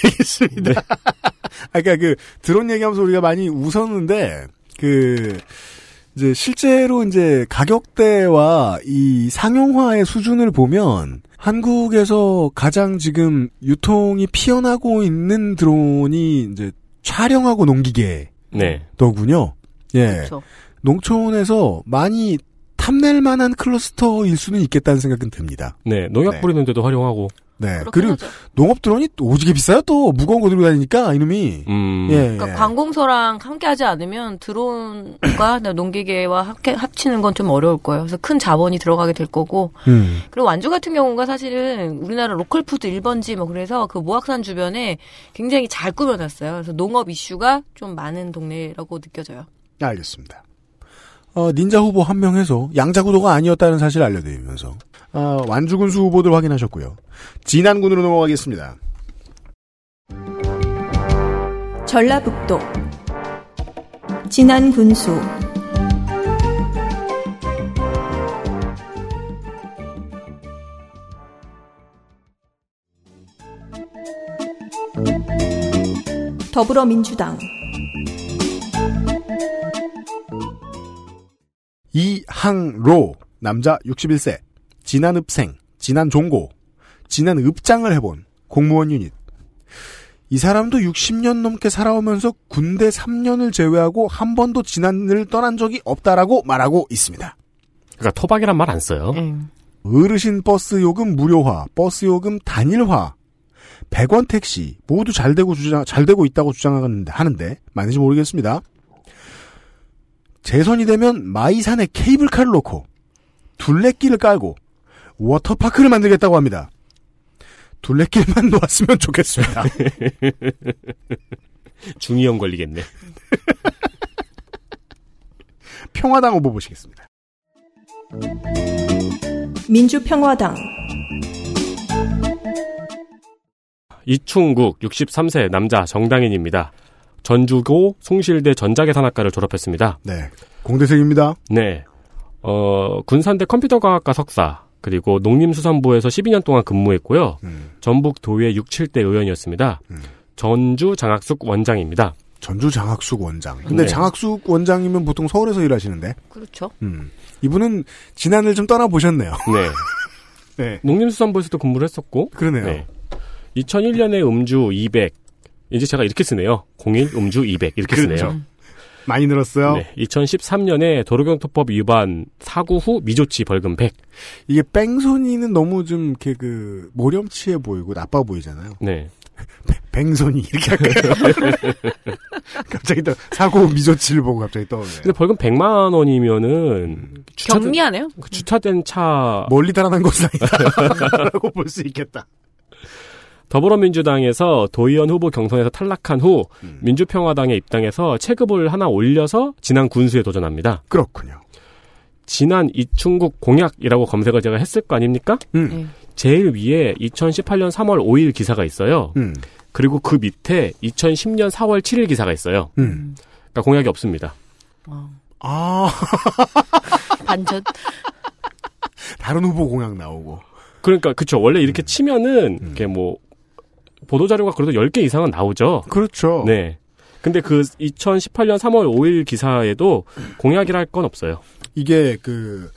알겠습니다. 아까 그 드론 얘기하면서 우리가 많이 웃었는데 그 이제 실제로 이제 가격대와 이 상용화의 수준을 보면 한국에서 가장 지금 유통이 피어나고 있는 드론이 이제 촬영하고 농기계 네. 더군요. 예. 그렇죠. 농촌에서 많이 탐낼 만한 클러스터일 수는 있겠다는 생각은 듭니다. 네. 농약 네. 뿌리는데도 활용하고. 네. 그리고 하죠. 농업 드론이 오지게 비싸요 또 무거운 거 들고 다니니까 이놈이. 음. 예. 그러니까 관공서랑 함께하지 않으면 드론과 농기계와 함께 합치는 건 좀 어려울 거예요. 그래서 큰 자본이 들어가게 될 거고 음. 그리고 완주 같은 경우가 사실은 우리나라 로컬 푸드 1번지 뭐 그래서 그 모악산 주변에 굉장히 잘 꾸며놨어요. 그래서 농업 이슈가 좀 많은 동네라고 느껴져요. 알겠습니다. 어, 닌자 후보 한 명 해서 양자구도가 아니었다는 사실 알려드리면서 어, 완주군수 후보들 확인하셨고요. 진안군으로 넘어가겠습니다. 전라북도 진안 군수 더불어민주당 이항로 남자 61세 진안읍생 진안종고 진안읍장을 해본 공무원 유닛 이 사람도 60년 넘게 살아오면서 군대 3년을 제외하고 한 번도 진안을 떠난 적이 없다라고 말하고 있습니다. 그러니까 토박이란 말 안 써요. 음. 어르신 버스 요금 무료화, 버스 요금 단일화, 100원 택시 모두 잘 되고 주장 잘 되고 있다고 주장하는데 하는데 맞는지 모르겠습니다. 재선이 되면 마이산에 케이블카를 놓고 둘레길을 깔고 워터파크를 만들겠다고 합니다. 둘레길만 놓았으면 좋겠습니다. 중이염 걸리겠네. 평화당 후보 보시겠습니다. 민주평화당 이충국 63세 남자 정당인입니다. 전주고 숭실대 전자계산학과를 졸업했습니다. 네, 공대생입니다. 네. 어, 군산대 컴퓨터과학과 석사, 그리고 농림수산부에서 12년 동안 근무했고요. 음. 전북 도의회 6, 7대 의원이었습니다. 전주 장학숙 원장입니다. 전주 장학숙 원장. 근데 네. 장학숙 원장이면 보통 서울에서 일하시는데. 그렇죠. 음. 이분은 지난을 좀 떠나보셨네요. 네. 네. 농림수산부에서도 근무를 했었고. 그러네요. 2001년에 음주 200. 이제 제가 이렇게 쓰네요. 01 음주 200 이렇게 그렇죠. 쓰네요. 많이 늘었어요. 네. 2013년에 도로교통법 위반 사고 후 미조치 벌금 100. 이게 뺑소니는 너무 좀 이렇게 그 모렴치해 보이고 나빠 보이잖아요. 네. 뱅소니 이렇게 할까요? 갑자기 또 사고 미조치를 보고 갑자기 떠오르네요. 근데 벌금 100만 원이면은 주차된, 경미하네요. 그 주차된 차 멀리 달아난 것은 아니다라고 볼 수 있겠다. 더불어민주당에서 도의원 후보 경선에서 탈락한 후 민주평화당에 입당해서 체급을 하나 올려서 지난 군수에 도전합니다. 그렇군요. 지난 이충국 공약이라고 검색을 제가 했을 거 아닙니까? 음. 제일 위에 2018년 3월 5일 기사가 있어요. 음. 그리고 그 밑에 2010년 4월 7일 기사가 있어요. 음. 그러니까 공약이 없습니다. 아 반전. 다른 후보 공약 나오고. 그러니까 그쵸 원래 음. 이렇게 치면은 이게 뭐 보도 자료가 그래도 10개 이상은 나오죠. 그렇죠. 네. 근데 그 2018년 3월 5일 기사에도 공약이랄 건 없어요. 이게 그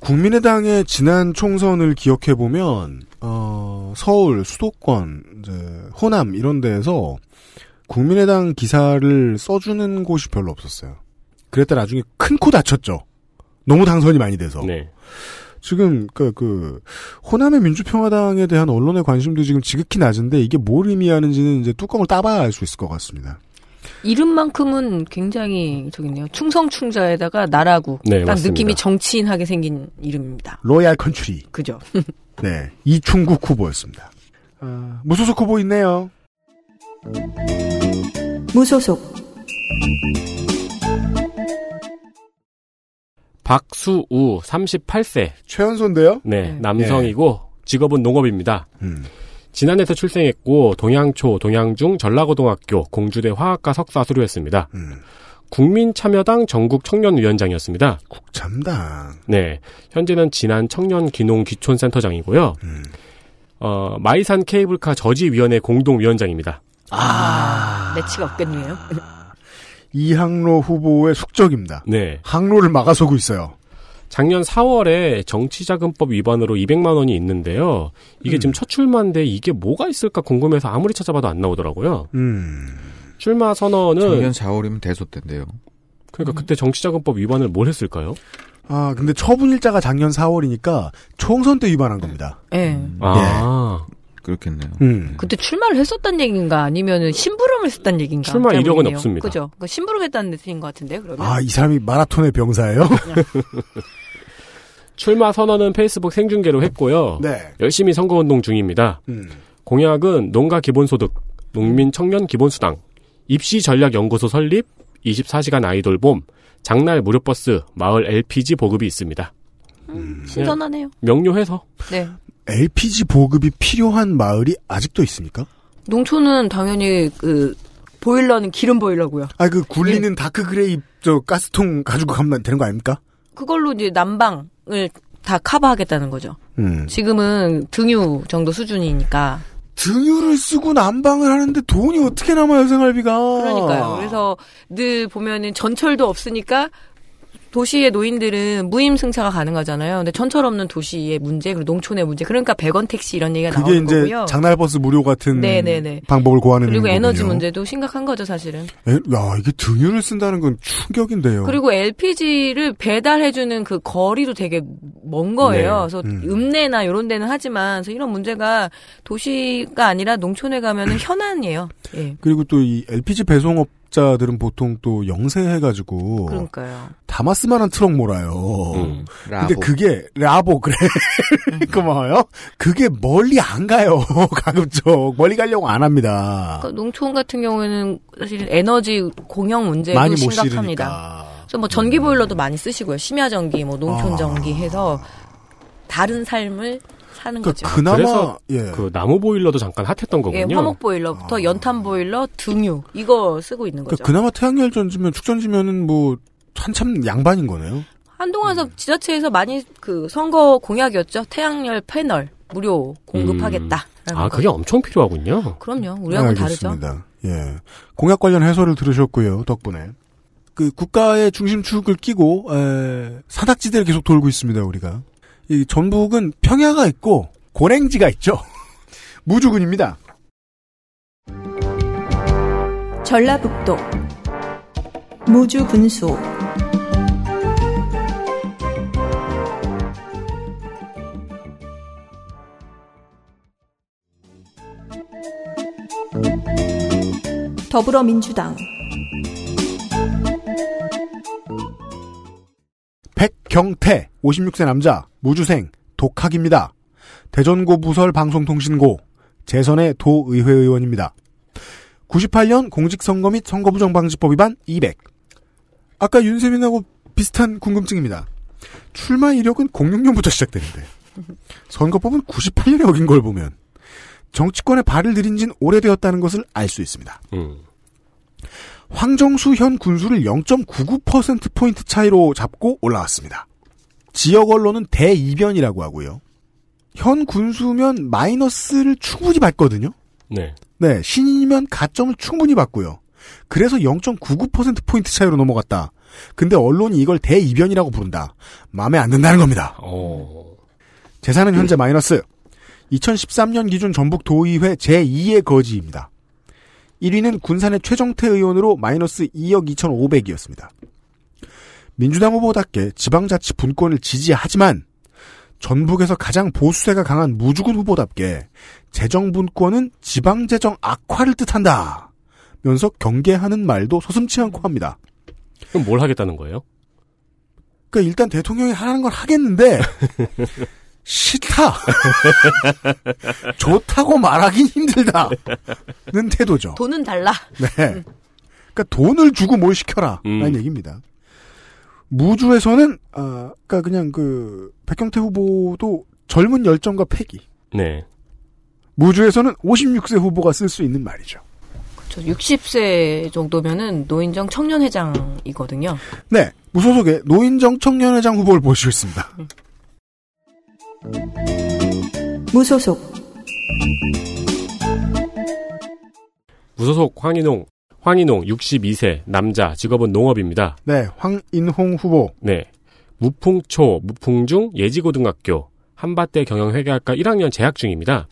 국민의당의 지난 총선을 기억해 보면 어, 서울 수도권 이제 호남 이런 데에서 국민의당 기사를 써주는 곳이 별로 없었어요. 그랬다 나중에 큰 코 다쳤죠. 너무 당선이 많이 돼서. 네. 지금 그, 그 호남의 민주평화당에 대한 언론의 관심도 지금 지극히 낮은데 이게 뭘 의미하는지는 이제 뚜껑을 따봐야 알 수 있을 것 같습니다. 이름만큼은 굉장히 저기네요. 충성충자에다가 나라 국. 네, 딱 맞습니다. 느낌이 정치인하게 생긴 이름입니다. Loyal country. 그죠. 네, 이충국 후보였습니다. 아, 무소속 후보 있네요. 무소속 박수우 38세. 최연소인데요? 네, 남성이고 직업은 농업입니다. 진안에서 출생했고 동양초, 동양중, 전라고등학교, 공주대 화학과 석사 수료했습니다. 국민참여당 전국 청년위원장이었습니다. 국참당. 네, 현재는 진안 청년 기농 기촌센터장이고요. 어, 마이산 케이블카 저지위원회 공동위원장입니다. 아, 매치가 없겠네요. 이항로 후보의 숙적입니다. 네. 항로를 막아서고 있어요. 작년 4월에 정치자금법 위반으로 200만 원이 있는데요. 이게 음. 지금 첫 출마인데 이게 뭐가 있을까 궁금해서 아무리 찾아봐도 안 나오더라고요. 음. 출마 선언은 작년 4월이면 대소 때인데요. 그러니까 그때 정치자금법 위반을 뭘 했을까요? 아, 근데 처분 일자가 작년 4월이니까 총선 때 위반한 겁니다. 예. 아, 그렇겠네요. 음. 그때 출마를 했었단 얘기인가 아니면은 심부름을 했단 얘기인가? 출마 잘 이력은. 없습니다. 그죠? 그 심부름했다는 뜻인 것 같은데요. 그러면 아, 이 사람이 마라톤의 병사예요? 출마 선언은 페이스북 생중계로 했고요. 네. 열심히 선거운동 중입니다. 음. 공약은 농가 기본소득, 농민 청년 기본수당, 입시 전략 연구소 설립, 24시간 아이 돌봄, 장날 무료버스, 마을 LPG 보급이 있습니다. 신선하네요. 명료해서 네. LPG 보급이 필요한 마을이 아직도 있습니까? 농촌은 당연히 그 보일러는 기름 보일러고요. 아, 그 굴리는 dark gray 저 가스통 가지고 가면 되는 거 아닙니까? 그걸로 이제 난방을 다 커버하겠다는 거죠. 음. 지금은 등유 정도 수준이니까. 등유를 쓰고 난방을 하는데 돈이 어떻게 남아요, 생활비가? 그러니까요. 그래서 늘 보면은 전철도 없으니까 도시의 노인들은 무임 승차가 가능하잖아요. 근데 전철 없는 도시의 문제, 그리고 농촌의 문제. 그러니까 100원 택시 이런 얘기가 그게 나오는 이제 거고요. 장날버스 무료 같은 네네네. 방법을 고하는 그리고 거군요. 에너지 문제도 심각한 거죠, 사실은. 에, 야, 이게 등유를 쓴다는 건 충격인데요. 그리고 LPG를 배달해주는 그 거리도 되게 먼 거예요. 네. 그래서 음. 읍내나 이런 데는 하지만, 그래서 이런 문제가 도시가 아니라 농촌에 가면은 현안이에요. 예. 그리고 또 이 LPG 배송업 자들은 보통 또 영세해가지고 그러니까요. 다마스만한 트럭 몰아요. 음. 근데. 그게 라보 그래 고마워요. 그게 멀리 안 가요. 가급적 멀리 가려고 안 합니다. 그러니까 농촌 같은 경우에는 사실 에너지 공영 문제도 많이 못 심각합니다. 그래서 뭐 전기 보일러도 많이 쓰시고요. 심야 전기, 뭐 농촌 아. 전기 해서 다른 삶을 사는 그러니까 거죠. 그나마 그래서 예. 그 나무 보일러도 잠깐 핫했던 예, 거군요. 화목 보일러부터 연탄 보일러, 등유 이거 쓰고 있는 그러니까 거죠. 그나마 태양열 전지면 축전지면은 뭐 한참 양반인 거네요. 한동안 지자체에서 많이 그 선거 공약이었죠. 태양열 패널 무료 공급하겠다. 아, 그게 엄청 필요하군요. 그럼요. 우리하고는 다르죠. 알겠습니다. 예. 공약 관련 해설을 들으셨고요. 덕분에. 그 국가의 중심축을 끼고 에, 산악지대를 계속 돌고 있습니다. 우리가. 이 전북은 평야가 있고 고랭지가 있죠. 무주군입니다. 전라북도 무주 분수 더불어민주당 백경태 56세 남자 무주생 독학입니다. 대전고 부설 방송통신고 재선의 도의회 의원입니다. 98년 공직선거 및 선거부정방지법 위반 200. 아까 윤세민하고 비슷한 궁금증입니다. 출마 이력은 06년부터 시작되는데 선거법은 98년에 어긴 걸 보면 정치권에 발을 들인 진 오래되었다는 것을 알 수 있습니다. 음. 황정수 현 군수를 0.99%포인트 차이로 잡고 올라왔습니다. 지역 언론은 대이변이라고 하고요. 현 군수면 마이너스를 충분히 받거든요. 네. 네, 신인이면 가점을 충분히 받고요. 그래서 0.99%포인트 차이로 넘어갔다. 근데 언론이 이걸 대이변이라고 부른다. 마음에 안 든다는 겁니다. 어. 재산은 현재 마이너스. 2013년 기준 전북 도의회 제2의 거지입니다. 1위는 군산의 최정태 의원으로 마이너스 2억 2,500이었습니다. 민주당 후보답게 지방자치 분권을 지지하지만 전북에서 가장 보수세가 강한 무주군 후보답게 재정 분권은 지방재정 악화를 뜻한다. 면서 경계하는 말도 서슴치 않고 합니다. 그럼 뭘 하겠다는 거예요? 그러니까 일단 대통령이 하라는 걸 하겠는데 싫다. 좋다고 말하긴 힘들다 는 태도죠. 돈은 달라. 네. 그러니까 돈을 주고 뭘 시켜라. 라는 얘기입니다. 무주에서는 아, 그러니까 그냥 그 백경태 후보도 젊은 열정과 패기. 네. 무주에서는 56세 후보가 쓸 수 있는 말이죠. 저 60세 정도면은 노인정 청년회장이거든요. 네. 무소속의 노인정 청년회장 후보를 모시겠습니다. 무소속 무소속 황인홍, 황인홍 62세 남자 직업은 농업입니다. 네, 황인홍 후보. 네. 무풍초, 무풍중 예지고등학교 한밭대 경영회계학과 1학년 재학 중입니다.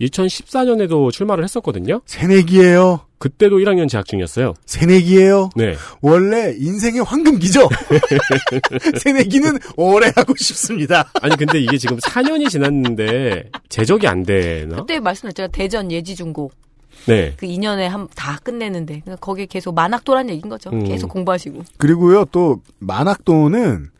2014년에도 출마를 했었거든요. 새내기예요. 그때도 1학년 재학 중이었어요. 새내기예요. 네. 원래 인생의 황금기죠. 새내기는 오래 하고 싶습니다. 아니 근데 이게 지금 4년이 지났는데 제적이 안 되나? 그때 말씀드렸잖아요. 대전 예지중고. 네. 그 2년에 한 다 끝내는데 그러니까 거기에 계속 만학도란 얘기인 거죠. 음. 계속 공부하시고. 그리고요, 또, 만학도는,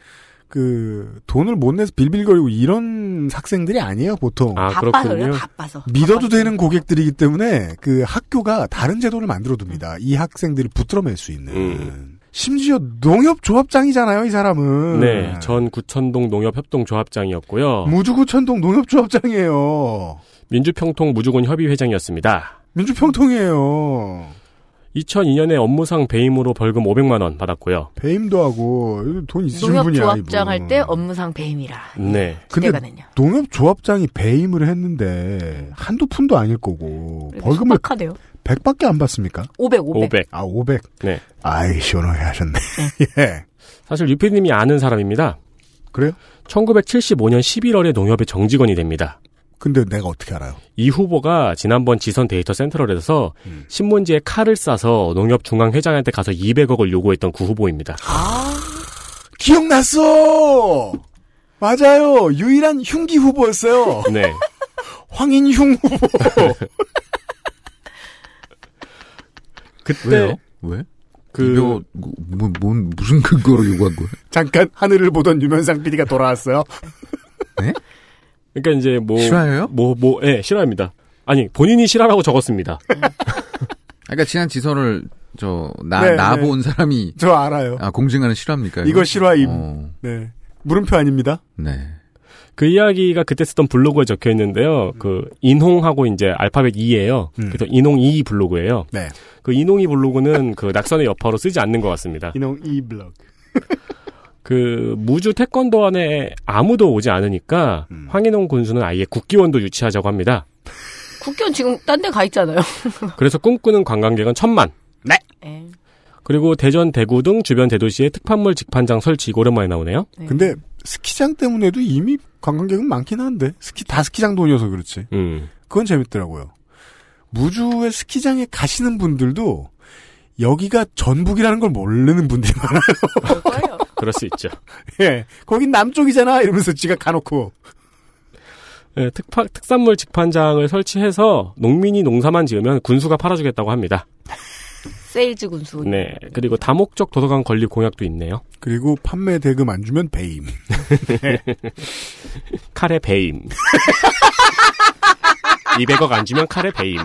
그, 돈을 못 내서 빌빌거리고 이런 학생들이 아니에요, 보통. 아, 바빠서 그래요. 바빠서. 믿어도 되는 고객들이기 때문에, 그 학교가 다른 제도를 만들어 둡니다. 이 학생들을 붙들어맬 수 있는. 음. 심지어 농협조합장이잖아요, 이 사람은. 네. 전 구천동 농협협동조합장이었고요. 무주구천동 농협조합장이에요. 민주평통 무주군 협의회장이었습니다. 민주평통이에요. 2002년에 업무상 배임으로 벌금 500만 원 받았고요. 배임도 하고 돈 있으신 분이야. 농협조합장. 할 때 업무상 배임이라. 네. 근데 기대가는요. 농협조합장이 배임을 했는데 한두 푼도 아닐 거고 벌금을 빡하대요. 100밖에 안 받습니까? 500, 500. 500. 아, 500. 네. 아이, 시원하게 하셨네. 예. 사실 유피님이 아는 사람입니다. 그래요? 1975년 11월에 농협의 정직원이 됩니다. 근데 내가 어떻게 알아요? 이 후보가 지난번 지선 데이터 센트럴에서 음. 신문지에 칼을 싸서 농협 중앙회장한테 가서 200억을 요구했던 그 후보입니다. 기억났어! 맞아요. 유일한 흉기 후보였어요. 네. 황인흉 후보. 그때 왜요? 왜? 그 이거 뭐, 뭐, 뭔 무슨 근거로 요구한 거야? 잠깐 하늘을 보던 유면상 PD가 돌아왔어요. 네? 그러니까 이제 뭐 싫어해요? 뭐뭐 예, 싫어합니다. 아니, 본인이 싫어라고 적었습니다. 그러니까 지난 지선을 저나 네, 나 네. 본 사람이 저 알아요. 아 공증하는 실화입니까? 이거 실화임. 어, 네. 물음표 아닙니다. 네. 그 이야기가 그때 쓰던 블로그에 적혀 있는데요. 그 인홍하고 이제 알파벳 2예요. 음. 그래서 인홍 2 블로그예요. 네. 그 인홍 2 블로그는 그 낙선의 여파로 쓰지 않는 것 같습니다. 인홍 이 블럭. 그 무주 태권도원에 아무도 오지 않으니까 음. 황인홍 군수는 아예 국기원도 유치하자고 합니다. 국견 지금 딴 데 가 있잖아요. 그래서 꿈꾸는 관광객은 천만. 네. 예. 그리고 대전, 대구 등 주변 대도시에 특판물 직판장 설치 오랜만에 나오네요. 근데 스키장 때문에도 이미 관광객은 많긴 한데 스키 다 스키장 돈이어서 그렇지. 음. 그건 재밌더라고요. 무주의 스키장에 가시는 분들도 여기가 전북이라는 걸 모르는 분들이 많아요. 그럴 수 있죠. 예, 거긴 남쪽이잖아 이러면서 지가 가놓고 예, 특파, 특산물 직판장을 설치해서 농민이 농사만 지으면 군수가 팔아주겠다고 합니다. 세일즈 군수. 네. 그리고 다목적 도서관 건립 공약도 있네요. 그리고 판매 대금 안 주면 배임. 칼에 베임. 200억 안 주면 칼에 베임.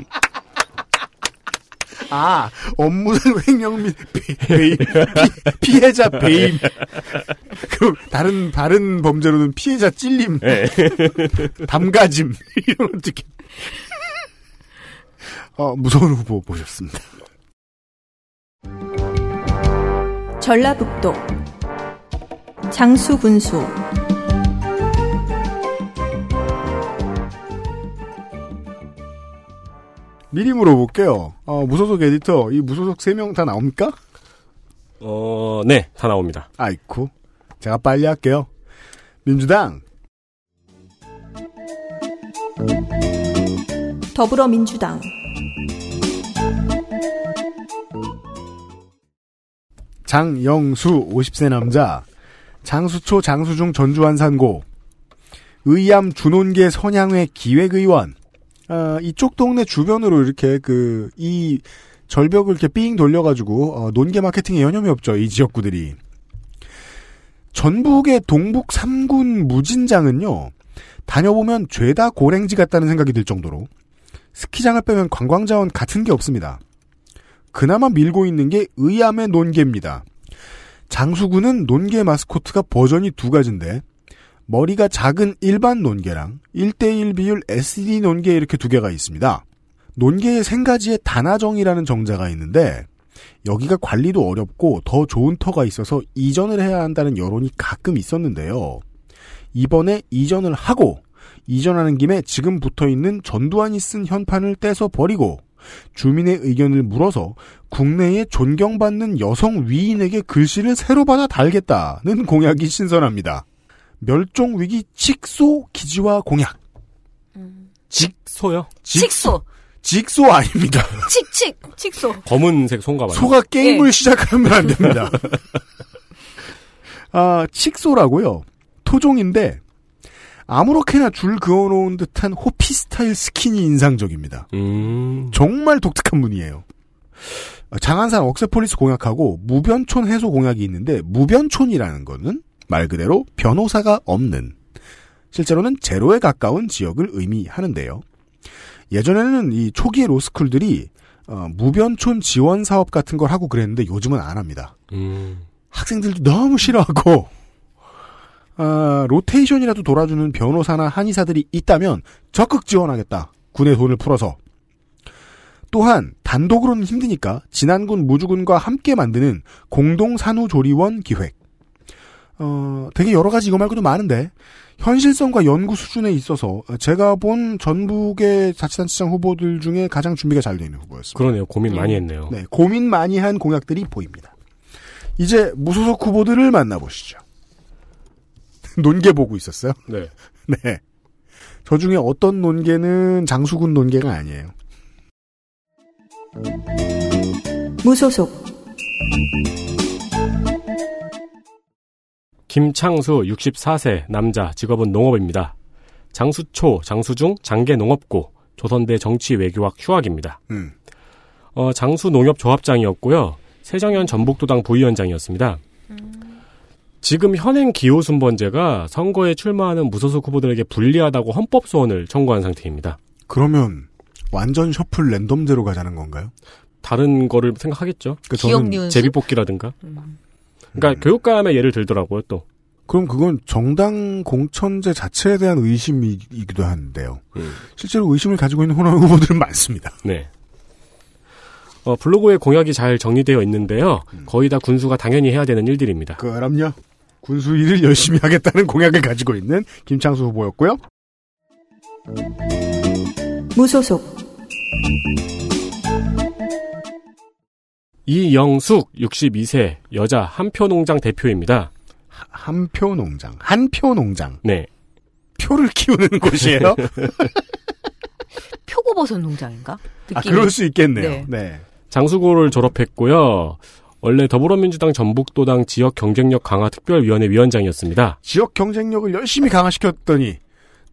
아 업무상 횡령 및 배- 배임 피, 피해자 베임. 그 다른 다른 범죄로는 피해자 찔림, 네. 담가짐 이런 어떻게. 어 무서운 후보 보셨습니다. 전라북도 장수군수 미리 물어볼게요. 어, 무소속 에디터 이 무소속 세명다 나옵니까? 어, 네. 다 나옵니다. 아이쿠. 제가 빨리 할게요. 민주당 더불어민주당 장영수 50세 남자 장수초 장수중 전주환산고 의암 준온계 선양회 기획의원 아, 이쪽 동네 주변으로 이렇게 그 이 절벽을 이렇게 삥 돌려가지고 어, 논계 마케팅에 여념이 없죠 이 지역구들이 전북의 동북 3군 무진장은요 다녀보면 죄다 고랭지 같다는 생각이 들 정도로 스키장을 빼면 관광자원 같은 게 없습니다. 그나마 밀고 있는 게 의암의 논개입니다. 장수군은 논개 마스코트가 버전이 두 가지인데 머리가 작은 일반 논개랑 1대1 비율 SD 논개 이렇게 두 개가 있습니다. 논개의 생가지에 단아정이라는 정자가 있는데 여기가 관리도 어렵고 더 좋은 터가 있어서 이전을 해야 한다는 여론이 가끔 있었는데요. 이번에 이전을 하고 이전하는 김에 지금 붙어 있는 전두환이 쓴 현판을 떼서 버리고 주민의 의견을 물어서 국내에 존경받는 여성 위인에게 글씨를 새로 받아 달겠다는 공약이 신선합니다. 멸종 위기 칙소 기지화 공약. 직소요? 칙소. 직소 아닙니다. 칙칙. 칙소. 검은색 손가 봐요. 소가 게임을 예. 시작하면 안 됩니다. 아, 칡소라고요. 토종인데 아무렇게나 줄 그어놓은 듯한 호피 스타일 skin이 인상적입니다. 음. 정말 독특한 분이에요. 장안산 억새폴리스 공약하고 무변촌 해소 공약이 있는데 무변촌이라는 거는 말 그대로 변호사가 없는 실제로는 제로에 가까운 지역을 의미하는데요. 예전에는 이 초기의 로스쿨들이 어, 무변촌 지원 사업 같은 걸 하고 그랬는데 요즘은 안 합니다. 음. 학생들도 너무 싫어하고 아, 로테이션이라도 돌아주는 변호사나 한의사들이 있다면 적극 지원하겠다. 군의 돈을 풀어서. 또한 단독으로는 힘드니까 진안군 무주군과 함께 만드는 공동산후조리원 기획. 어, 되게 여러 가지 이거 말고도 많은데 현실성과 연구 수준에 있어서 제가 본 전북의 자치단체장 후보들 중에 가장 준비가 잘 되어 있는 후보였습니다. 그러네요. 고민 많이 했네요. 네, 고민 많이 한 공약들이 보입니다. 이제 무소속 후보들을 만나보시죠. 논계 보고 있었어요? 네. 네. 저 중에 어떤 논계는 장수군 논계가 아니에요. 무소속 김창수 64세 남자 직업은 농업입니다. 장수초, 장수중, 장계 농업고, 조선대 정치 외교학 휴학입니다. 음. 어, 장수 농협 조합장이었고요. 세정현 전북도당 부위원장이었습니다. 지금 현행 기호순번제가 선거에 출마하는 무소속 후보들에게 불리하다고 헌법 소원을 청구한 상태입니다. 그러면 완전 셔플 랜덤제로 가자는 건가요? 다른 거를 생각하겠죠. 그 저는? 제비뽑기라든가. 그러니까 교육감의 예를 들더라고요. 또 그럼 그건 정당 공천제 자체에 대한 의심이기도 한데요. 실제로 의심을 가지고 있는 호남 후보들은 많습니다. 네. 어, 블로그에 공약이 잘 정리되어 있는데요. 거의 다 군수가 당연히 해야 되는 일들입니다. 그럼요. 군수 일을 열심히 하겠다는 공약을 가지고 있는 김창수 후보였고요. 무소속 이영숙 62세 여자 한표 농장 대표입니다. 한표 농장, 한표 농장. 네. 표를 키우는 곳이에요. 표고버섯 농장인가? 아, 느낌이. 그럴 수 있겠네요. 네. 네. 장수고를 졸업했고요. 원래 더불어민주당 전북도당 지역 경쟁력 강화 특별위원회 위원장이었습니다. 지역 경쟁력을 열심히 강화시켰더니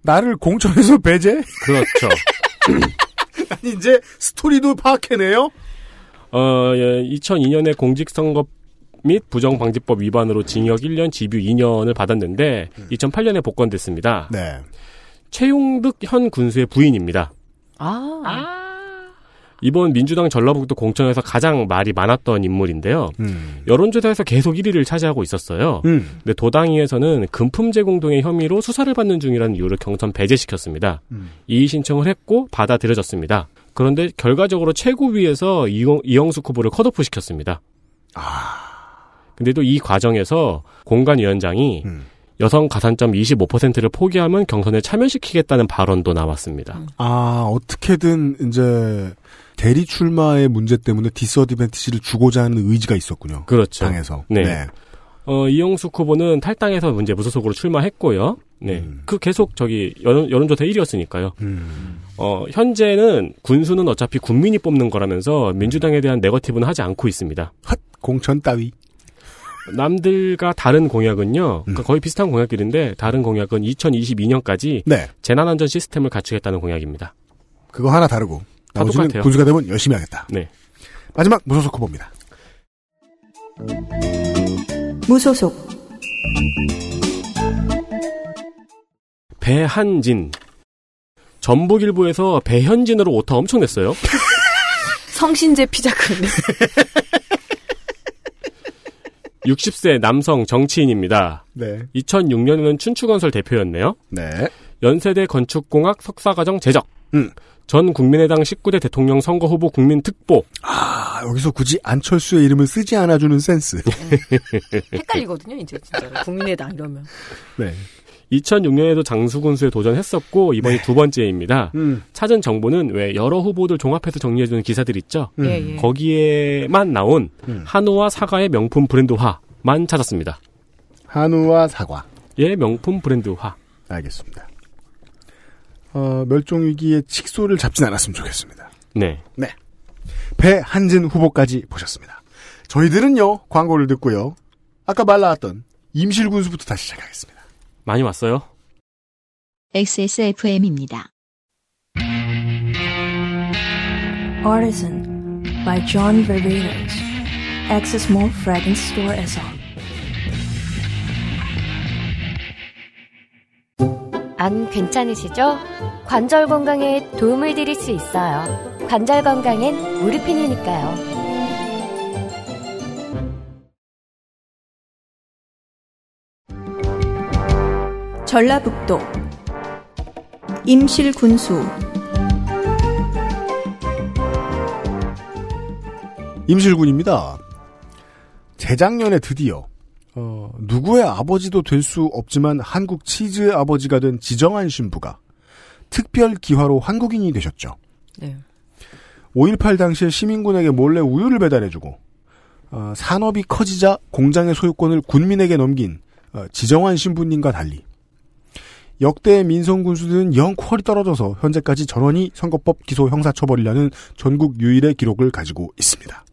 나를 공천에서 배제? 그렇죠. 아니 이제 스토리도 파악해내요. 어, 예, 2002년에 공직선거 및 부정방지법 위반으로 징역 1년, 집유 2년을 받았는데 2008년에 복권됐습니다. 네. 최용득 현 군수의 부인입니다. 아. 이번 민주당 전라북도 공천에서 가장 말이 많았던 인물인데요. 음. 여론조사에서 계속 1위를 차지하고 있었어요. 음. 근데 도당위에서는 금품 제공 등의 혐의로 수사를 받는 중이라는 이유로 경선 배제시켰습니다. 음. 이의 신청을 했고 받아들여졌습니다. 그런데 결과적으로 최고위에서 이영, 이영숙 후보를 컷오프 시켰습니다. 근데도 이 과정에서 공관위원장이 음. 여성 가산점 25%를 포기하면 경선에 참여시키겠다는 발언도 나왔습니다. 아 어떻게든 이제 대리 출마의 문제 때문에 디스어드밴티지를 주고자 하는 의지가 있었군요. 그렇죠. 당에서. 네. 어, 이영숙 후보는 탈당해서 문제 무소속으로 출마했고요. 네. 음. 그 계속 저기 여론, 여론조사 1위였으니까요. 어, 현재는 군수는 어차피 국민이 뽑는 거라면서 민주당에 대한 네거티브는 하지 않고 있습니다. 헛 공천 따위. 남들과 다른 공약은요. 음. 그러니까 거의 비슷한 공약들인데 다른 공약은 2022년까지 네. 재난안전 시스템을 갖추겠다는 공약입니다. 그거 하나 다르고 다 나머지는. 군수가 되면 열심히 하겠다. 네. 마지막 무소속 후보입니다. 무소속 배한진. 전북일보에서 배현진으로 오타 엄청 냈어요. 성신제 피자클. 60세 남성 정치인입니다. 네. 2006년에는 춘추건설 대표였네요. 네. 연세대 건축공학 석사과정 제적. 음. 전 국민의당 19대 대통령 선거 후보 국민 특보. 아 여기서 굳이 안철수의 이름을 쓰지 않아주는 센스. 헷갈리거든요, 이제 진짜로. 국민의당 이러면. 네. 2006년에도 장수군 수에 도전했었고 이번이 두 번째입니다. 음. 찾은 정보는 왜 여러 후보들 종합해서 정리해주는 기사들 있죠. 음. 예, 예. 거기에만 나온 음. 한우와 사과의 명품 브랜드화만 찾았습니다. 한우와 사과. 예, 명품 브랜드화. 알겠습니다. 어, 멸종 위기의 칙소를 잡진 않았으면 좋겠습니다. 네. 네. 배한진 후보까지 보셨습니다. 저희들은요, 광고를 듣고요. 아까 말 나왔던 임실군수부터 다시 시작하겠습니다. 많이 왔어요. XSFM입니다. Artisan by John Varvatos. Access Mall Fragrance Store에서 안 괜찮으시죠? 관절 건강에 도움을 드릴 수 있어요. 관절 건강엔 무르핀이니까요. 전라북도 임실군수 임실군입니다. 재작년에 드디어 어, 누구의 아버지도 될 수 없지만 한국 치즈의 아버지가 된 지정한 신부가 특별 기화로 한국인이 되셨죠. 네. 5.18 당시에 시민군에게 몰래 우유를 배달해주고 어, 산업이 커지자 공장의 소유권을 군민에게 넘긴 어, 지정한 신부님과 달리 역대 민성 군수들은 영 퀄이 떨어져서 현재까지 전원이 선거법 기소 형사처벌이라는 전국 유일의 기록을 가지고 있습니다.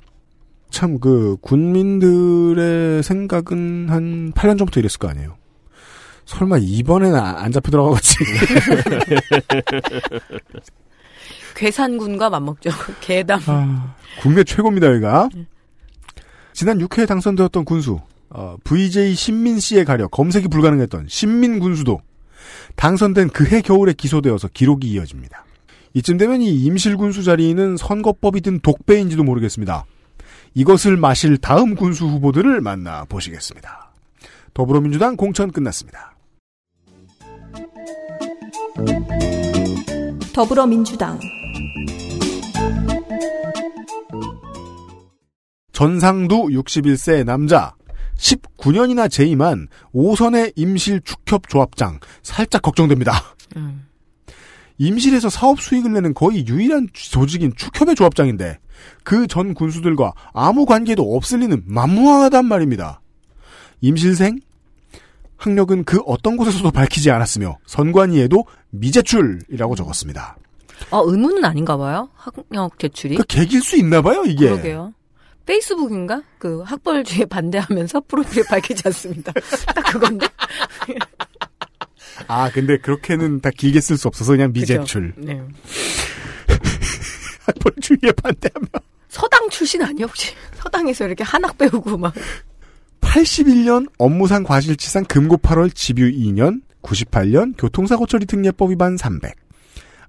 참 그 군민들의 생각은 한 8년 전부터 이랬을 거 아니에요. 설마 이번에는 아- 안 잡혀 들어가겠지. 괴산군과 맞먹죠. 개담. 아, 국내 최고입니다, 여기가. 지난 6회에 당선되었던 군수, 어, VJ 신민 씨에 가려 검색이 불가능했던 신민 군수도 당선된 그해 겨울에 기소되어서 기록이 이어집니다. 이쯤 되면 이 임실 군수 자리는 선거법이 든 독배인지도 모르겠습니다. 이것을 마실 다음 군수 후보들을 만나 보시겠습니다. 더불어민주당 공천 끝났습니다. 더불어민주당 전상두 61세 남자, 19년이나 재임한 5선의 임실 축협 조합장 살짝 걱정됩니다. 음. 임실에서 사업 수익을 내는 거의 유일한 조직인 축협의 조합장인데 그 전 군수들과 아무 관계도 없을 리는 만무하단 말입니다. 임실생 학력은 그 어떤 곳에서도 밝히지 않았으며 선관위에도 미제출이라고 적었습니다. 어, 의무는 아닌가 봐요. 학력 제출이. 그 개길 수 있나 봐요, 이게. 그러게요. 페이스북인가? 그 학벌주의 반대하면서 프로필에 밝히지 않습니다. 딱 그건데? 아, 근데 그렇게는 다 길게 쓸 수 없어서 그냥 미제출. 그죠? 네. 학벌주의에 반대하며. 서당 출신 아니야, 혹시? 서당에서 이렇게 한학 배우고 막. 81년 업무상 과실치상 금고 8월 집유 2년, 98년 교통사고 처리 특례법 위반 300.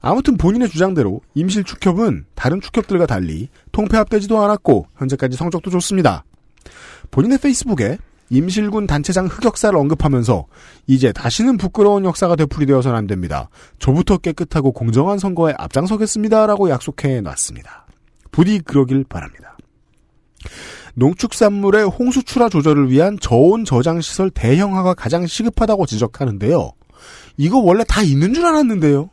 아무튼 본인의 주장대로 임실 축협은 다른 축협들과 달리 통폐합되지도 않았고 현재까지 성적도 좋습니다. 본인의 페이스북에 임실군 단체장 흑역사를 언급하면서 이제 다시는 부끄러운 역사가 되풀이되어서는 안 됩니다. 저부터 깨끗하고 공정한 선거에 앞장서겠습니다라고 약속해 놨습니다. 부디 그러길 바랍니다. 농축산물의 홍수출하 조절을 위한 저온 저장시설 대형화가 가장 시급하다고 지적하는데요. 이거 원래 다 있는 줄 알았는데요.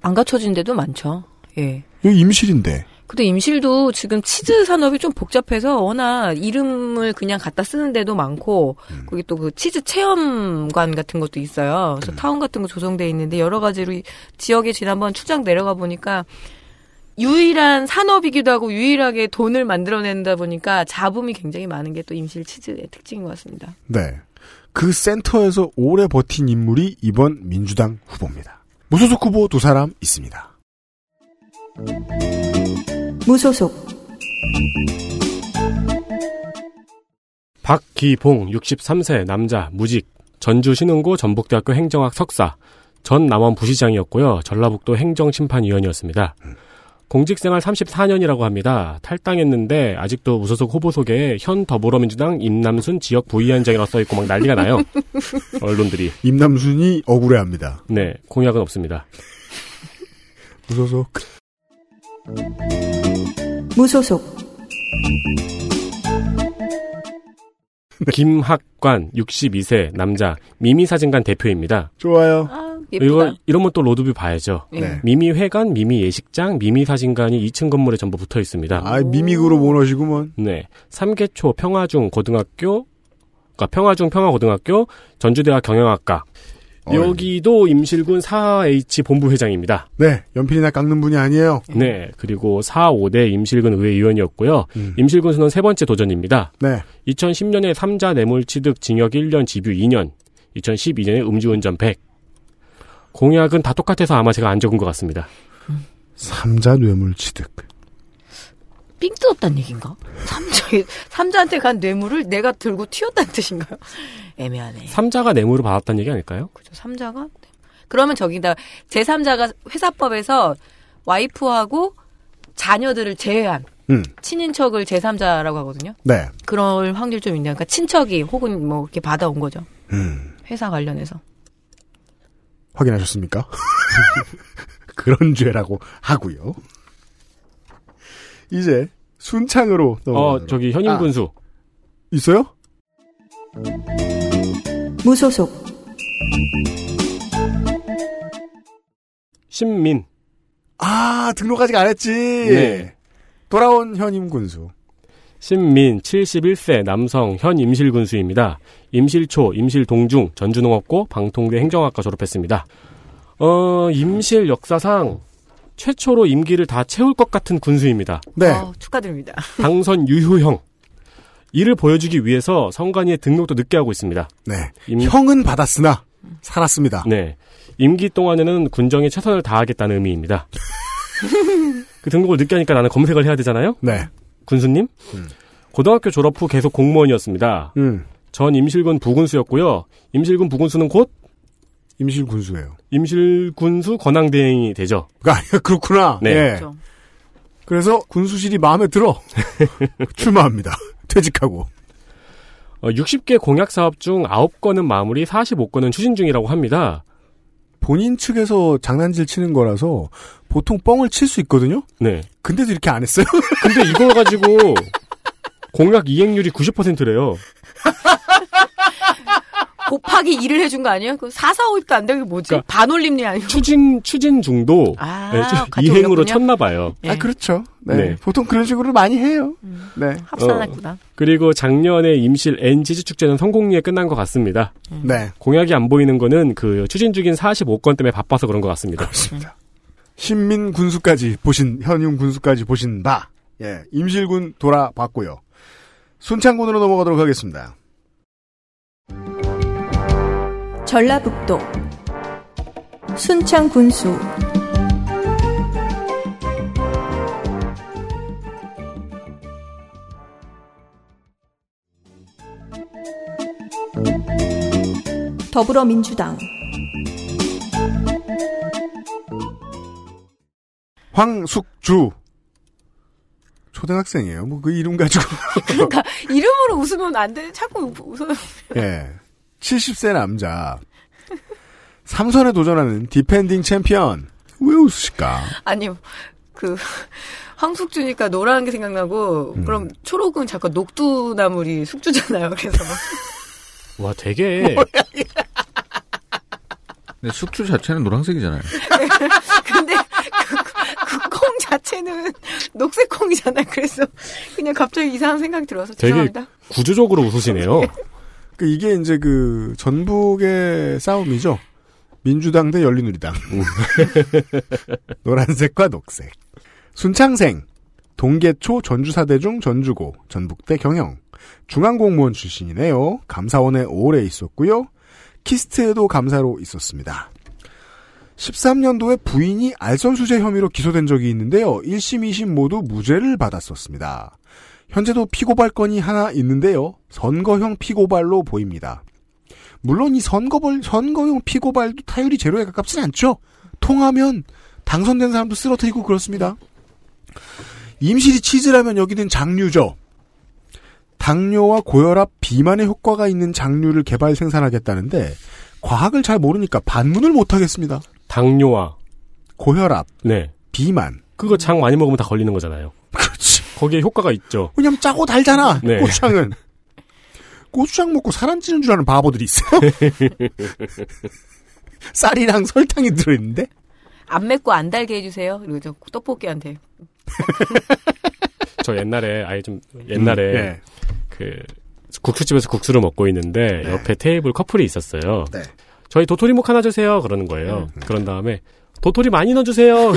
안 갖춰진 데도 많죠. 예. 여기 임실인데. 근데 임실도 지금 치즈 산업이 좀 복잡해서 워낙 이름을 그냥 갖다 쓰는 데도 많고 거기 또 그 치즈 체험관 같은 것도 있어요. 그래서 타운 같은 거 조성돼 있는데 여러 가지로 이 지역에 지난번 출장 내려가 보니까 유일한 산업이기도 하고 유일하게 돈을 만들어낸다 보니까 잡음이 굉장히 많은 게 또 임실 치즈의 특징인 것 같습니다. 네. 그 센터에서 오래 버틴 인물이 이번 민주당 후보입니다. 무소속 후보 두 사람 있습니다. 무소속 박기봉 63세 남자 무직 전주 신흥고 전북대학교 행정학 석사 전 남원 부시장이었고요. 전라북도 행정심판위원이었습니다. 공직생활 34년이라고 합니다. 탈당했는데 아직도 무소속 후보 속에 현 더불어민주당 임남순 지역 부위원장이라고 써있고 막 난리가 나요. 언론들이. 임남순이 억울해합니다. 네, 공약은 없습니다. 무소속. 무소속 김학관 62세 남자 미미 사진관 대표입니다. 좋아요. 아, 이거. 이러면 또 로드뷰 봐야죠. 네. 미미 회관, 미미 예식장, 미미 사진관이 2층 건물에 전부 붙어 있습니다. 아, 미미그룹 오너시구먼. 네. 삼계초 평화중 고등학교, 그러니까 평화중 평화고등학교, 전주대학 경영학과. 어이. 여기도 임실군 4H 본부 회장입니다. 네, 연필이나 깎는 분이 아니에요. 네. 그리고 4, 5대 임실군 의회의원이었고요. 음. 임실군 수는 세 번째 도전입니다. 네. 2010년에 삼자 뇌물 취득 징역 1년 집유 2년, 2012년에 음주운전 100. 공약은 다 똑같아서 아마 제가 안 적은 것 같습니다. 삼자 뇌물 취득. 삥 뜯었다는 얘기인가? 삼자, 삼자한테 간 뇌물을 내가 들고 튀었다는 뜻인가요? 애매하네. 삼자가 뇌물을 받았다는 얘기 아닐까요? 그죠, 삼자가? 그러면 저기다, 제3자가 회사법에서 와이프하고 자녀들을 제외한 음. 친인척을 제3자라고 하거든요. 네. 그럴 확률 좀 있네요. 그러니까 친척이 혹은 뭐 이렇게 받아온 거죠. 음. 회사 관련해서. 확인하셨습니까? 그런 죄라고 하고요. 이제 순창으로 어, 넘어가도록. 저기 현임 아, 군수. 있어요? 무소속 신민. 아 등록 아직 안 했지. 네. 돌아온 현임 군수. 신민 71세 남성 현 임실 군수입니다. 임실초, 임실동중, 전주농업고, 방통대 행정학과 졸업했습니다. 어, 임실 역사상 최초로 임기를 다 채울 것 같은 군수입니다. 네. 어, 축하드립니다. 당선 유효형. 이를 보여주기 위해서 성관위에 등록도 늦게 하고 있습니다. 네. 임- 형은 받았으나 살았습니다. 네. 임기 동안에는 군정에 최선을 다하겠다는 의미입니다. 그 등록을 늦게 하니까 나는 검색을 해야 되잖아요? 네. 군수님? 음. 고등학교 졸업 후 계속 공무원이었습니다. 음. 전 임실군 부군수였고요. 임실군 부군수는 곧 임실 군수예요. 임실 군수 권한대행이 되죠. 아, 그렇구나. 네. 예. 그렇죠. 그래서 군수실이 마음에 들어 출마합니다. 퇴직하고. 어, 60개 공약 사업 중 9건은 마무리, 45건은 추진 중이라고 합니다. 본인 측에서 장난질 치는 거라서 보통 뻥을 칠 수 있거든요. 네. 근데도 이렇게 안 했어요. 근데 이걸 가지고 공약 이행률이 90%래요. 곱하기 2를 해준 거 아니에요? 그 4, 4, 5입도 안 되는 게 뭐지? 그러니까 반올림이 아니고. 추진 추진 중도 아, 네, 이행으로. 쳤나 봐요. 예. 아 그렇죠. 네. 네. 보통 그런 식으로 많이 해요. 네. 합산했구나. 그리고 작년에 임실 N치즈 축제는 성공리에 끝난 것 같습니다. 네. 공약이 안 보이는 거는 그 추진 중인 45건 때문에 바빠서 그런 것 같습니다. 그렇습니다. 신민 군수까지 보신 현용 군수까지 보신 바. 예. 임실군 돌아봤고요. 순창군으로 넘어가도록 하겠습니다. 전라북도 순창 군수 더불어민주당 황숙주. 초등학생이에요. 뭐 그 이름 가지고. 그러니까 이름으로 웃으면 안 돼. 자꾸 웃어요. 예. 70세 남자. 삼선에 도전하는 디펜딩 챔피언. 왜 웃으실까? 아니 그 황숙주니까 노란 게 생각나고 음. 그럼 초록은 자꾸 녹두나물이 숙주잖아요. 그래서 와 되게 근데 숙주 자체는 노란색이잖아요. 근데 그콩 자체는 녹색 콩이잖아요. 그래서 그냥 갑자기 이상한 생각이 들어서 되게 죄송합니다. 구조적으로 웃으시네요. 그 이게 이제 그 전북의 싸움이죠. 민주당 대 열린우리당. 노란색과 녹색. 순창생, 동계초 전주사대중 전주고, 전북대 경영. 중앙공무원 출신이네요. 감사원에 오래 있었고요. 키스트에도 감사로 있었습니다. 13년도에 부인이 알선수재 혐의로 기소된 적이 있는데요. 1심, 2심 모두 무죄를 받았었습니다. 현재도 피고발 건이 하나 있는데요. 선거용 피고발로 보입니다. 물론 이 선거벌, 선거용 피고발도 타율이 제로에 가깝진 않죠. 통하면 당선된 사람도 쓰러뜨리고 그렇습니다. 임실이 치즈라면 여기는 장류죠. 당뇨와 고혈압, 비만의 효과가 있는 장류를 개발 생산하겠다는데 과학을 잘 모르니까 반문을 못 하겠습니다. 당뇨와 고혈압, 네 비만. 그거 장 많이 먹으면 다 걸리는 거잖아요. 거기에 효과가 있죠. 왜냐면 짜고 달잖아. 네. 고추장은. 고추장 먹고 살안 찌는 줄 아는 바보들이 있어요. 쌀이랑 설탕이 들어있는데? 안 맵고 안 달게 해주세요. 그리고 저 떡볶이한테 저 옛날에 아예 좀 옛날에 음, 예. 그 국수집에서 국수를 먹고 있는데 옆에 테이블 커플이 있었어요. 네. 저희 도토리묵 하나 주세요. 그러는 거예요. 그런 다음에 도토리 많이 넣어주세요.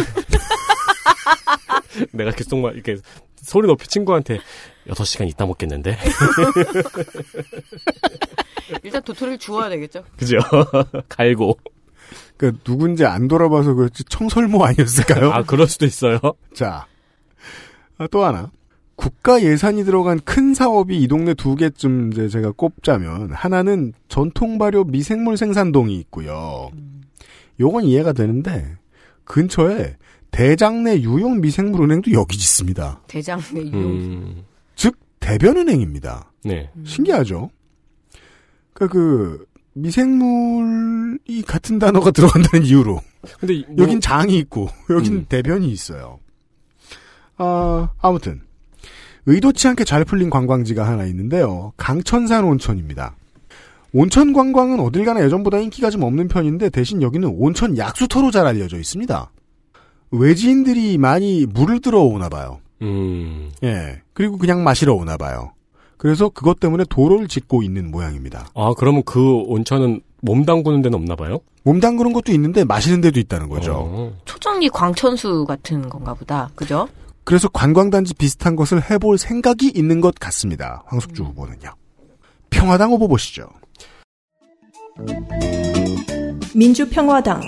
내가 계속 막 이렇게 소리 높이 친구한테 6시간 있다 먹겠는데. 일단 도토리를 주워야 되겠죠. 그죠? 갈고. 그 누군지 안 돌아봐서 그렇지 청설모 아니었을까요? 아, 그럴 수도 있어요. 자, 아, 또 하나. 국가 예산이 들어간 큰 사업이 이 동네 두 개쯤 이제 제가 꼽자면 하나는 전통 발효 미생물 생산동이 있고요. 요건 이해가 되는데 근처에 대장내 유용 미생물 은행도 여기 있습니다. 대장내 유용. 음, 즉 대변은행입니다. 네. 신기하죠? 그러니까 그 미생물이 같은 단어가 들어간다는 이유로 근데 뭐, 여긴 장이 있고 여긴 음. 대변이 있어요. 아 아무튼 의도치 않게 잘 풀린 관광지가 하나 있는데요. 강천산 온천입니다. 온천 관광은 어딜 가나 예전보다 인기가 좀 없는 편인데 대신 여기는 온천 약수터로 잘 알려져 있습니다. 외지인들이 많이 물을 들어 오나 봐요. 음, 예. 그리고 그냥 마시러 오나 봐요. 그래서 그것 때문에 도로를 짓고 있는 모양입니다. 아, 그러면 그 온천은 몸 담그는 데는 없나 봐요? 몸 담그는 것도 있는데 마시는 데도 있다는 거죠. 어. 초정리 광천수 같은 건가 보다. 그죠? 그래서 관광단지 비슷한 것을 해볼 생각이 있는 것 같습니다. 황숙주 후보는요. 평화당 후보 보시죠. 민주평화당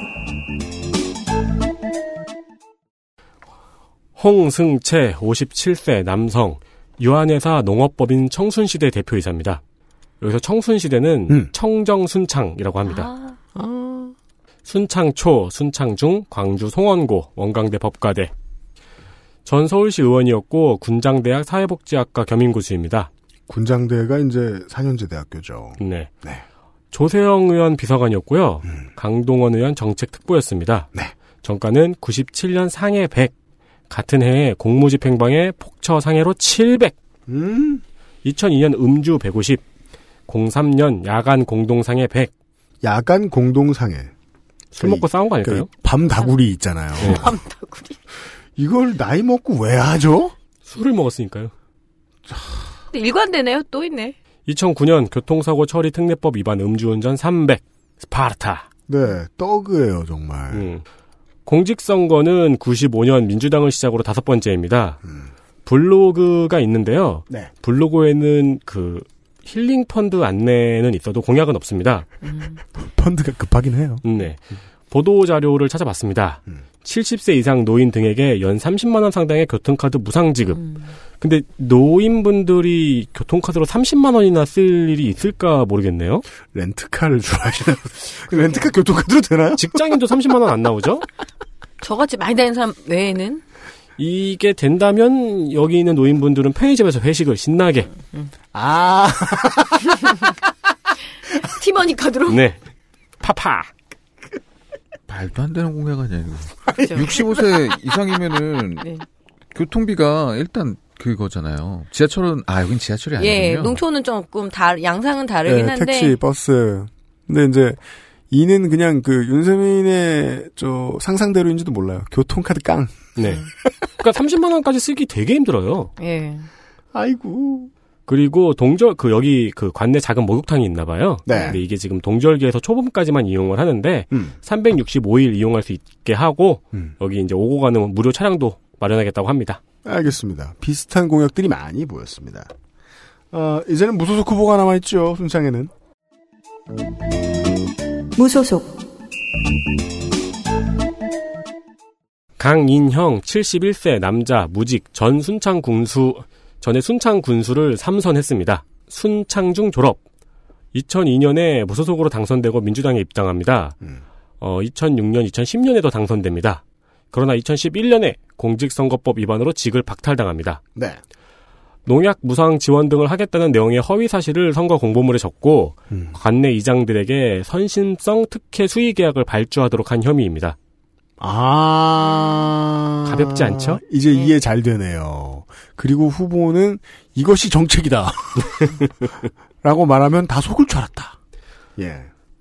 홍승채 57세 남성 유한회사 농업법인 청순시대 대표이사입니다. 여기서 청순시대는 음. 청정순창이라고 합니다. 아, 순창초, 순창중, 광주 송원고, 원광대 법과대. 전 서울시 의원이었고 군장대학 사회복지학과 겸임교수입니다. 군장대가 이제 4년제 대학교죠. 네. 네. 조세영 의원 비서관이었고요. 음. 강동원 의원 정책특보였습니다. 네. 정가는 97년 상해 100, 같은 해에 공무집행방해 폭처 상해로 700, 음. 2002년 음주 150, 03년 야간 공동상해 100. 야간 공동상해. 술 먹고 싸운 거 아닐까요? 그러니까 밤 다구리 있잖아요. 네. 이걸 나이 먹고 왜 하죠? 술을 먹었으니까요. 일관되네요. 또 있네. 2009년 교통사고 처리 특례법 위반 음주운전 300. 스파르타. 네, 떡이에요, 정말. 음. 공직선거는 95년 민주당을 시작으로 다섯 번째입니다. 블로그가 있는데요. 네. 블로그에는 그 힐링 펀드 안내는 있어도 공약은 없습니다. 펀드가 급하긴 해요. 네. 보도 자료를 찾아봤습니다. 70세 이상 노인 등에게 연 30만 원 상당의 교통카드 무상 지급. 근데 노인분들이 교통카드로 30만 원이나 쓸 일이 있을까 모르겠네요. 렌트카를 좋아하시나 렌트카 교통카드로 되나요? 직장인도 30만 원 안 나오죠? 저같이 많이 다니는 사람 외에는 이게 된다면 여기 있는 노인분들은 편의점에서 회식을 신나게. 아. 티머니 카드로 네. 파파. 말도 안 되는 공약 아니야, 이거. 그렇죠. 65세 이상이면은 네. 교통비가 일단 그거잖아요. 지하철은 아 여긴 지하철이 아니군요. 예, 농촌은 조금 다 양상은 다르긴 네, 한데 택시, 버스. 근데 이제 이는 그냥 그 윤세민의 저 상상대로인지도 몰라요. 교통카드 깡. 네. 그러니까 30만 원까지 쓰기 되게 힘들어요. 예. 아이고. 그리고 동절 그 여기 그 관내 작은 목욕탕이 있나 봐요. 네. 근데 이게 지금 동절기에서 초봄까지만 이용을 하는데 음. 365일 이용할 수 있게 하고 음. 여기 이제 오고 가는 무료 차량도 마련하겠다고 합니다. 알겠습니다. 비슷한 공약들이 많이 보였습니다. 어, 이제는 무소속 후보가 남아 있죠, 순창에는. 무소속 강인형 71세 남자 무직 전 순창 군수 전에 순창 군수를 삼선했습니다. 순창중 졸업. 2002년에 무소속으로 당선되고 민주당에 입당합니다. 어, 2006년, 2010년에도 당선됩니다. 그러나 2011년에 공직선거법 위반으로 직을 박탈당합니다. 네. 농약 무상 지원 등을 하겠다는 내용의 허위 사실을 선거 공보물에 적고 음. 관내 이장들에게 선심성 특혜 수의 계약을 발주하도록 한 혐의입니다. 아. 가볍지 않죠? 이제 이해 잘 되네요. 그리고 후보는 이것이 정책이다. 라고 말하면 다 속을 줄 알았다. 예.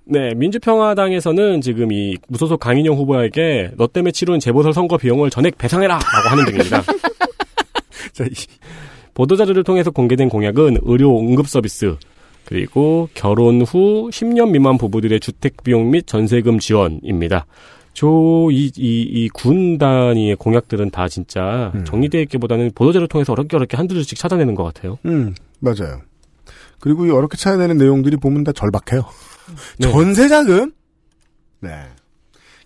네, 민주평화당에서는 지금 이 무소속 강인영 후보에게 너 때문에 치룬 재보선 선거 비용을 전액 배상해라! 라고 하는 등입니다. 자, 이- 보도자료를 통해서 공개된 공약은 의료 응급 서비스, 그리고 결혼 후 10년 미만 부부들의 주택 비용 및 전세금 지원입니다. 저, 이, 이, 이 군 단위의 공약들은 다 진짜 정리되어 있기보다는 보도자료를 통해서 어렵게 어렵게 한두 줄씩 찾아내는 것 같아요. 음, 맞아요. 그리고 이 어렵게 찾아내는 내용들이 보면 다 절박해요. 네. 전세 자금? 네.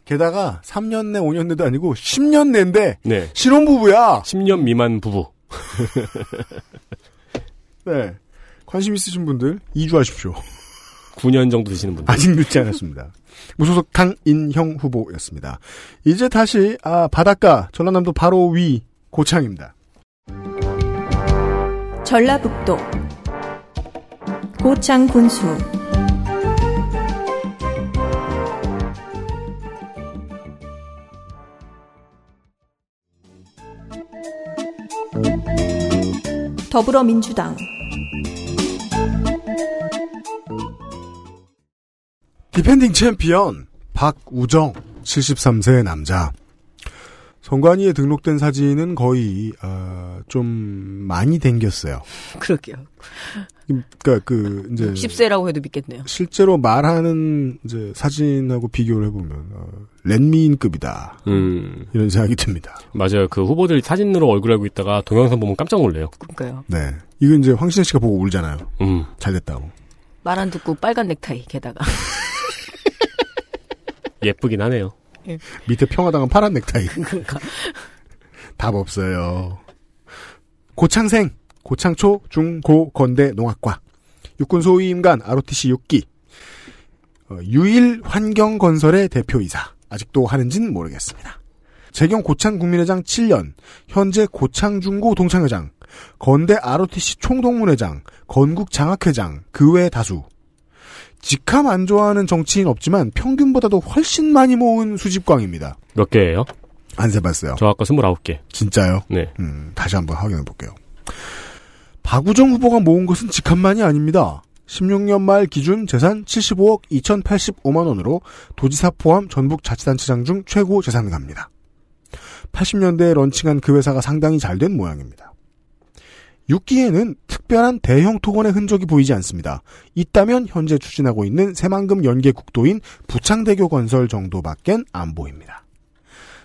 게다가 3년 내, 5년 내도 아니고 10년 내인데 네. 신혼부부야. 10년 미만 부부. 네. 관심 있으신 분들 이주하십시오. 9년 정도 되시는 분들. 아직 늦지 않았습니다. 무소속 강인형 후보였습니다. 이제 다시 아 바닷가 전라남도 바로 위 고창입니다. 전라북도 고창 군수 더불어민주당 디펜딩 챔피언 박우정 73세 남자. 선관위에 등록된 사진은 거의 어, 좀 많이 댕겼어요. 그러게요. 그러니까 그 이제 10세라고 해도 믿겠네요. 실제로 말하는 이제 사진하고 비교를 해보면 어, 렌미인급이다 음, 이런 생각이 듭니다. 맞아요. 그 후보들 사진으로 얼굴 알고 있다가 동영상 보면 깜짝 놀래요. 그러니까요. 네, 이거 이제 황신혜 씨가 보고 울잖아요. 음. 잘 됐다고. 말 안 듣고 빨간 넥타이 게다가. 예쁘긴 하네요. 밑에 평화당은 파란 넥타이. 그러니까. 답 없어요. 고창생, 고창초, 중, 고, 건대, 농학과. 육군 소위임관, ROTC 6기. 어, 유일 환경건설의 대표이사. 아직도 하는진 모르겠습니다. 재경 고창 국민회장 7년, 현재 고창 중고 동창회장, 건대 ROTC 총동문회장, 건국 장학회장, 그 외 다수. 직함 안 좋아하는 정치인 없지만 평균보다도 훨씬 많이 모은 수집광입니다. 몇 개예요? 안 세봤어요. 저 아까 29개. 진짜요? 네. 음, 다시 한번 확인해 볼게요. 박우정 후보가 모은 것은 직함만이 아닙니다. 16년 말 기준 재산 75억 2085만 원으로 도지사 포함 전북 자치단체장 중 최고 재산가입니다. 80년대에 런칭한 그 회사가 상당히 잘 된 모양입니다. 6기에는 특별한 대형 토건의 흔적이 보이지 않습니다. 있다면 현재 추진하고 있는 새만금 연계 국도인 부창대교 건설 정도밖엔 안 보입니다.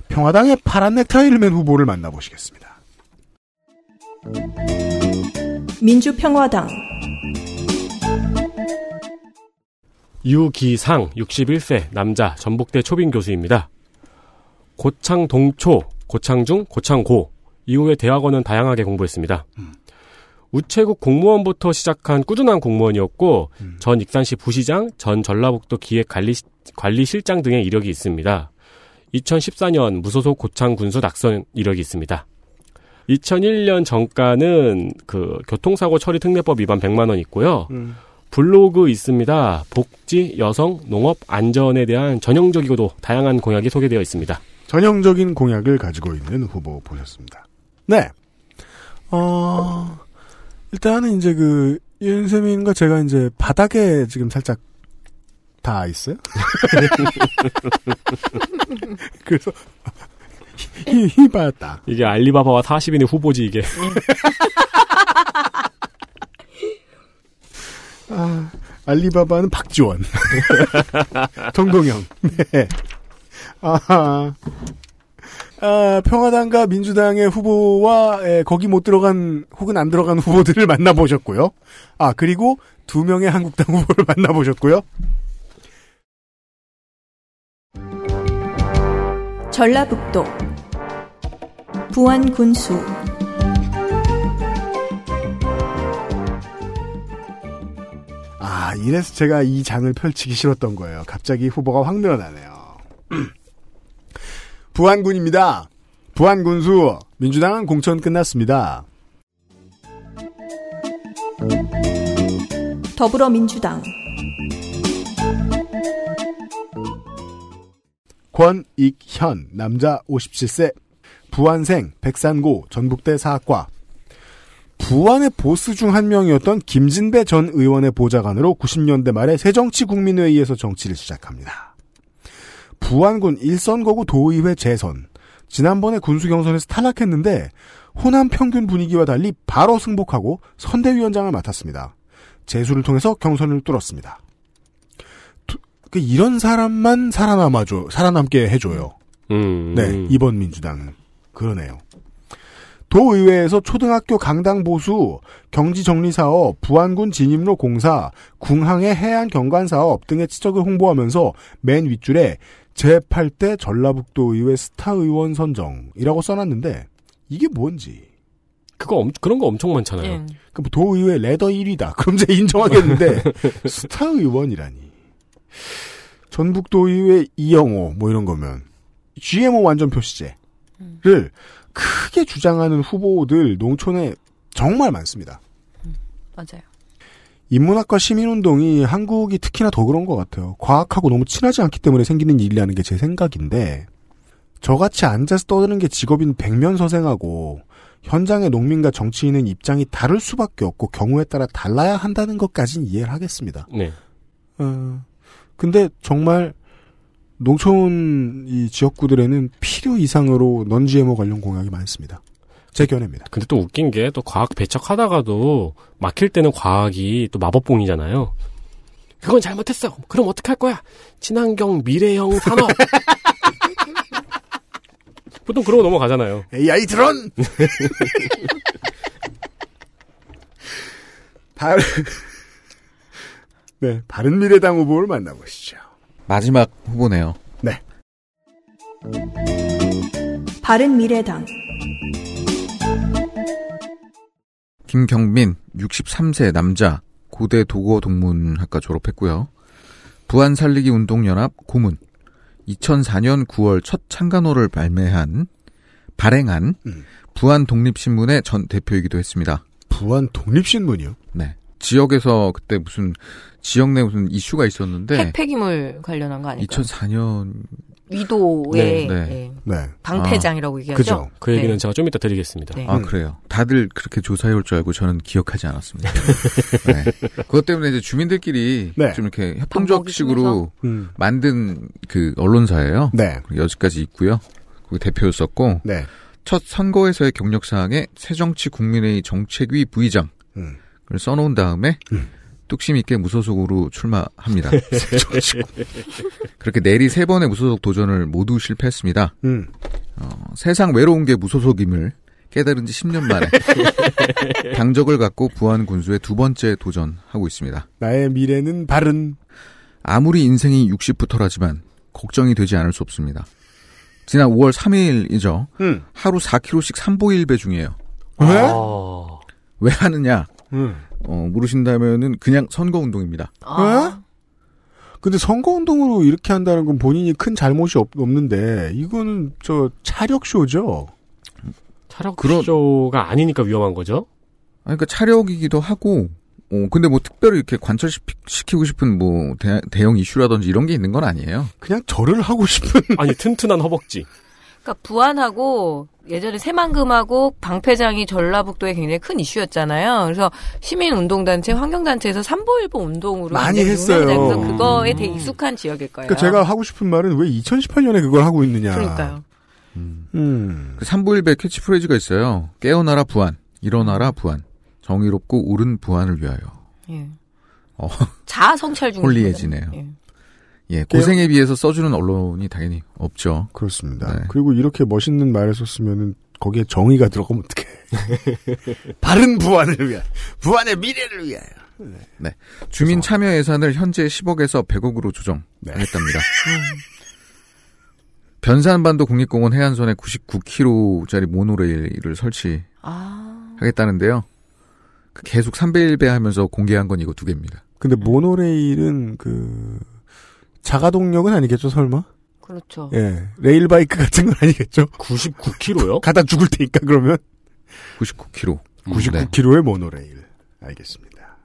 평화당의 파란 넥타이를 맨 후보를 만나보시겠습니다. 민주평화당 유기상 61세 남자 전북대 초빙 교수입니다. 고창 동초, 고창 중, 고창고 이후에 대학원은 다양하게 공부했습니다. 우체국 공무원부터 시작한 꾸준한 공무원이었고 전 익산시 부시장, 전 전라북도 기획관리실장 등의 이력이 있습니다. 2014년 무소속 고창 군수 낙선 이력이 있습니다. 2001년 정가는 그 교통사고 처리 특례법 위반 100만 원 있고요. 블로그 있습니다. 복지, 여성, 농업, 안전에 대한 전형적이고도 다양한 공약이 소개되어 있습니다. 전형적인 공약을 가지고 있는 후보 보셨습니다. 네. 어, 일단은 이제 그, 윤세민과 제가 이제 바닥에 지금 살짝 다 있어요? 그래서, 빠졌다. 이게 알리바바와 40인의 후보지 이게. 아, 알리바바는 박지원. 정동영. 네. 아, 아, 평화당과 민주당의 후보와 에, 거기 못 들어간 혹은 안 들어간 후보들을 만나보셨고요. 아 그리고 두 명의 한국당 후보를 만나보셨고요. 전라북도 부안군수 아 이래서 제가 이 장을 펼치기 싫었던 거예요. 갑자기 후보가 확 늘어나네요. 부안군입니다. 부안군수 민주당은 공천 끝났습니다. 더불어민주당 권익현 남자 57세 부안생 백산고 전북대 사학과 부안의 보스 중 한 명이었던 김진배 전 의원의 보좌관으로 90년대 말에 새정치국민회의에서 정치를 시작합니다. 부안군 일선거구 도의회 재선 지난번에 군수 경선에서 탈락했는데 호남 평균 분위기와 달리 바로 승복하고 선대위원장을 맡았습니다. 재수를 통해서 경선을 뚫었습니다. 두- 그 이런 사람만 살아남아줘, 살아남게 해줘요. 음. 네, 이번 민주당은. 그러네요. 도의회에서 초등학교 강당 보수, 경지 정리 사업, 부안군 진입로 공사, 궁항의 해안 경관 사업 등의 치적을 홍보하면서 맨 윗줄에 제8대 전라북도 의회 스타 의원 선정이라고 써놨는데 이게 뭔지. 그거 엄, 그런 거 엄청 많잖아요. 예. 그 도의회 ladder 1위다. 그럼 이제 인정하겠는데 스타 의원이라니. 전북도의회 이영호 뭐 이런 거면 GMO 완전 표시제를 크게 주장하는 후보들 농촌에 정말 많습니다. 맞아요. 인문학과 시민운동이 한국이 특히나 더 그런 것 같아요. 과학하고 너무 친하지 않기 때문에 생기는 일이라는 게 제 생각인데 저같이 앉아서 떠드는 게 직업인 백면서생하고 현장의 농민과 정치인은 입장이 다를 수밖에 없고 경우에 따라 달라야 한다는 것까지는 이해를 하겠습니다. 네. 어, 근데 정말 농촌 이 지역구들에는 필요 이상으로 넌 GMO 관련 공약이 많습니다. 제 견해입니다. 근데 또 웃긴 게 또 과학 배척하다가도 막힐 때는 과학이 또 마법봉이잖아요. 그건 잘못했어. 그럼 어떡할 거야? 친환경 미래형 산업. 보통 그러고 넘어가잖아요. AI 드론! 바, 네, 바른 미래당 후보를 만나보시죠. 마지막 후보네요. 네. 바른 미래당 김경민 63세 남자 고대 도고 동문학과 졸업했고요. 부안 살리기 운동연합 고문 2004년 9월 첫 창간호를 발매한 발행한 부안 독립신문의 전 대표이기도 했습니다. 부안 독립신문이요? 네. 지역에서 그때 무슨 지역 내 무슨 이슈가 있었는데 핵 폐기물 관련한 거 아닐까? 2004년 위도의 네, 네. 예, 네. 방패장이라고 얘기하죠. 그 얘기는 네. 제가 좀 이따 드리겠습니다. 네. 아, 그래요. 다들 그렇게 조사해 올 줄 알고 저는 기억하지 않았습니다. 네. 그것 때문에 이제 주민들끼리 네. 좀 이렇게 협동적식으로 음. 만든 그 언론사예요. 네. 여기까지 있고요. 그 대표였었고 네. 첫 선거에서의 경력 사항에 새정치 국민회의 정책위 부의장을 음. 써놓은 다음에 뚝심 있게 무소속으로 출마합니다. 그렇게 내리 세 번의 무소속 도전을 모두 실패했습니다. 음. 어, 세상 외로운 게 무소속임을 깨달은 지 10년 만에 당적을 갖고 부안 군수에 두 번째 도전하고 있습니다. 나의 미래는 바른. 아무리 인생이 60부터라지만 걱정이 되지 않을 수 없습니다. 지난 5월 3일이죠. 음. 하루 4km씩 산보일배 중이에요. 왜? 아, 왜 하느냐? 음. 어, 물으신다면은 그냥 선거 운동입니다. 아, 근데 선거운동으로 이렇게 한다는 건 본인이 큰 잘못이 없, 없는데, 이거는 저 차력쇼죠? 차력 그런- 쇼가 아니니까 위험한 거죠. 아니, 그러니까 차력이기도 하고, 어, 근데 뭐 특별히 이렇게 관철시키고 싶은 뭐 대, 대형 이슈라든지 이런 게 있는 건 아니에요. 그냥 절을 하고 싶은. 아니 튼튼한 허벅지. 그러니까 부안하고 예전에 새만금하고 방패장이 전라북도에 굉장히 큰 이슈였잖아요. 그래서 시민운동단체, 환경단체에서 삼보일보 운동으로 많이 했어요. 그래서 그거에 되게 익숙한 지역일 거예요. 그러니까 제가 하고 싶은 말은 왜 2018년에 그걸 하고 있느냐. 그러니까요. 음. 그 산부일배 캐치프레이즈가 있어요. 깨어나라 부안, 일어나라 부안, 정의롭고 옳은 부안을 위하여. 예. 어, 자아 성찰 중인 홀리해지네요. 예. 예, 고생에 비해서 써주는 언론이 당연히 없죠. 그렇습니다. 네. 그리고 이렇게 멋있는 말을 썼으면은 거기에 정의가 들어가면 어떡해. 바른 부안을 위하여. 부안의 미래를 위하여. 네. 주민 참여 예산을 현재 10억에서 100억으로 조정하겠답니다. 변산반도 국립공원 해안선에 99km짜리 모노레일을 설치하겠다는데요. 아, 그 계속 3배 1배 하면서 공개한 건 이거 두 개입니다. 근데 모노레일은 그 자가동력은 아니겠죠, 설마? 그렇죠. 예. 레일 바이크 같은 건 아니겠죠? 99km요? 가다 죽을 테니까 그러면 99km. 99km의 모노레일. 알겠습니다.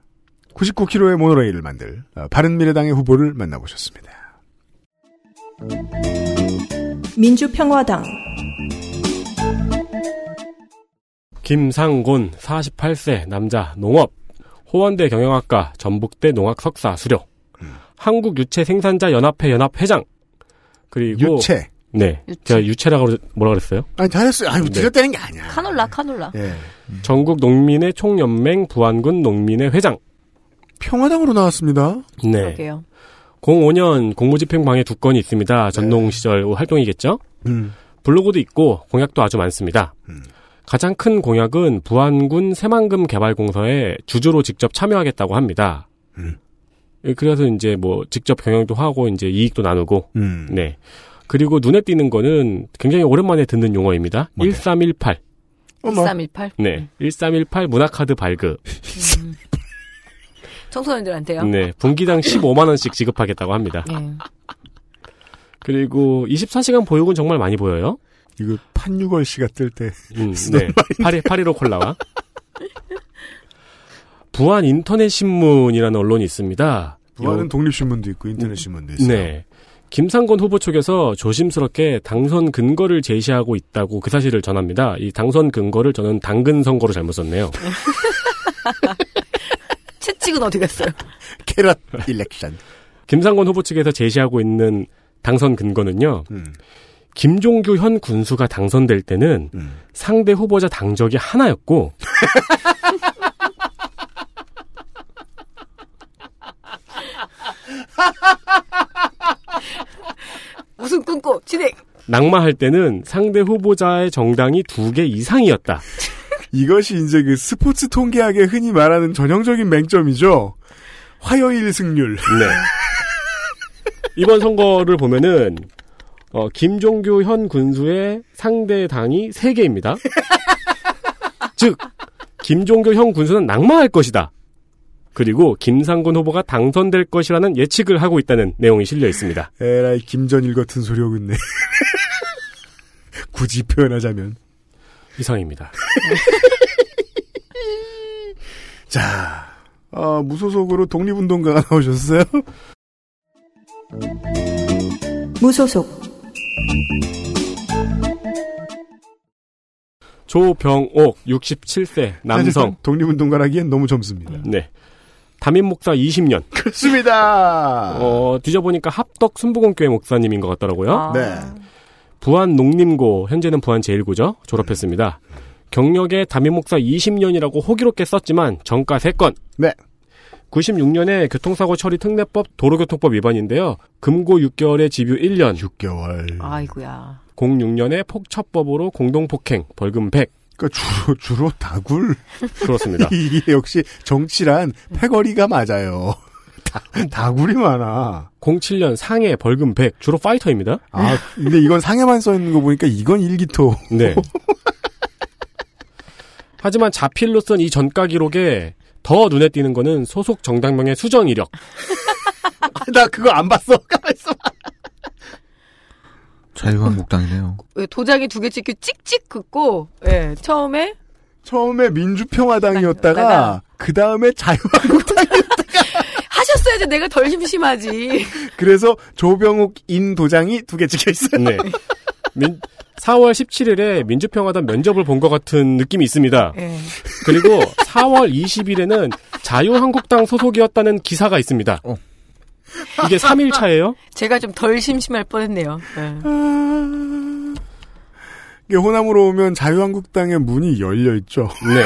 99km의 모노레일을 만들 어, 바른 미래당의 후보를 만나보셨습니다. 민주평화당 김상곤 48세 남자 농업 호원대 경영학과 전북대 농학 석사 수료 한국 유채 생산자 연합회 연합 회장 그리고 유채. 네 유채. 제가 유채라고 뭐라 그랬어요? 아니 잘했어요. 아니 네. 드렸다는 게 아니야. 카놀라, 카놀라. 예. 전국 농민의 총연맹 부안군 농민의 회장 평화당으로 나왔습니다. 네 그러게요. 05년 공무집행 방해 두 건이 있습니다. 전농 시절 활동이겠죠? 음. 블로그도 있고 공약도 아주 많습니다. 음. 가장 큰 공약은 부안군 새만금 개발공사에 주주로 직접 참여하겠다고 합니다. 음. 예, 그래서 이제 뭐 직접 경영도 하고 이제 이익도 나누고 음. 네. 그리고 눈에 띄는 거는 굉장히 오랜만에 듣는 용어입니다. 뭔데? 1318. 어머. 1318. 네. 1318 문화카드 발급. 청소년들한테요. 네. 분기당 15만 원씩 지급하겠다고 합니다. 예. 그리고 24시간 보육은 정말 많이 보여요. 이거 판유걸 씨가 뜰 때. 음, 네. 파리, 파리로 콜라와. 부안 인터넷 신문이라는 언론이 있습니다. 부안은 요- 독립 신문도 있고 인터넷 신문도 있어요. 네. 김상건 후보 측에서 조심스럽게 당선 근거를 제시하고 있다고 그 사실을 전합니다. 이 당선 근거를 저는 당근 선거로 잘못 썼네요. 채찍은 어디 갔어요? 캐럿 일렉션. 김상건 후보 측에서 제시하고 있는 당선 근거는요. 음. 김종규 현 군수가 당선될 때는 음. 상대 후보자 당적이 하나였고 웃음 끊고 진행. 낙마할 때는 상대 후보자의 정당이 두 개 이상이었다. 이것이 이제 그 스포츠 통계학에 흔히 말하는 전형적인 맹점이죠. 화요일 승률. 네. 이번 선거를 보면은 어, 김종규 현 군수의 상대 당이 3개입니다. 즉 김종규 현 군수는 낙마할 것이다. 그리고 김상곤 후보가 당선될 것이라는 예측을 하고 있다는 내용이 실려 있습니다. 에라이 김전일 같은 소리 하고 있네. 굳이 표현하자면. 이상입니다. 자, 어, 무소속으로 독립운동가가 나오셨어요? 무소속 조병옥 67세 남성 독립운동가라기엔 너무 젊습니다. 네. 담임 목사 20년. 그렇습니다. 어, 뒤져보니까 합덕 순복음교회 목사님인 것 같더라고요. 아. 네. 부안 농림고, 현재는 부안 제1고죠. 졸업했습니다. 경력에 담임 목사 20년이라고 호기롭게 썼지만 정가 3건. 네. 96년에 교통사고 처리 특례법 도로교통법 위반인데요. 금고 6개월에 집유 1년. 6개월. 아이고야. 06년에 폭처법으로 공동폭행 벌금 100. 그러니까 주로 주로 다굴. 그렇습니다. 이게 역시 정치란 패거리가 맞아요. 다, 다굴이 많아. 07년 상해 벌금 100. 주로 파이터입니다. 아, 근데 이건 상해만 써 있는 거 보니까 이건 일기토. 네. 하지만 자필로 쓴 이 전가 기록에 더 눈에 띄는 거는 소속 정당명의 수정 이력. 나 그거 안 봤어. 가만있어. 자유한국당이네요. 왜 도장이 두 개 찍혀 찍찍 긋고, 예, 처음에 처음에 민주평화당이었다가 그 다음에 자유한국당. 하셨어야지 내가 덜 심심하지. 그래서 조병욱 인 도장이 두 개 찍혀 있어요. 네. 민, 4월 17일에 민주평화당 면접을 본 것 같은 느낌이 있습니다. 예. 그리고 4월 20일에는 자유한국당 소속이었다는 기사가 있습니다. 어. 이게 3일 차예요? 제가 좀 덜 심심할 뻔했네요. 예. 이게 호남으로 오면 자유한국당의 문이 열려 있죠. 네.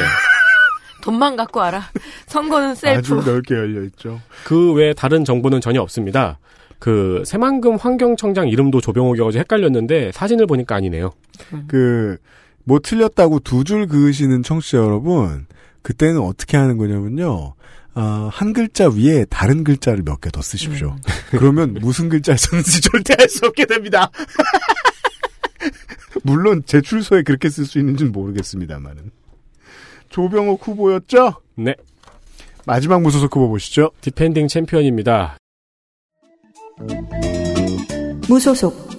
돈만 갖고 알아. 선거는 셀프. 아주 넓게 열려 있죠. 그 외에 다른 정보는 전혀 없습니다. 그 새만금 환경청장 이름도 조병옥이어서 헷갈렸는데 사진을 보니까 아니네요. 그, 뭐 틀렸다고 두 줄 그으시는 청취자 여러분, 그때는 어떻게 하는 거냐면요. 아, 한 글자 위에 다른 글자를 몇 개 더 쓰십시오. 그러면 무슨 글자를 썼는지 절대 알 수 없게 됩니다. 물론 제출서에 그렇게 쓸 수 있는지는 모르겠습니다만은. 조병옥 후보였죠? 네. 마지막 무소속 후보 보시죠. 디펜딩 챔피언입니다. 무소속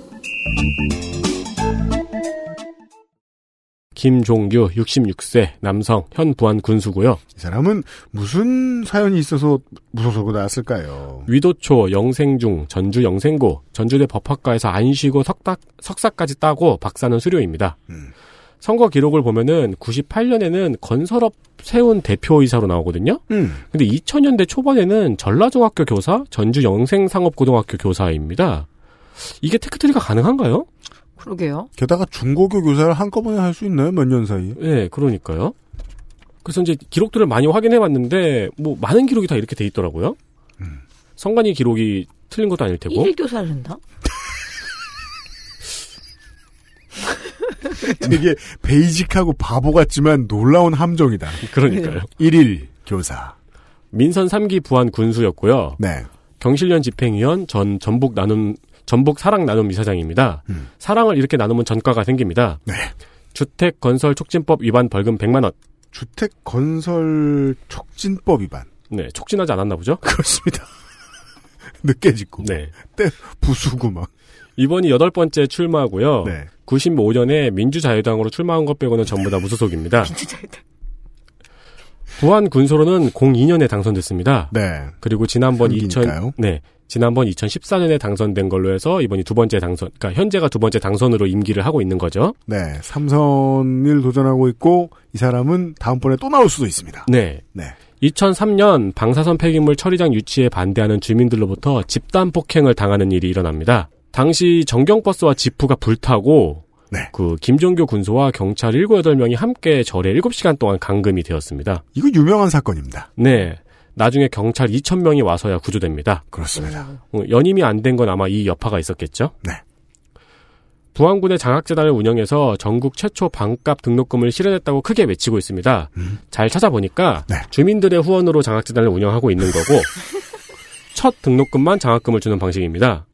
김종규 66세 남성 현 부안 군수고요. 이 사람은 무슨 사연이 있어서 무소속으로 나왔을까요? 위도초, 영생중, 전주 영생고, 전주대 법학과에서 안 쉬고 석박, 석사까지 따고 박사는 수료입니다. 음. 선거 기록을 보면은 98년에는 건설업 세운 대표이사로 나오거든요. 음. 근데 2000년대 초반에는 전라중학교 교사, 전주 영생상업고등학교 교사입니다. 이게 테크트리가 가능한가요? 그러게요. 게다가 중고교 교사를 한꺼번에 할 수 있나요? 몇 년 사이에? 네, 그러니까요. 그래서 이제 기록들을 많이 확인해 봤는데 뭐 많은 기록이 다 이렇게 돼 있더라고요. 성관이 기록이 틀린 것도 아닐 테고. 1교사를 한다? 되게 베이직하고 바보 같지만 놀라운 함정이다. 그러니까요. 1일 교사. 민선 3기 부안 군수였고요. 네. 경실련 집행위원 전 전북 나눔 전북 사랑 나눔 이사장입니다. 사랑을 이렇게 나누면 전과가 생깁니다. 네. 주택 건설 촉진법 위반 벌금 100만 원. 주택 건설 촉진법 위반. 네, 촉진하지 않았나 보죠? 그렇습니다. 늦게 짓고. 네. 때 부수고 막. 이번이 여덟 번째 출마고요. 네. 95년에 민주자유당으로 출마한 것 빼고는 전부 다 무소속입니다. 부안 군소로는 02년에 당선됐습니다. 네. 그리고 지난번 2000 삼기니까요. 네. 지난번 2014년에 당선된 걸로 해서 이번이 두 번째 당선, 그러니까 현재가 두 번째 당선으로 임기를 하고 있는 거죠. 네. 삼선을 도전하고 있고 이 사람은 다음번에 또 나올 수도 있습니다. 네. 네. 2003년 방사선 폐기물 처리장 유치에 반대하는 주민들로부터 집단 폭행을 당하는 일이 일어납니다. 당시 전경버스와 지프가 불타고 네. 그 김종교 군소와 경찰 7, 8명이 함께 절에 7시간 동안 감금이 되었습니다. 이거 유명한 사건입니다. 네. 나중에 경찰 2,000명이 와서야 구조됩니다. 그렇습니다. 어, 연임이 안 된 건 아마 이 여파가 있었겠죠? 네. 부안군의 장학재단을 운영해서 전국 최초 반값 등록금을 실현했다고 크게 외치고 있습니다. 잘 찾아보니까 네. 주민들의 후원으로 장학재단을 운영하고 있는 거고 첫 등록금만 장학금을 주는 방식입니다.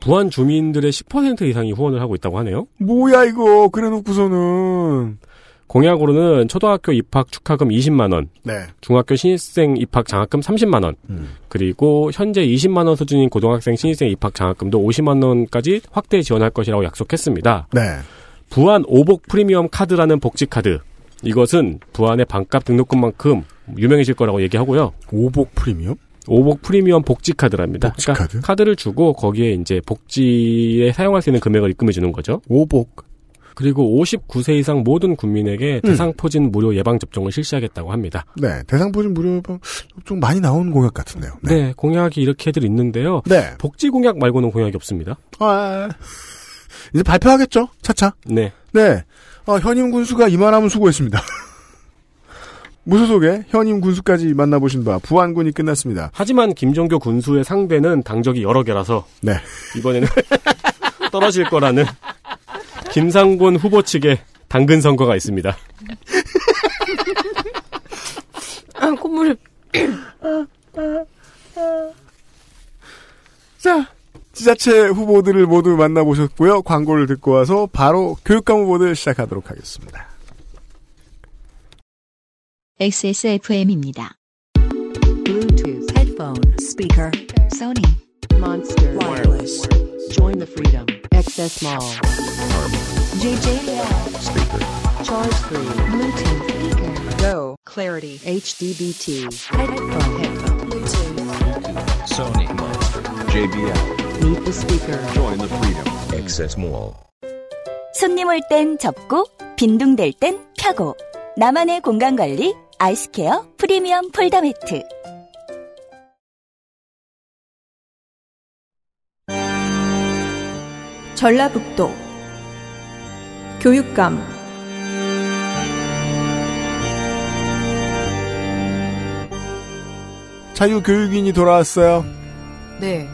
부안 주민들의 10% 이상이 후원을 하고 있다고 하네요. 뭐야 이거 그래 놓고서는 공약으로는 초등학교 입학 축하금 20만 원, 네. 중학교 신입생 입학 장학금 30만 원, 그리고 현재 20만 원 수준인 고등학생 신입생 입학 장학금도 50만 원까지 확대 지원할 것이라고 약속했습니다. 네. 부안 오복 프리미엄 카드라는 복지 카드. 이것은 부안의 반값 등록금만큼 유명해질 거라고 얘기하고요. 오복 프리미엄? 오복 프리미엄 복지 카드랍니다. 복지 카드? 카드를 주고 거기에 이제 복지에 사용할 수 있는 금액을 입금해 주는 거죠. 오복. 그리고 59세 이상 모든 국민에게 음. 대상포진 무료 예방 접종을 실시하겠다고 합니다. 네, 대상포진 무료 예방 좀 많이 나온 공약 같은데요. 네. 공약이 이렇게들 있는데요. 네. 복지 공약 말고는 공약이 없습니다. 아, 이제 발표하겠죠, 차차. 네. 네, 어, 현임 군수가 이만하면 수고했습니다. 무소속의 현임 군수까지 만나보신 바 부안군이 끝났습니다. 하지만 김종교 군수의 상대는 당적이 여러 개라서 네. 이번에는 떨어질 거라는 김상곤 후보 측의 당근 선거가 있습니다. 아, 콧물. 자, 지자체 후보들을 모두 만나보셨고요. 광고를 듣고 와서 바로 교육감 후보들 시작하도록 하겠습니다. XSFM입니다. Bluetooth, headphone, speaker, Sony, Monster, wireless. Join the freedom. XS Mall. JJL. Speaker. Charge 3. Bluetooth speaker. Go. Clarity. HDBT. Headphone. Headphone. Bluetooth. Sony Monster. JBL. Meet the speaker. Join the freedom. Access Mall. 손님 올 땐 접고 빈둥댈 땐 펴고 나만의 공간 관리 아이스케어 프리미엄 폴더 매트 전라북도 교육감 자유교육인이 돌아왔어요. 네.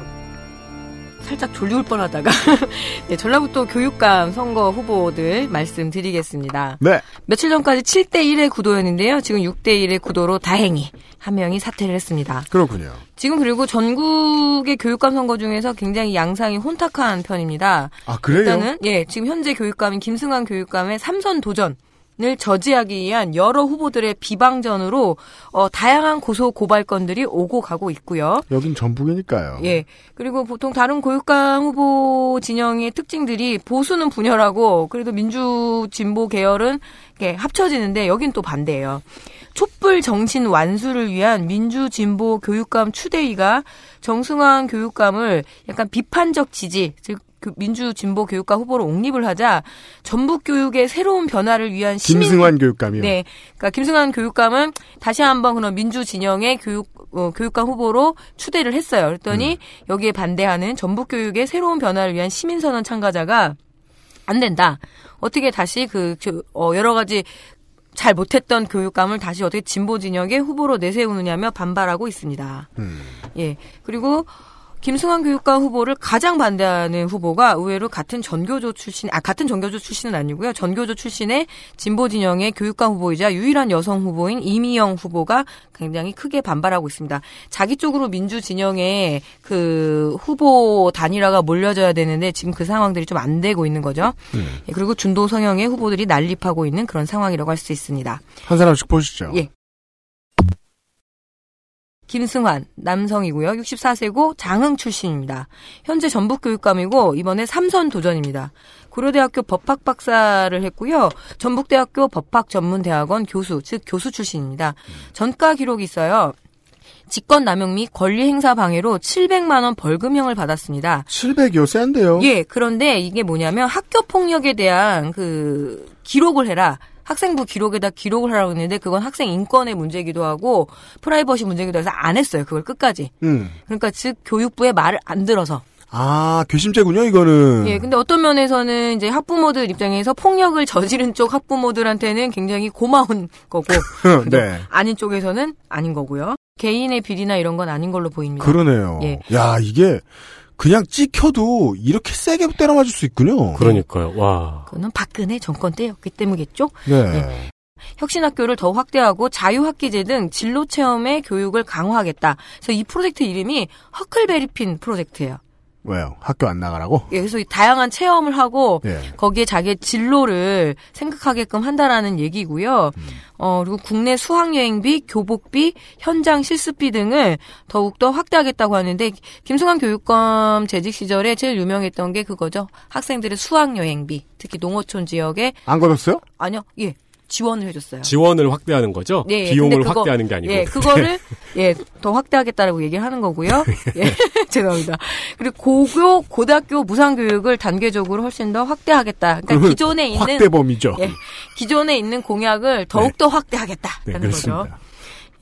살짝 졸리울 뻔하다가 네, 전라북도 교육감 선거 후보들 말씀드리겠습니다. 네. 며칠 전까지 7대 1의 구도였는데요. 지금 6대 1의 구도로 다행히 한 명이 사퇴를 했습니다. 그렇군요. 지금 그리고 전국의 교육감 선거 중에서 굉장히 양상이 혼탁한 편입니다. 아, 그래요? 일단은 예, 지금 현재 교육감인 김승환 교육감의 삼선 도전 을 저지하기 위한 여러 후보들의 비방전으로 어, 다양한 고소 고발건들이 오고 가고 있고요. 여긴 전북이니까요. 예. 그리고 보통 다른 교육감 후보 진영의 특징들이 보수는 분열하고 그래도 민주 진보 계열은 이렇게 합쳐지는데 여긴 또 반대예요. 촛불 정신 완수를 위한 민주 진보 교육감 추대위가 정승환 교육감을 약간 비판적 지지, 즉그 민주 진보 교육감 후보로 옹립을 하자 전북 교육의 새로운 변화를 위한 시민 김승환 교육감이요. 네, 그러니까 김승환 교육감은 다시 한번 그런 민주 진영의 교육 어, 교육감 후보로 추대를 했어요. 그랬더니 여기에 반대하는 전북 교육의 새로운 변화를 위한 시민 선언 참가자가 안 된다. 어떻게 다시 그 저- 어, 여러 가지 잘 못했던 교육감을 다시 어떻게 진보 진영의 후보로 내세우느냐며 반발하고 있습니다. 음. 예. 그리고 김승환 교육감 후보를 가장 반대하는 후보가 의외로 같은 전교조 출신, 아, 같은 전교조 출신은 아니고요. 전교조 출신의 진보 진영의 교육감 후보이자 유일한 여성 후보인 이미영 후보가 굉장히 크게 반발하고 있습니다. 자기 쪽으로 민주 진영의 그 후보 단일화가 몰려져야 되는데 지금 그 상황들이 좀 안 되고 있는 거죠. 예, 그리고 준도 성향의 후보들이 난립하고 있는 그런 상황이라고 할 수 있습니다. 한 사람씩 보시죠. 예. 김승환 남성이고요. 64세고 장흥 출신입니다. 현재 전북 교육감이고 이번에 삼선 도전입니다. 고려대학교 법학 박사를 했고요. 전북대학교 법학전문대학원 교수, 즉 교수 출신입니다. 전과 기록이 있어요. 직권 남용 및 권리 행사 방해로 700만 원 벌금형을 받았습니다. 700이요, 센데요. 예, 그런데 이게 뭐냐면 학교 폭력에 대한 그 기록을 해라. 학생부 기록에다 기록을 하라고 했는데 그건 학생 인권의 문제이기도 하고 프라이버시 문제이기도 해서 안 했어요. 그걸 끝까지. 음. 그러니까 즉 교육부의 말을 안 들어서. 아, 괘씸죄군요, 이거는. 예, 근데 어떤 면에서는 이제 학부모들 입장에서 폭력을 저지른 쪽 학부모들한테는 굉장히 고마운 거고 네. 아닌 쪽에서는 아닌 거고요. 개인의 비리나 이런 건 아닌 걸로 보입니다. 그러네요. 예. 야, 이게 그냥 찍혀도 이렇게 세게 때려 맞을 수 있군요. 그러니까요. 와. 그거는 박근혜 정권 때였기 때문이겠죠. 네. 혁신학교를 더 확대하고 자유학기제 등 진로 체험의 교육을 강화하겠다. 그래서 이 프로젝트 이름이 허클베리핀 프로젝트예요. 왜요? 학교 안 나가라고? 예, 그래서 이 다양한 체험을 하고 예. 거기에 자기의 진로를 생각하게끔 한다라는 얘기고요. 어, 그리고 국내 수학여행비, 교복비, 현장 실습비 등을 더욱더 확대하겠다고 하는데 김승환 교육감 재직 시절에 제일 유명했던 게 그거죠. 학생들의 수학여행비, 특히 농어촌 지역에 안 걷었어요? 아니요, 예. 지원을 해줬어요. 지원을 확대하는 거죠? 네, 비용을 그거- 확대하는 게 아니고. 예, 그거를 예, 더 확대하겠다라고 얘기를 하는 거고요. 예, 죄송합니다. 그리고 고교, 고등학교 무상교육을 단계적으로 훨씬 더 확대하겠다. 그러니까 기존에 있는 확대범이죠. 예, 기존에 있는 공약을 더욱 더 확대하겠다라는 네, 거죠. 그렇습니다.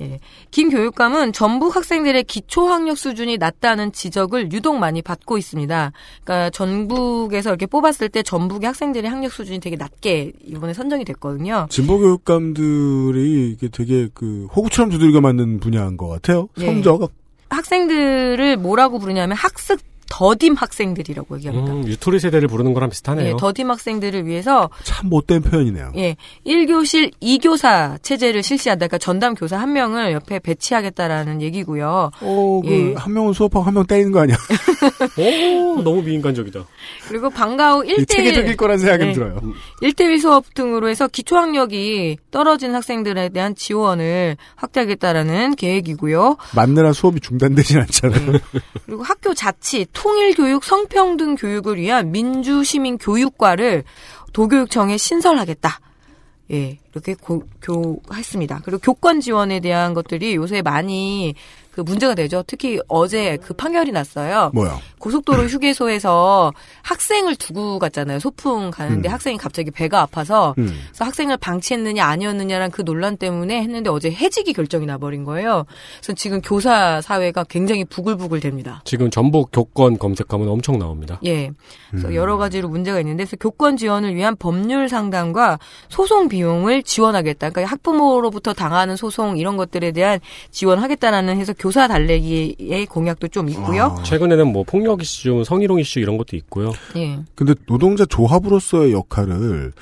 예. 김 교육감은 전북 학생들의 기초 학력 수준이 낮다는 지적을 유독 많이 받고 있습니다. 그러니까 전북에서 이렇게 뽑았을 때 전북의 학생들의 학력 수준이 되게 낮게 이번에 선정이 됐거든요. 진보 교육감들이 이게 되게 그 호구처럼 두들겨 맞는 분야인 것 같아요. 예. 성적 학생들을 뭐라고 부르냐면 학습 더딤 학생들이라고 얘기합니다. 음, 유토리 세대를 부르는 거랑 비슷하네요. 예, 더딤 학생들을 위해서 참 못된 표현이네요. 예, 1교실 2교사 체제를 실시한다. 그러니까 전담 교사 한 명을 옆에 배치하겠다라는 얘기고요. 어, 그, 예. 한 명은 수업하고 한 명 때리는 거 아니야? 오, 너무 미인간적이다. 그리고 방과 후이 1대1 체계적일 거란 생각이 네. 들어요. 1대1 수업 등으로 해서 기초 학력이 떨어진 학생들에 대한 지원을 확대하겠다라는 계획이고요. 맞느라 수업이 중단되진 않잖아요. 그리고 학교 자치, 통일교육, 성평등 교육을 위한 민주시민 교육과를 도교육청에 신설하겠다. 예, 이렇게 고, 교, 했습니다. 그리고 교권 지원에 대한 것들이 요새 많이 그 문제가 되죠. 특히 어제 그 판결이 났어요. 뭐요? 고속도로 휴게소에서 학생을 두고 갔잖아요. 소풍 가는데 음. 학생이 갑자기 배가 아파서 음. 그래서 학생을 방치했느냐 아니었느냐란 그 논란 때문에 했는데 어제 해직이 결정이 나버린 거예요. 그래서 지금 교사 사회가 굉장히 부글부글 됩니다. 지금 전북 교권 검색하면 엄청 나옵니다. 예. 그래서 음. 여러 가지로 문제가 있는데 그래서 교권 지원을 위한 법률 상담과 소송 비용을 지원하겠다. 그러니까 학부모로부터 당하는 소송 이런 것들에 대한 지원하겠다라는 해서 교사 달래기의 공약도 좀 있고요. 아. 최근에는 뭐 폭력 이슈, 성희롱 이슈 이런 것도 있고요. 예. 근데 노동자 조합으로서의 역할을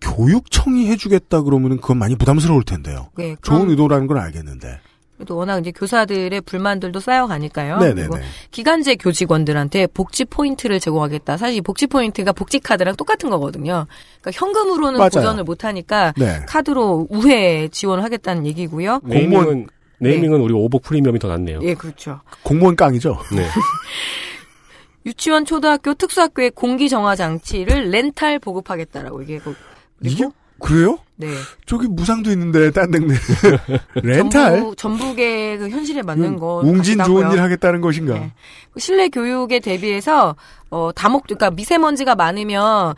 교육청이 해주겠다 그러면은 그건 많이 부담스러울 텐데요. 네, 그럼- 좋은 의도라는 건 알겠는데. 또 워낙 이제 교사들의 불만들도 쌓여가니까요. 네네네. 그리고 기간제 교직원들한테 복지 포인트를 제공하겠다. 사실 이 복지 포인트가 복지 카드랑 똑같은 거거든요. 그러니까 현금으로는 맞아요. 보전을 못하니까 네. 카드로 우회 지원을 하겠다는 얘기고요. naming은, naming은 우리 오복 프리미엄이 더 낫네요. 예, 그렇죠. 공무원 깡이죠. 네. 유치원, 초등학교, 특수학교의 공기 정화 장치를 렌탈 보급하겠다라고 얘기하고 이게 그래요? 네. 저기 무상도 있는데 딴 데는 렌탈 전북, 전북 의 그 현실에 맞는 거 웅진 좋은. 일 하겠다는 것인가? 네. 실내 교육에 대비해서 어 다목 그러니까 미세먼지가 많으면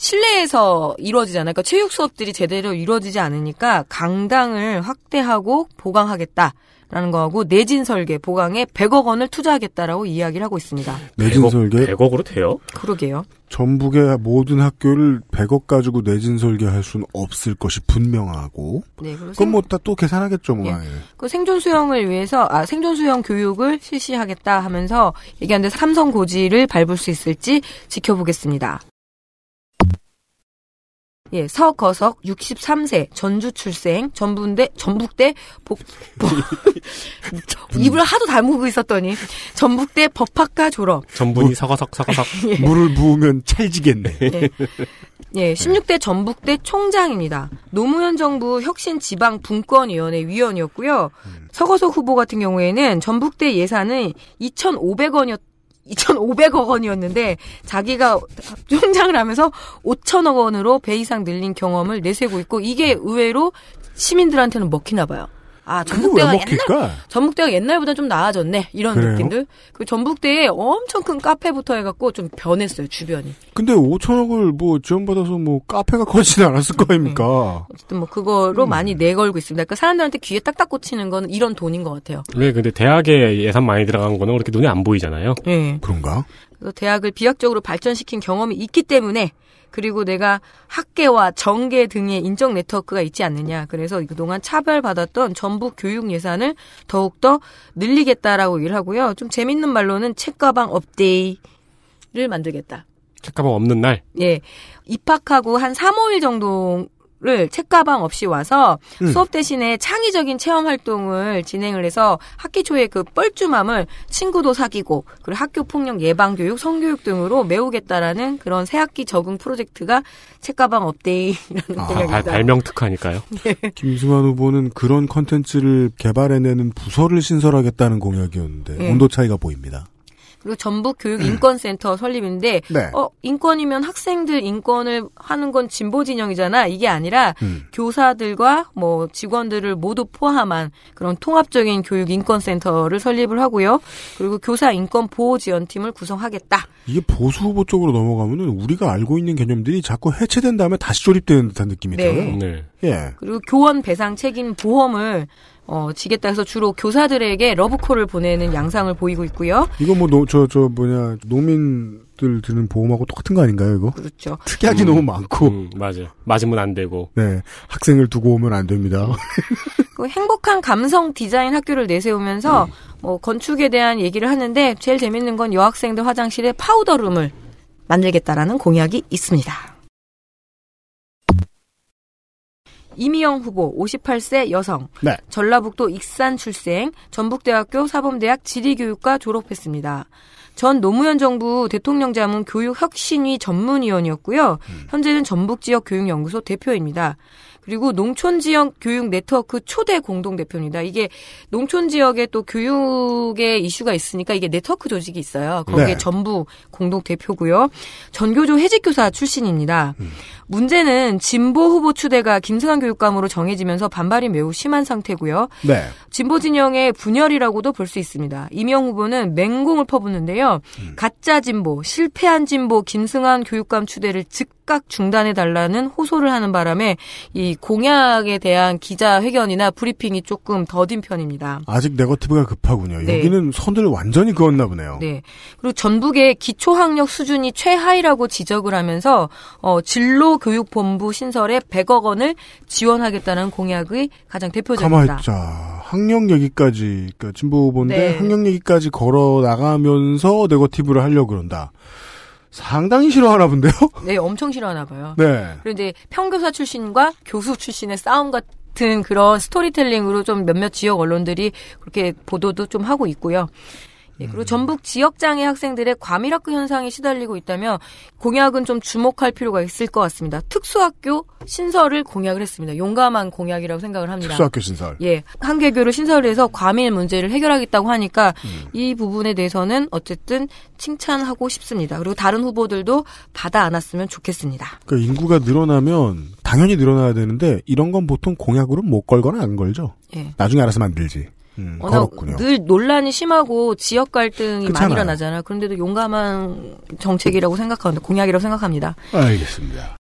실내에서 이루어지잖아요. 그러니까 체육 수업들이 제대로 이루어지지 않으니까 강당을 확대하고 보강하겠다 라는 거하고 내진 설계 보강에 100억 원을 투자하겠다라고 이야기를 하고 있습니다. 내진 설계 100억으로 돼요? 그러게요. 전북의 모든 학교를 100억 가지고 내진 설계할 수는 없을 것이 분명하고 네, 그리고 그건 뭐다 또 계산하겠죠 뭐. 예. 아예. 그 생존 수영을 위해서 아 생존 수영 교육을 실시하겠다 하면서 얘기하는데 삼성 고지를 밟을 수 있을지 지켜보겠습니다. 예, 서거석 63세 전주 출생 전북대 전북대 복, 복 입을 하도 다무고 있었더니 전북대 법학과 졸업. 전분이 서거석 서거석. 예. 물을 부으면 찰지겠네. 예. 예, 16대 전북대 총장입니다. 노무현 정부 혁신 지방 분권위원회 위원이었고요. 서거석 후보 같은 경우에는 전북대 예산은 2,500원이었 2,500억 원이었는데 자기가 총장을 하면서 5천억 원으로 배 이상 늘린 경험을 내세우고 있고 이게 의외로 시민들한테는 먹히나 봐요. 아, 전북대가? 옛날 전북대가 옛날보다 좀 나아졌네. 이런 그래요? 느낌들. 그 전북대에 엄청 큰 카페부터 해갖고 좀 변했어요 주변이. 근데 5천억을 뭐 지원받아서 뭐 카페가 커지진 않았을 거 아닙니까? 어쨌든 뭐 그거로 음. 많이 내걸고 있습니다. 그러니까 사람들한테 귀에 딱딱 꽂히는 거는 이런 돈인 것 같아요. 왜 근데 대학에 예산 많이 들어간 거는 그렇게 눈에 안 보이잖아요. 예. 그런가? 그래서 대학을 비약적으로 발전시킨 경험이 있기 때문에 그리고 내가 학계와 정계 등의 인적 네트워크가 있지 않느냐. 그래서 그동안 차별받았던 전북 교육 예산을 더욱더 늘리겠다라고 얘기를 하고요. 좀 재밌는 말로는 책가방 업데이를 만들겠다. 책가방 없는 날. 예. 입학하고 한 3, 5일 정도 를 책가방 없이 와서 음. 수업 대신에 창의적인 체험 활동을 진행을 해서 학기 초에 그 뻘쭘함을 친구도 사귀고 그리고 학교 폭력 예방 교육, 성교육 등으로 메우겠다라는 그런 새학기 적응 프로젝트가 책가방 없데이라는 아, 공약입니다. 발명 특화니까요. 김승환 후보는 그런 컨텐츠를 개발해내는 부서를 신설하겠다는 공약이었는데 예. 온도 차이가 보입니다. 그리고 전북 교육 인권센터 설립인데 네. 어 인권이면 학생들 인권을 하는 건 진보 진영이잖아. 이게 아니라 음. 교사들과 뭐 직원들을 모두 포함한 그런 통합적인 교육 인권센터를 설립을 하고요. 그리고 교사 인권 보호 지원팀을 구성하겠다. 이게 보수 후보 쪽으로 넘어가면은 우리가 알고 있는 개념들이 자꾸 해체된 다음에 다시 조립되는 듯한 느낌이 네. 들어요. 네. 예. 그리고 교원 배상 책임 보험을 어, 지겠다 해서 주로 교사들에게 러브콜을 보내는 양상을 보이고 있고요. 이거 뭐, 저, 저, 뭐냐, 농민들 드는 보험하고 똑같은 거 아닌가요, 이거? 그렇죠. 특약이 너무 많고. 음, 맞아요. 맞으면 안 되고. 네. 학생을 두고 오면 안 됩니다. 그 행복한 감성 디자인 학교를 내세우면서 뭐 건축에 대한 얘기를 하는데 제일 재밌는 건 여학생들 화장실에 powder room을 만들겠다라는 공약이 있습니다. 이미영 후보 58세 여성 네. 전라북도 익산 출생 전북대학교 사범대학 지리교육과 졸업했습니다. 전 노무현 정부 대통령 자문 교육혁신위 전문위원이었고요. 현재는 전북 지역 교육연구소 대표입니다. 그리고 농촌 지역 교육 네트워크 초대 공동 대표입니다. 이게 농촌 지역에 또 교육의 이슈가 있으니까 이게 네트워크 조직이 있어요. 거기에 네. 전부 공동 대표고요. 전교조 해직교사 출신입니다. 문제는 진보 후보 추대가 김승환 교육감으로 정해지면서 반발이 매우 심한 상태고요. 네. 진보 진영의 분열이라고도 볼 수 있습니다. 이명 후보는 맹공을 퍼붓는데요. 가짜 진보, 실패한 진보 김승환 교육감 추대를 즉각 중단해 달라는 호소를 하는 바람에 이 공약에 대한 기자 회견이나 브리핑이 조금 더딘 편입니다. 아직 네거티브가 급하군요. 네. 여기는 선을 완전히 그었나 보네요. 네. 그리고 전북의 기초학력 수준이 최하위라고 지적을 하면서 어, 진로 교육본부 신설에 100억 원을 지원하겠다는 공약의 가장 대표적입니다. 가만히 있자. 학력 얘기까지, 그러니까 진보 후보인데 네. 학력 얘기까지 걸어 나가면서 네거티브를 하려고 그런다. 상당히 싫어하나 본데요? 네, 엄청 싫어하나 봐요. 네. 그리고 이제 평교사 출신과 교수 출신의 싸움 같은 그런 스토리텔링으로 좀 몇몇 지역 언론들이 그렇게 보도도 좀 하고 있고요. 예, 그리고 전북 지역 장애 학생들의 과밀학교 현상에 시달리고 있다면 공약은 좀 주목할 필요가 있을 것 같습니다. 특수학교 신설을 공약을 했습니다. 용감한 공약이라고 생각을 합니다. 특수학교 신설. 예, 한 개교를 신설해서 과밀 문제를 해결하겠다고 하니까 이 부분에 대해서는 어쨌든 칭찬하고 싶습니다. 그리고 다른 후보들도 받아 안았으면 좋겠습니다. 그러니까 인구가 늘어나면 당연히 늘어나야 되는데 이런 건 보통 공약으로 못 걸거나 안 걸죠. 예. 나중에 알아서 만들지. 음, 워낙 걸었군요. 늘 논란이 심하고 지역 갈등이 그렇잖아요. 많이 일어나잖아요. 그런데도 용감한 정책이라고 생각합니다. 공약이라고 생각합니다. 알겠습니다.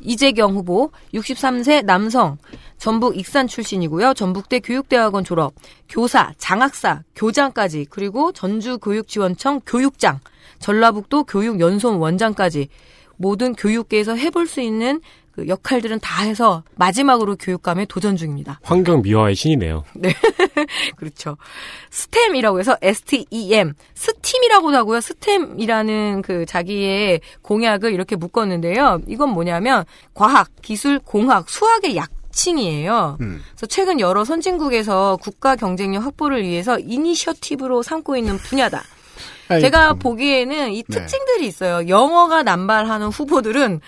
이재경 후보 63세 남성 전북 익산 출신이고요. 전북대 교육대학원 졸업, 교사, 장학사, 교장까지 그리고 전주교육지원청 교육장, 전라북도 교육연수원 원장까지 모든 교육계에서 해볼 수 있는 그 역할들은 다 해서 마지막으로 교육감에 도전 중입니다. 환경 미화의 신이네요. 네. 그렇죠. STEM이라고 해서 STEM. STEAM이라고도 하고요. STEM이라는 그 자기의 공약을 이렇게 묶었는데요. 이건 뭐냐면 과학, 기술, 공학, 수학의 약칭이에요. 그래서 최근 여러 선진국에서 국가 경쟁력 확보를 위해서 이니셔티브로 삼고 있는 분야다. 제가 보기에는 이 네. 특징들이 있어요. 영어가 남발하는 후보들은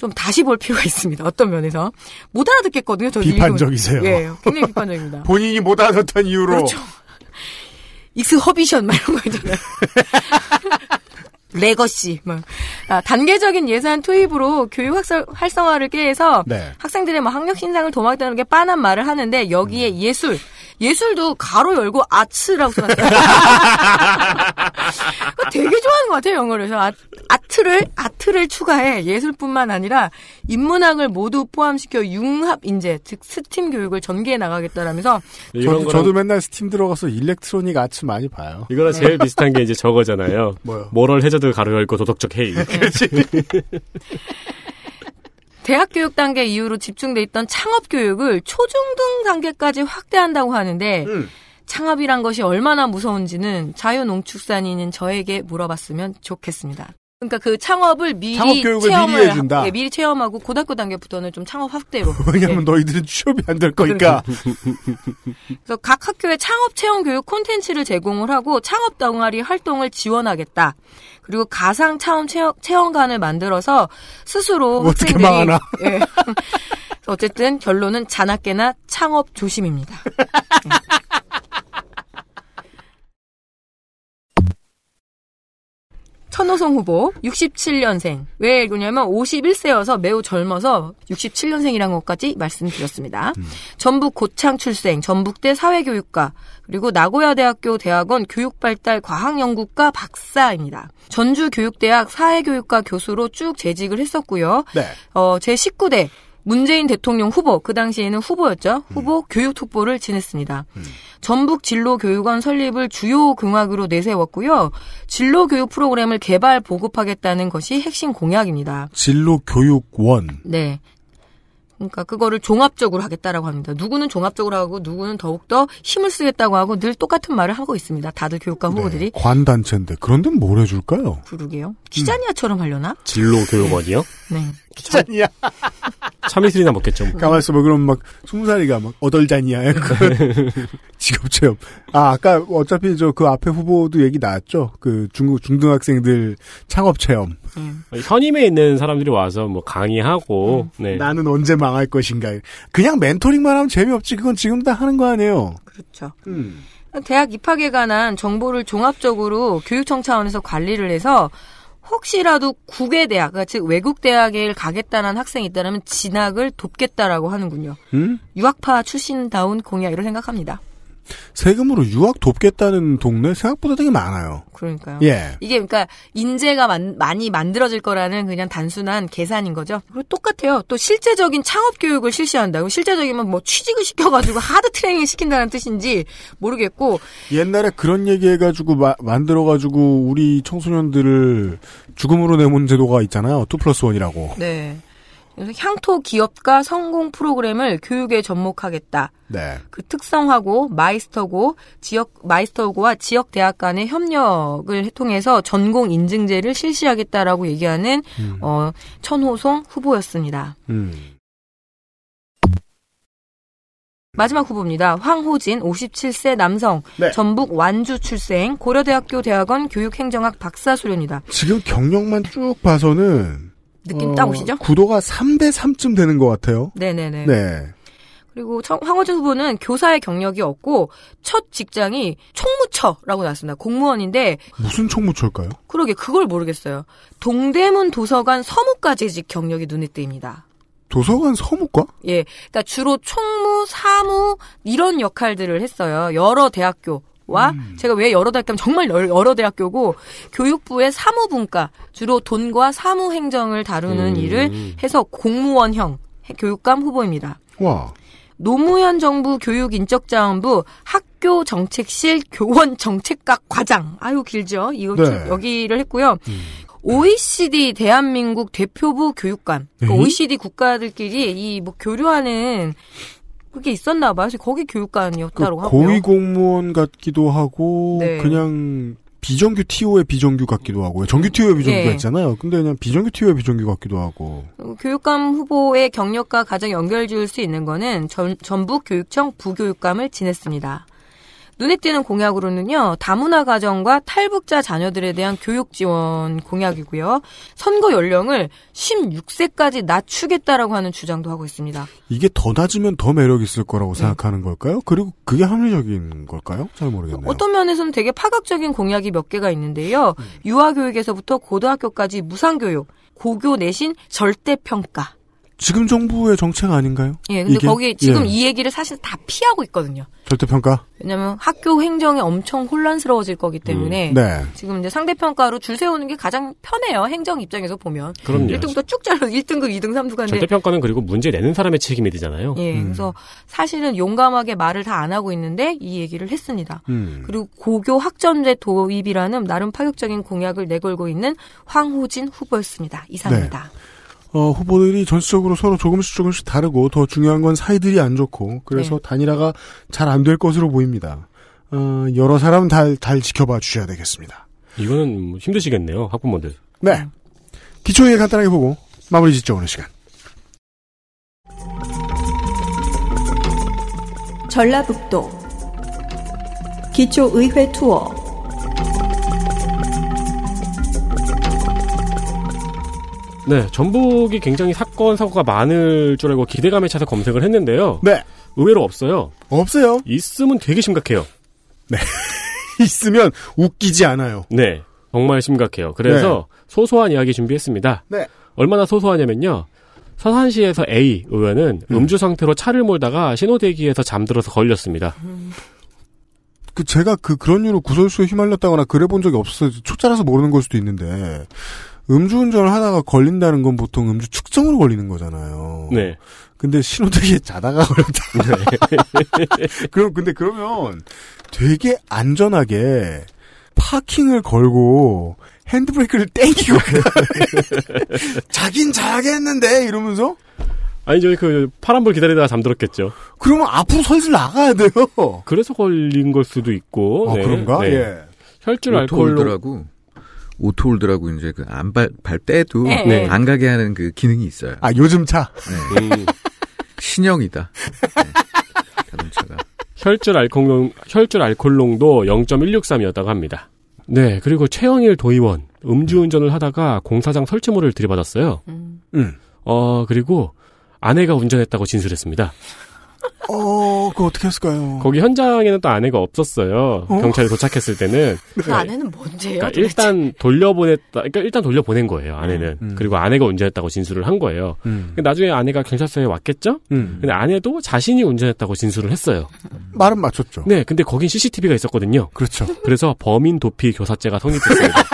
좀 다시 볼 필요가 있습니다. 어떤 면에서 못 알아듣겠거든요. 저 비판적이세요. 예, 굉장히 비판적입니다. 본인이 못 알아듣던 이유로. 그렇죠. exhibition 막 이런 거 있잖아요. legacy 막 아, 단계적인 예산 투입으로 교육 학설 활성화를 꾀해서 네. 학생들의 뭐 학력 신장을 도모하겠다는 게 빤한 말을 하는데 여기에 음. 예술 예술도 가로 열고 arts라고 써놨어요. 되게 좋아하는 것 같아요 영어를. 그래서 아, art를 art를 추가해 예술뿐만 아니라 인문학을 모두 포함시켜 융합 인재 즉 스팀 교육을 전개해 나가겠다라면서 저도, 저도 맨날 스팀 들어가서 Electronic Arts 많이 봐요. 이거랑 제일 비슷한 게 이제 저거잖아요. 뭐요? 모럴 해저드 가로 열고 도덕적 해이. 대학 교육 단계 이후로 집중돼 있던 창업 교육을 초중등 단계까지 확대한다고 하는데 음. 창업이란 것이 얼마나 무서운지는 자유농축산인인 저에게 물어봤으면 좋겠습니다. 그러니까 그 창업을 미리 창업 교육을 체험을 미리 해준다. 하- 예, 미리 체험하고 고등학교 단계부터는 좀 창업 확대로. 왜냐면 예. 너희들은 취업이 안 될 거니까. 그래서 각 학교에 창업 체험 교육 콘텐츠를 제공을 하고 창업 동아리 활동을 지원하겠다. 그리고 가상 체험 체험, 체험 관을 만들어서 스스로 어떻게 학생들이. 예. 어쨌든 결론은 자나깨나 창업 조심입니다. 천호성 후보 67년생. 왜 그러냐면 51세여서 매우 젊어서 67년생이라는 것까지 말씀드렸습니다. 전북 고창 출생, 전북대 사회교육과 그리고 나고야 대학교 대학원 교육발달 과학연구과 박사입니다. 전주교육대학 사회교육과 교수로 쭉 재직을 했었고요. 네. 어, 제 19대 문재인 대통령 후보, 그 당시에는 후보였죠. 후보 교육 특보를 지냈습니다. 전북 진로교육원 설립을 주요 공약으로 내세웠고요. 진로교육 프로그램을 개발 보급하겠다는 것이 핵심 공약입니다. 진로교육원. 네. 그러니까 그거를 종합적으로 하겠다라고 합니다. 누구는 종합적으로 하고 누구는 더욱더 힘을 쓰겠다고 하고 늘 똑같은 말을 하고 있습니다. 다들 교육과 후보들이. 관단체인데 그런 데는 뭘 해줄까요? 그러게요. 키자니아처럼 하려나? 진로 교육원이요? 네. 기자니야. 참이슬이나 먹겠죠. 뭐. 가만 있어 봐. 그럼 막, 스무 살이가 막, 어덜자니야. 그런 직업 체험. 아, 아까 어차피 저 그 앞에 후보도 얘기 나왔죠. 그 중국, 중등학생들 창업 체험. 현임에 있는 사람들이 와서 뭐 강의하고, 네. 나는 언제 망할 것인가. 그냥 멘토링만 하면 재미없지. 그건 지금 다 하는 거 아니에요. 그렇죠. 음. 대학 입학에 관한 정보를 종합적으로 교육청 차원에서 관리를 해서 혹시라도 국외 대학, 그러니까 즉 외국 대학에 가겠다는 학생이 있다면 진학을 돕겠다라고 하는군요. 음? 유학파 출신다운 공약이라고 생각합니다. 세금으로 유학 돕겠다는 동네 생각보다 되게 많아요. 그러니까요. 예. 이게 그러니까 인재가 만- 많이 만들어질 거라는 그냥 단순한 계산인 거죠. 그리고 똑같아요. 또 실제적인 창업 교육을 실시한다고 실제적이면 뭐 취직을 시켜가지고 하드 트레이닝 시킨다는 뜻인지 모르겠고 옛날에 그런 얘기 해가지고 마- 만들어가지고 우리 청소년들을 죽음으로 내몬 제도가 있잖아요. 2 플러스 1이라고. 네. 그래서 향토 기업가 성공 프로그램을 교육에 접목하겠다. 네. 그 특성화고 마이스터고 지역 마이스터고와 지역 대학 간의 협력을 통해서 전공 인증제를 실시하겠다라고 얘기하는 어 천호송 후보였습니다. 음. 마지막 후보입니다. 황호진 57세 남성 네. 전북 완주 출생 고려대학교 대학원 교육행정학 박사 수료입니다. 지금 경력만 쭉 봐서는 느낌 어, 딱 오시죠? 구도가 3대 3쯤 되는 것 같아요. 네네네. 네. 그리고 청- 황호진 후보는 교사의 경력이 없고 첫 직장이 총무처라고 나왔습니다. 공무원인데 무슨 총무처일까요? 그러게 그걸 모르겠어요. 동대문 도서관 서무과 재직 경력이 눈에 띄입니다. 도서관 서무과? 예, 그러니까 주로 총무, 사무 이런 역할들을 했어요. 여러 대학교 와 제가 왜 여러 대학교면 정말 여- 여러 대학교고 교육부의 사무분과 주로 돈과 사무 행정을 다루는 음. 일을 해서 공무원형 교육감 후보입니다. 와. 노무현 정부 교육인적자원부 학교 정책실 교원 정책각 과장. 아유 길죠. 이거 네. 쭉 여기를 했고요. OECD 대한민국 대표부 교육관. 그러니까 에이? OECD 국가들끼리 이 뭐 교류하는 그게 있었나 봐요. 거기 그 교육관이었다고 하고요. 고위 공무원 같기도 하고 네. 그냥 비정규 TO의 비정규 같기도 하고 정규 TO의 비정규가 예. 있잖아요. 근데 그냥 비정규 TO의 비정규 같기도 하고. 어, 교육감 후보의 경력과 가장 연결 지을 수 있는 거는 전, 전북 교육청 부교육감을 지냈습니다. 눈에 띄는 공약으로는요, 다문화 가정과 탈북자 자녀들에 대한 교육 지원 공약이고요, 선거 연령을 16세까지 낮추겠다라고 하는 주장도 하고 있습니다. 이게 더 낮으면 더 매력 있을 거라고 생각하는 걸까요? 그리고 그게 합리적인 걸까요? 잘 모르겠네요. 어떤 면에서는 되게 파격적인 공약이 몇 개가 있는데요, 유아교육에서부터 고등학교까지 무상교육, 고교 내신 절대평가. 지금 정부의 정책 아닌가요? 예, 근데 이게? 거기 지금 예. 이 얘기를 사실 다 피하고 있거든요. 절대평가? 왜냐하면 학교 행정이 엄청 혼란스러워질 거기 때문에 음, 네. 지금 이제 상대평가로 줄 세우는 게 가장 편해요. 행정 입장에서 보면. 그럼요. 1등부터 쭉 잘라 1등급, 2등, 3등급 하는데 절대평가는 그리고 문제 내는 사람의 책임이 되잖아요. 예, 그래서 사실은 용감하게 말을 다 안 하고 있는데 이 얘기를 했습니다. 음. 그리고 고교 학점제 도입이라는 나름 파격적인 공약을 내걸고 있는 황호진 후보였습니다. 이상입니다. 어, 후보들이 전체적으로 서로 조금씩 조금씩 다르고 더 중요한 건 사이들이 안 좋고 그래서 네. 단일화가 잘 안 될 것으로 보입니다. 어, 여러 사람 잘, 잘 지켜봐 주셔야 되겠습니다. 이거는 뭐 힘드시겠네요, 학부모들. 네. 기초에 간단하게 보고 마무리 짓죠, 오늘 시간. 전라북도 기초의회 투어 네, 전북이 굉장히 사건, 사고가 많을 줄 알고 기대감에 차서 검색을 했는데요. 네. 의외로 없어요. 없어요. 있으면 되게 심각해요. 있으면 웃기지 않아요. 네. 정말 심각해요. 그래서 소소한 이야기 준비했습니다. 네. 얼마나 소소하냐면요. 서산시에서 A 의원은 음 주 상태로 차를 몰다가 신호대기에서 잠들어서 걸렸습니다. 그 제가 그 그런 이유로 구설수에 휘말렸다거나 그래 본 적이 없어서 초짜라서 모르는 걸 수도 있는데 음주운전을 하다가 걸린다는 건 보통 음주 측정으로 걸리는 거잖아요. 네. 근데 신호대기에 자다가 걸렸다. 그럼 근데 그러면 되게 안전하게 파킹을 걸고 핸드브레이크를 땡기고 자긴 자겠는데 이러면서 아니 저희 그 파란불 기다리다가 잠들었겠죠. 그러면 앞으로 슬슬 나가야 돼요. 그래서 걸린 걸 수도 있고. 어, 그런가? 예. 혈줄 알코올로 auto hold라고 이제 그 안발 발 떼도 네. 안 가게 하는 그 기능이 있어요. 아 요즘 차. 네. 음, 신형이다. 네. 자동차가. 혈줄 알코올농 혈줄 알코올농도 0.163이었다고 합니다. 네, 그리고 최영일 도의원 음주운전을 하다가 공사장 설치물을 들이받았어요. 음. 어 그리고 아내가 운전했다고 진술했습니다. 어, 그거 어떻게 했을까요? 거기 현장에는 또 아내가 없었어요. 어? 경찰이 도착했을 때는. 그 아내는 뭔데요? 그러니까? 일단 돌려보냈다. 그러니까 일단 돌려보낸 거예요. 아내는. 그리고 아내가 운전했다고 진술을 한 거예요. 음. 나중에 아내가 경찰서에 왔겠죠? 음. 근데 아내도 자신이 운전했다고 진술을 했어요. 말은 맞췄죠. 네, 근데 거긴 CCTV가 있었거든요. 그렇죠. 그래서 범인 도피 교사죄가 성립됐습니다.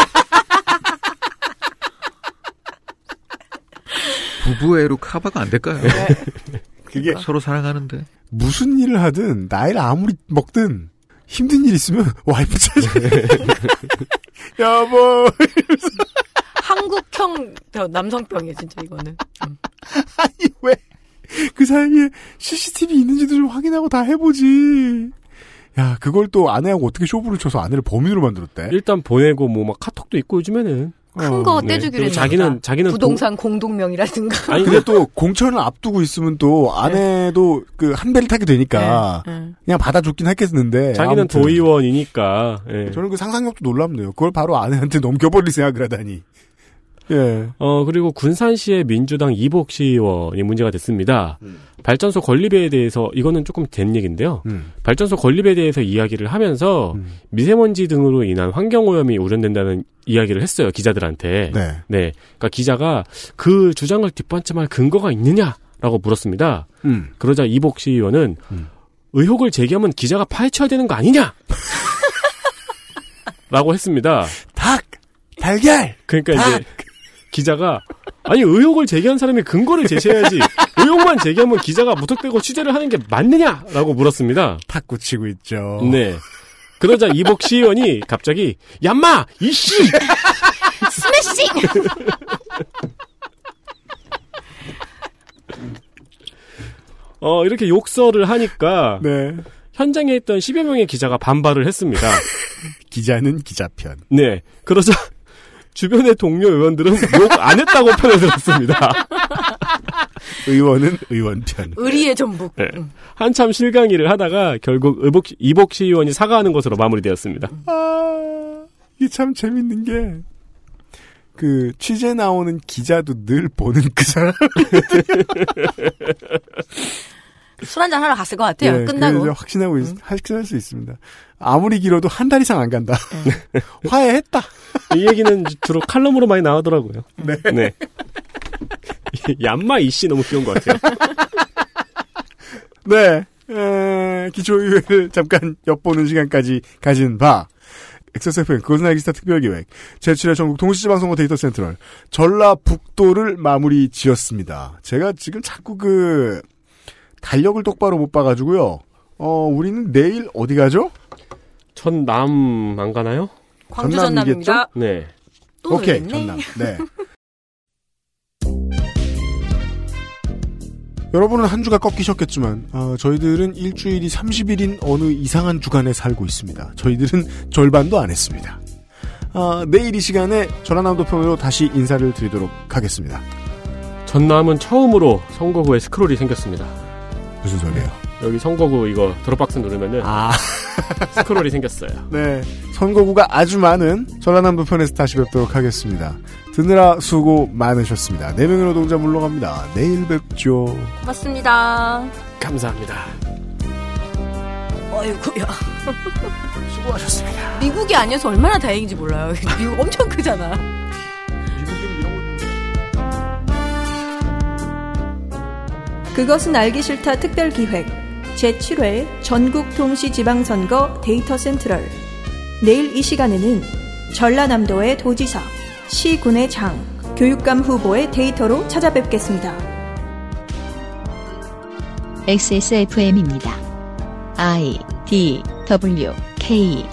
부부애로 카바가 안 될까요? 그게 서로 사랑하는데. 무슨 일을 하든 나이를 아무리 먹든 힘든 일 있으면 와이프 찾아. 여보. 한국형 남성병이에요, 진짜 이거는. 음. 아니 왜 그 사이에 CCTV 있는지도 좀 확인하고 다 해보지. 야 그걸 또 아내하고 어떻게 쇼부를 쳐서 아내를 범인으로 만들었대? 일단 보내고 뭐 막 카톡도 있고 요즘에는 큰거 네. 떼주기로 했나 자기는. 자기는 부동산 공동명이라든가. 아니 근데 또 공천을 앞두고 있으면 또 아내도 그한 배를 타게 되니까 네, 네. 그냥 받아줬긴 했겠는데 자기는 아무튼. 도의원이니까. 예. 저는 그 상상력도 놀랍네요. 그걸 바로 아내한테 넘겨버릴 생각을 하다니. 예. 어, 그리고 군산시의 민주당 이복 시의원이 문제가 됐습니다. 발전소 건립에 대해서, 이거는 조금 된 얘기인데요. 음. 발전소 건립에 대해서 이야기를 하면서 미세먼지 등으로 인한 환경오염이 우려된다는 이야기를 했어요, 기자들한테. 네. 그러니까 기자가 그 주장을 뒷받침할 근거가 있느냐라고 물었습니다. 음. 그러자 이복 시의원은 의혹을 제기하면 기자가 파헤쳐야 되는 거 아니냐? 라고 했습니다. 닭! 달걀! 그러니까 이제 기자가 아니 의혹을 제기한 사람이 근거를 제시해야지 의혹만 제기하면 기자가 무턱대고 취재를 하는 게 맞느냐라고 물었습니다. 탁구 치고 있죠. 네. 그러자 이복 시의원이 갑자기 얌마 이씨 스매싱! 어 이렇게 욕설을 하니까 네. 현장에 있던 10여 명의 기자가 반발을 했습니다. 기자는 기자편. 네. 그러자 주변의 동료 의원들은 욕 안 했다고 편을 들었습니다. 의원은 의원 편. 의리의 전북. 네. 한참 실강의를 하다가 결국 의복, 이복 시의원이 사과하는 것으로 마무리되었습니다. 아, 이게 참 재밌는 게, 그, 취재 나오는 기자도 늘 보는 그 사람. 술 한잔 하러 갔을 것 같아요. 네, 끝나고. 음. 확신하고, 있, 확신할 수 있습니다. 아무리 길어도 한 달 이상 안 간다. 화해했다. 이 얘기는 주로 칼럼으로 많이 나오더라고요. 네. 네. 얌마 이씨 너무 귀여운 것 같아요. 네. 에, 기초의회를 잠깐 엿보는 시간까지 가진 바. XSFM 그것은 알기 싫다 특별기획 제7회 전국 동시지방선거 데이터 센트럴 전라북도를 마무리 지었습니다. 제가 지금 자꾸 그 달력을 똑바로 못 봐가지고요. 어 우리는 내일 어디 가죠? 전남 안 가나요? 광주 전남이겠죠? 네. 또 오케이 놀랬네. 전남. 네. 여러분은 한 주가 꺾이셨겠지만 어, 저희들은 일주일이 30일인 어느 이상한 주간에 살고 있습니다. 저희들은 절반도 안 했습니다. 아, 내일 이 시간에 전화남도 편으로 다시 인사를 드리도록 하겠습니다. 전남은 처음으로 선거구에 스크롤이 생겼습니다. 무슨 소리예요? 여기 선거구 이거 드롭박스 누르면은 아. 스크롤이 생겼어요. 네. 선거구가 아주 많은 전라남도 편에서 다시 뵙도록 하겠습니다. 듣느라 수고 많으셨습니다. 네 명의 노동자 물러갑니다. 내일 뵙죠. 고맙습니다. 감사합니다. 어이구야. 수고하셨습니다. 미국이 아니어서 얼마나 다행인지 몰라요. 미국 엄청 크잖아. 그것은 알기 싫다 특별기획 제7회 전국 동시 지방선거 데이터 센트럴 내일 이 시간에는 전라남도의 도지사, 시군의 장, 교육감 후보의 데이터로 찾아뵙겠습니다. XSFM입니다. I D W K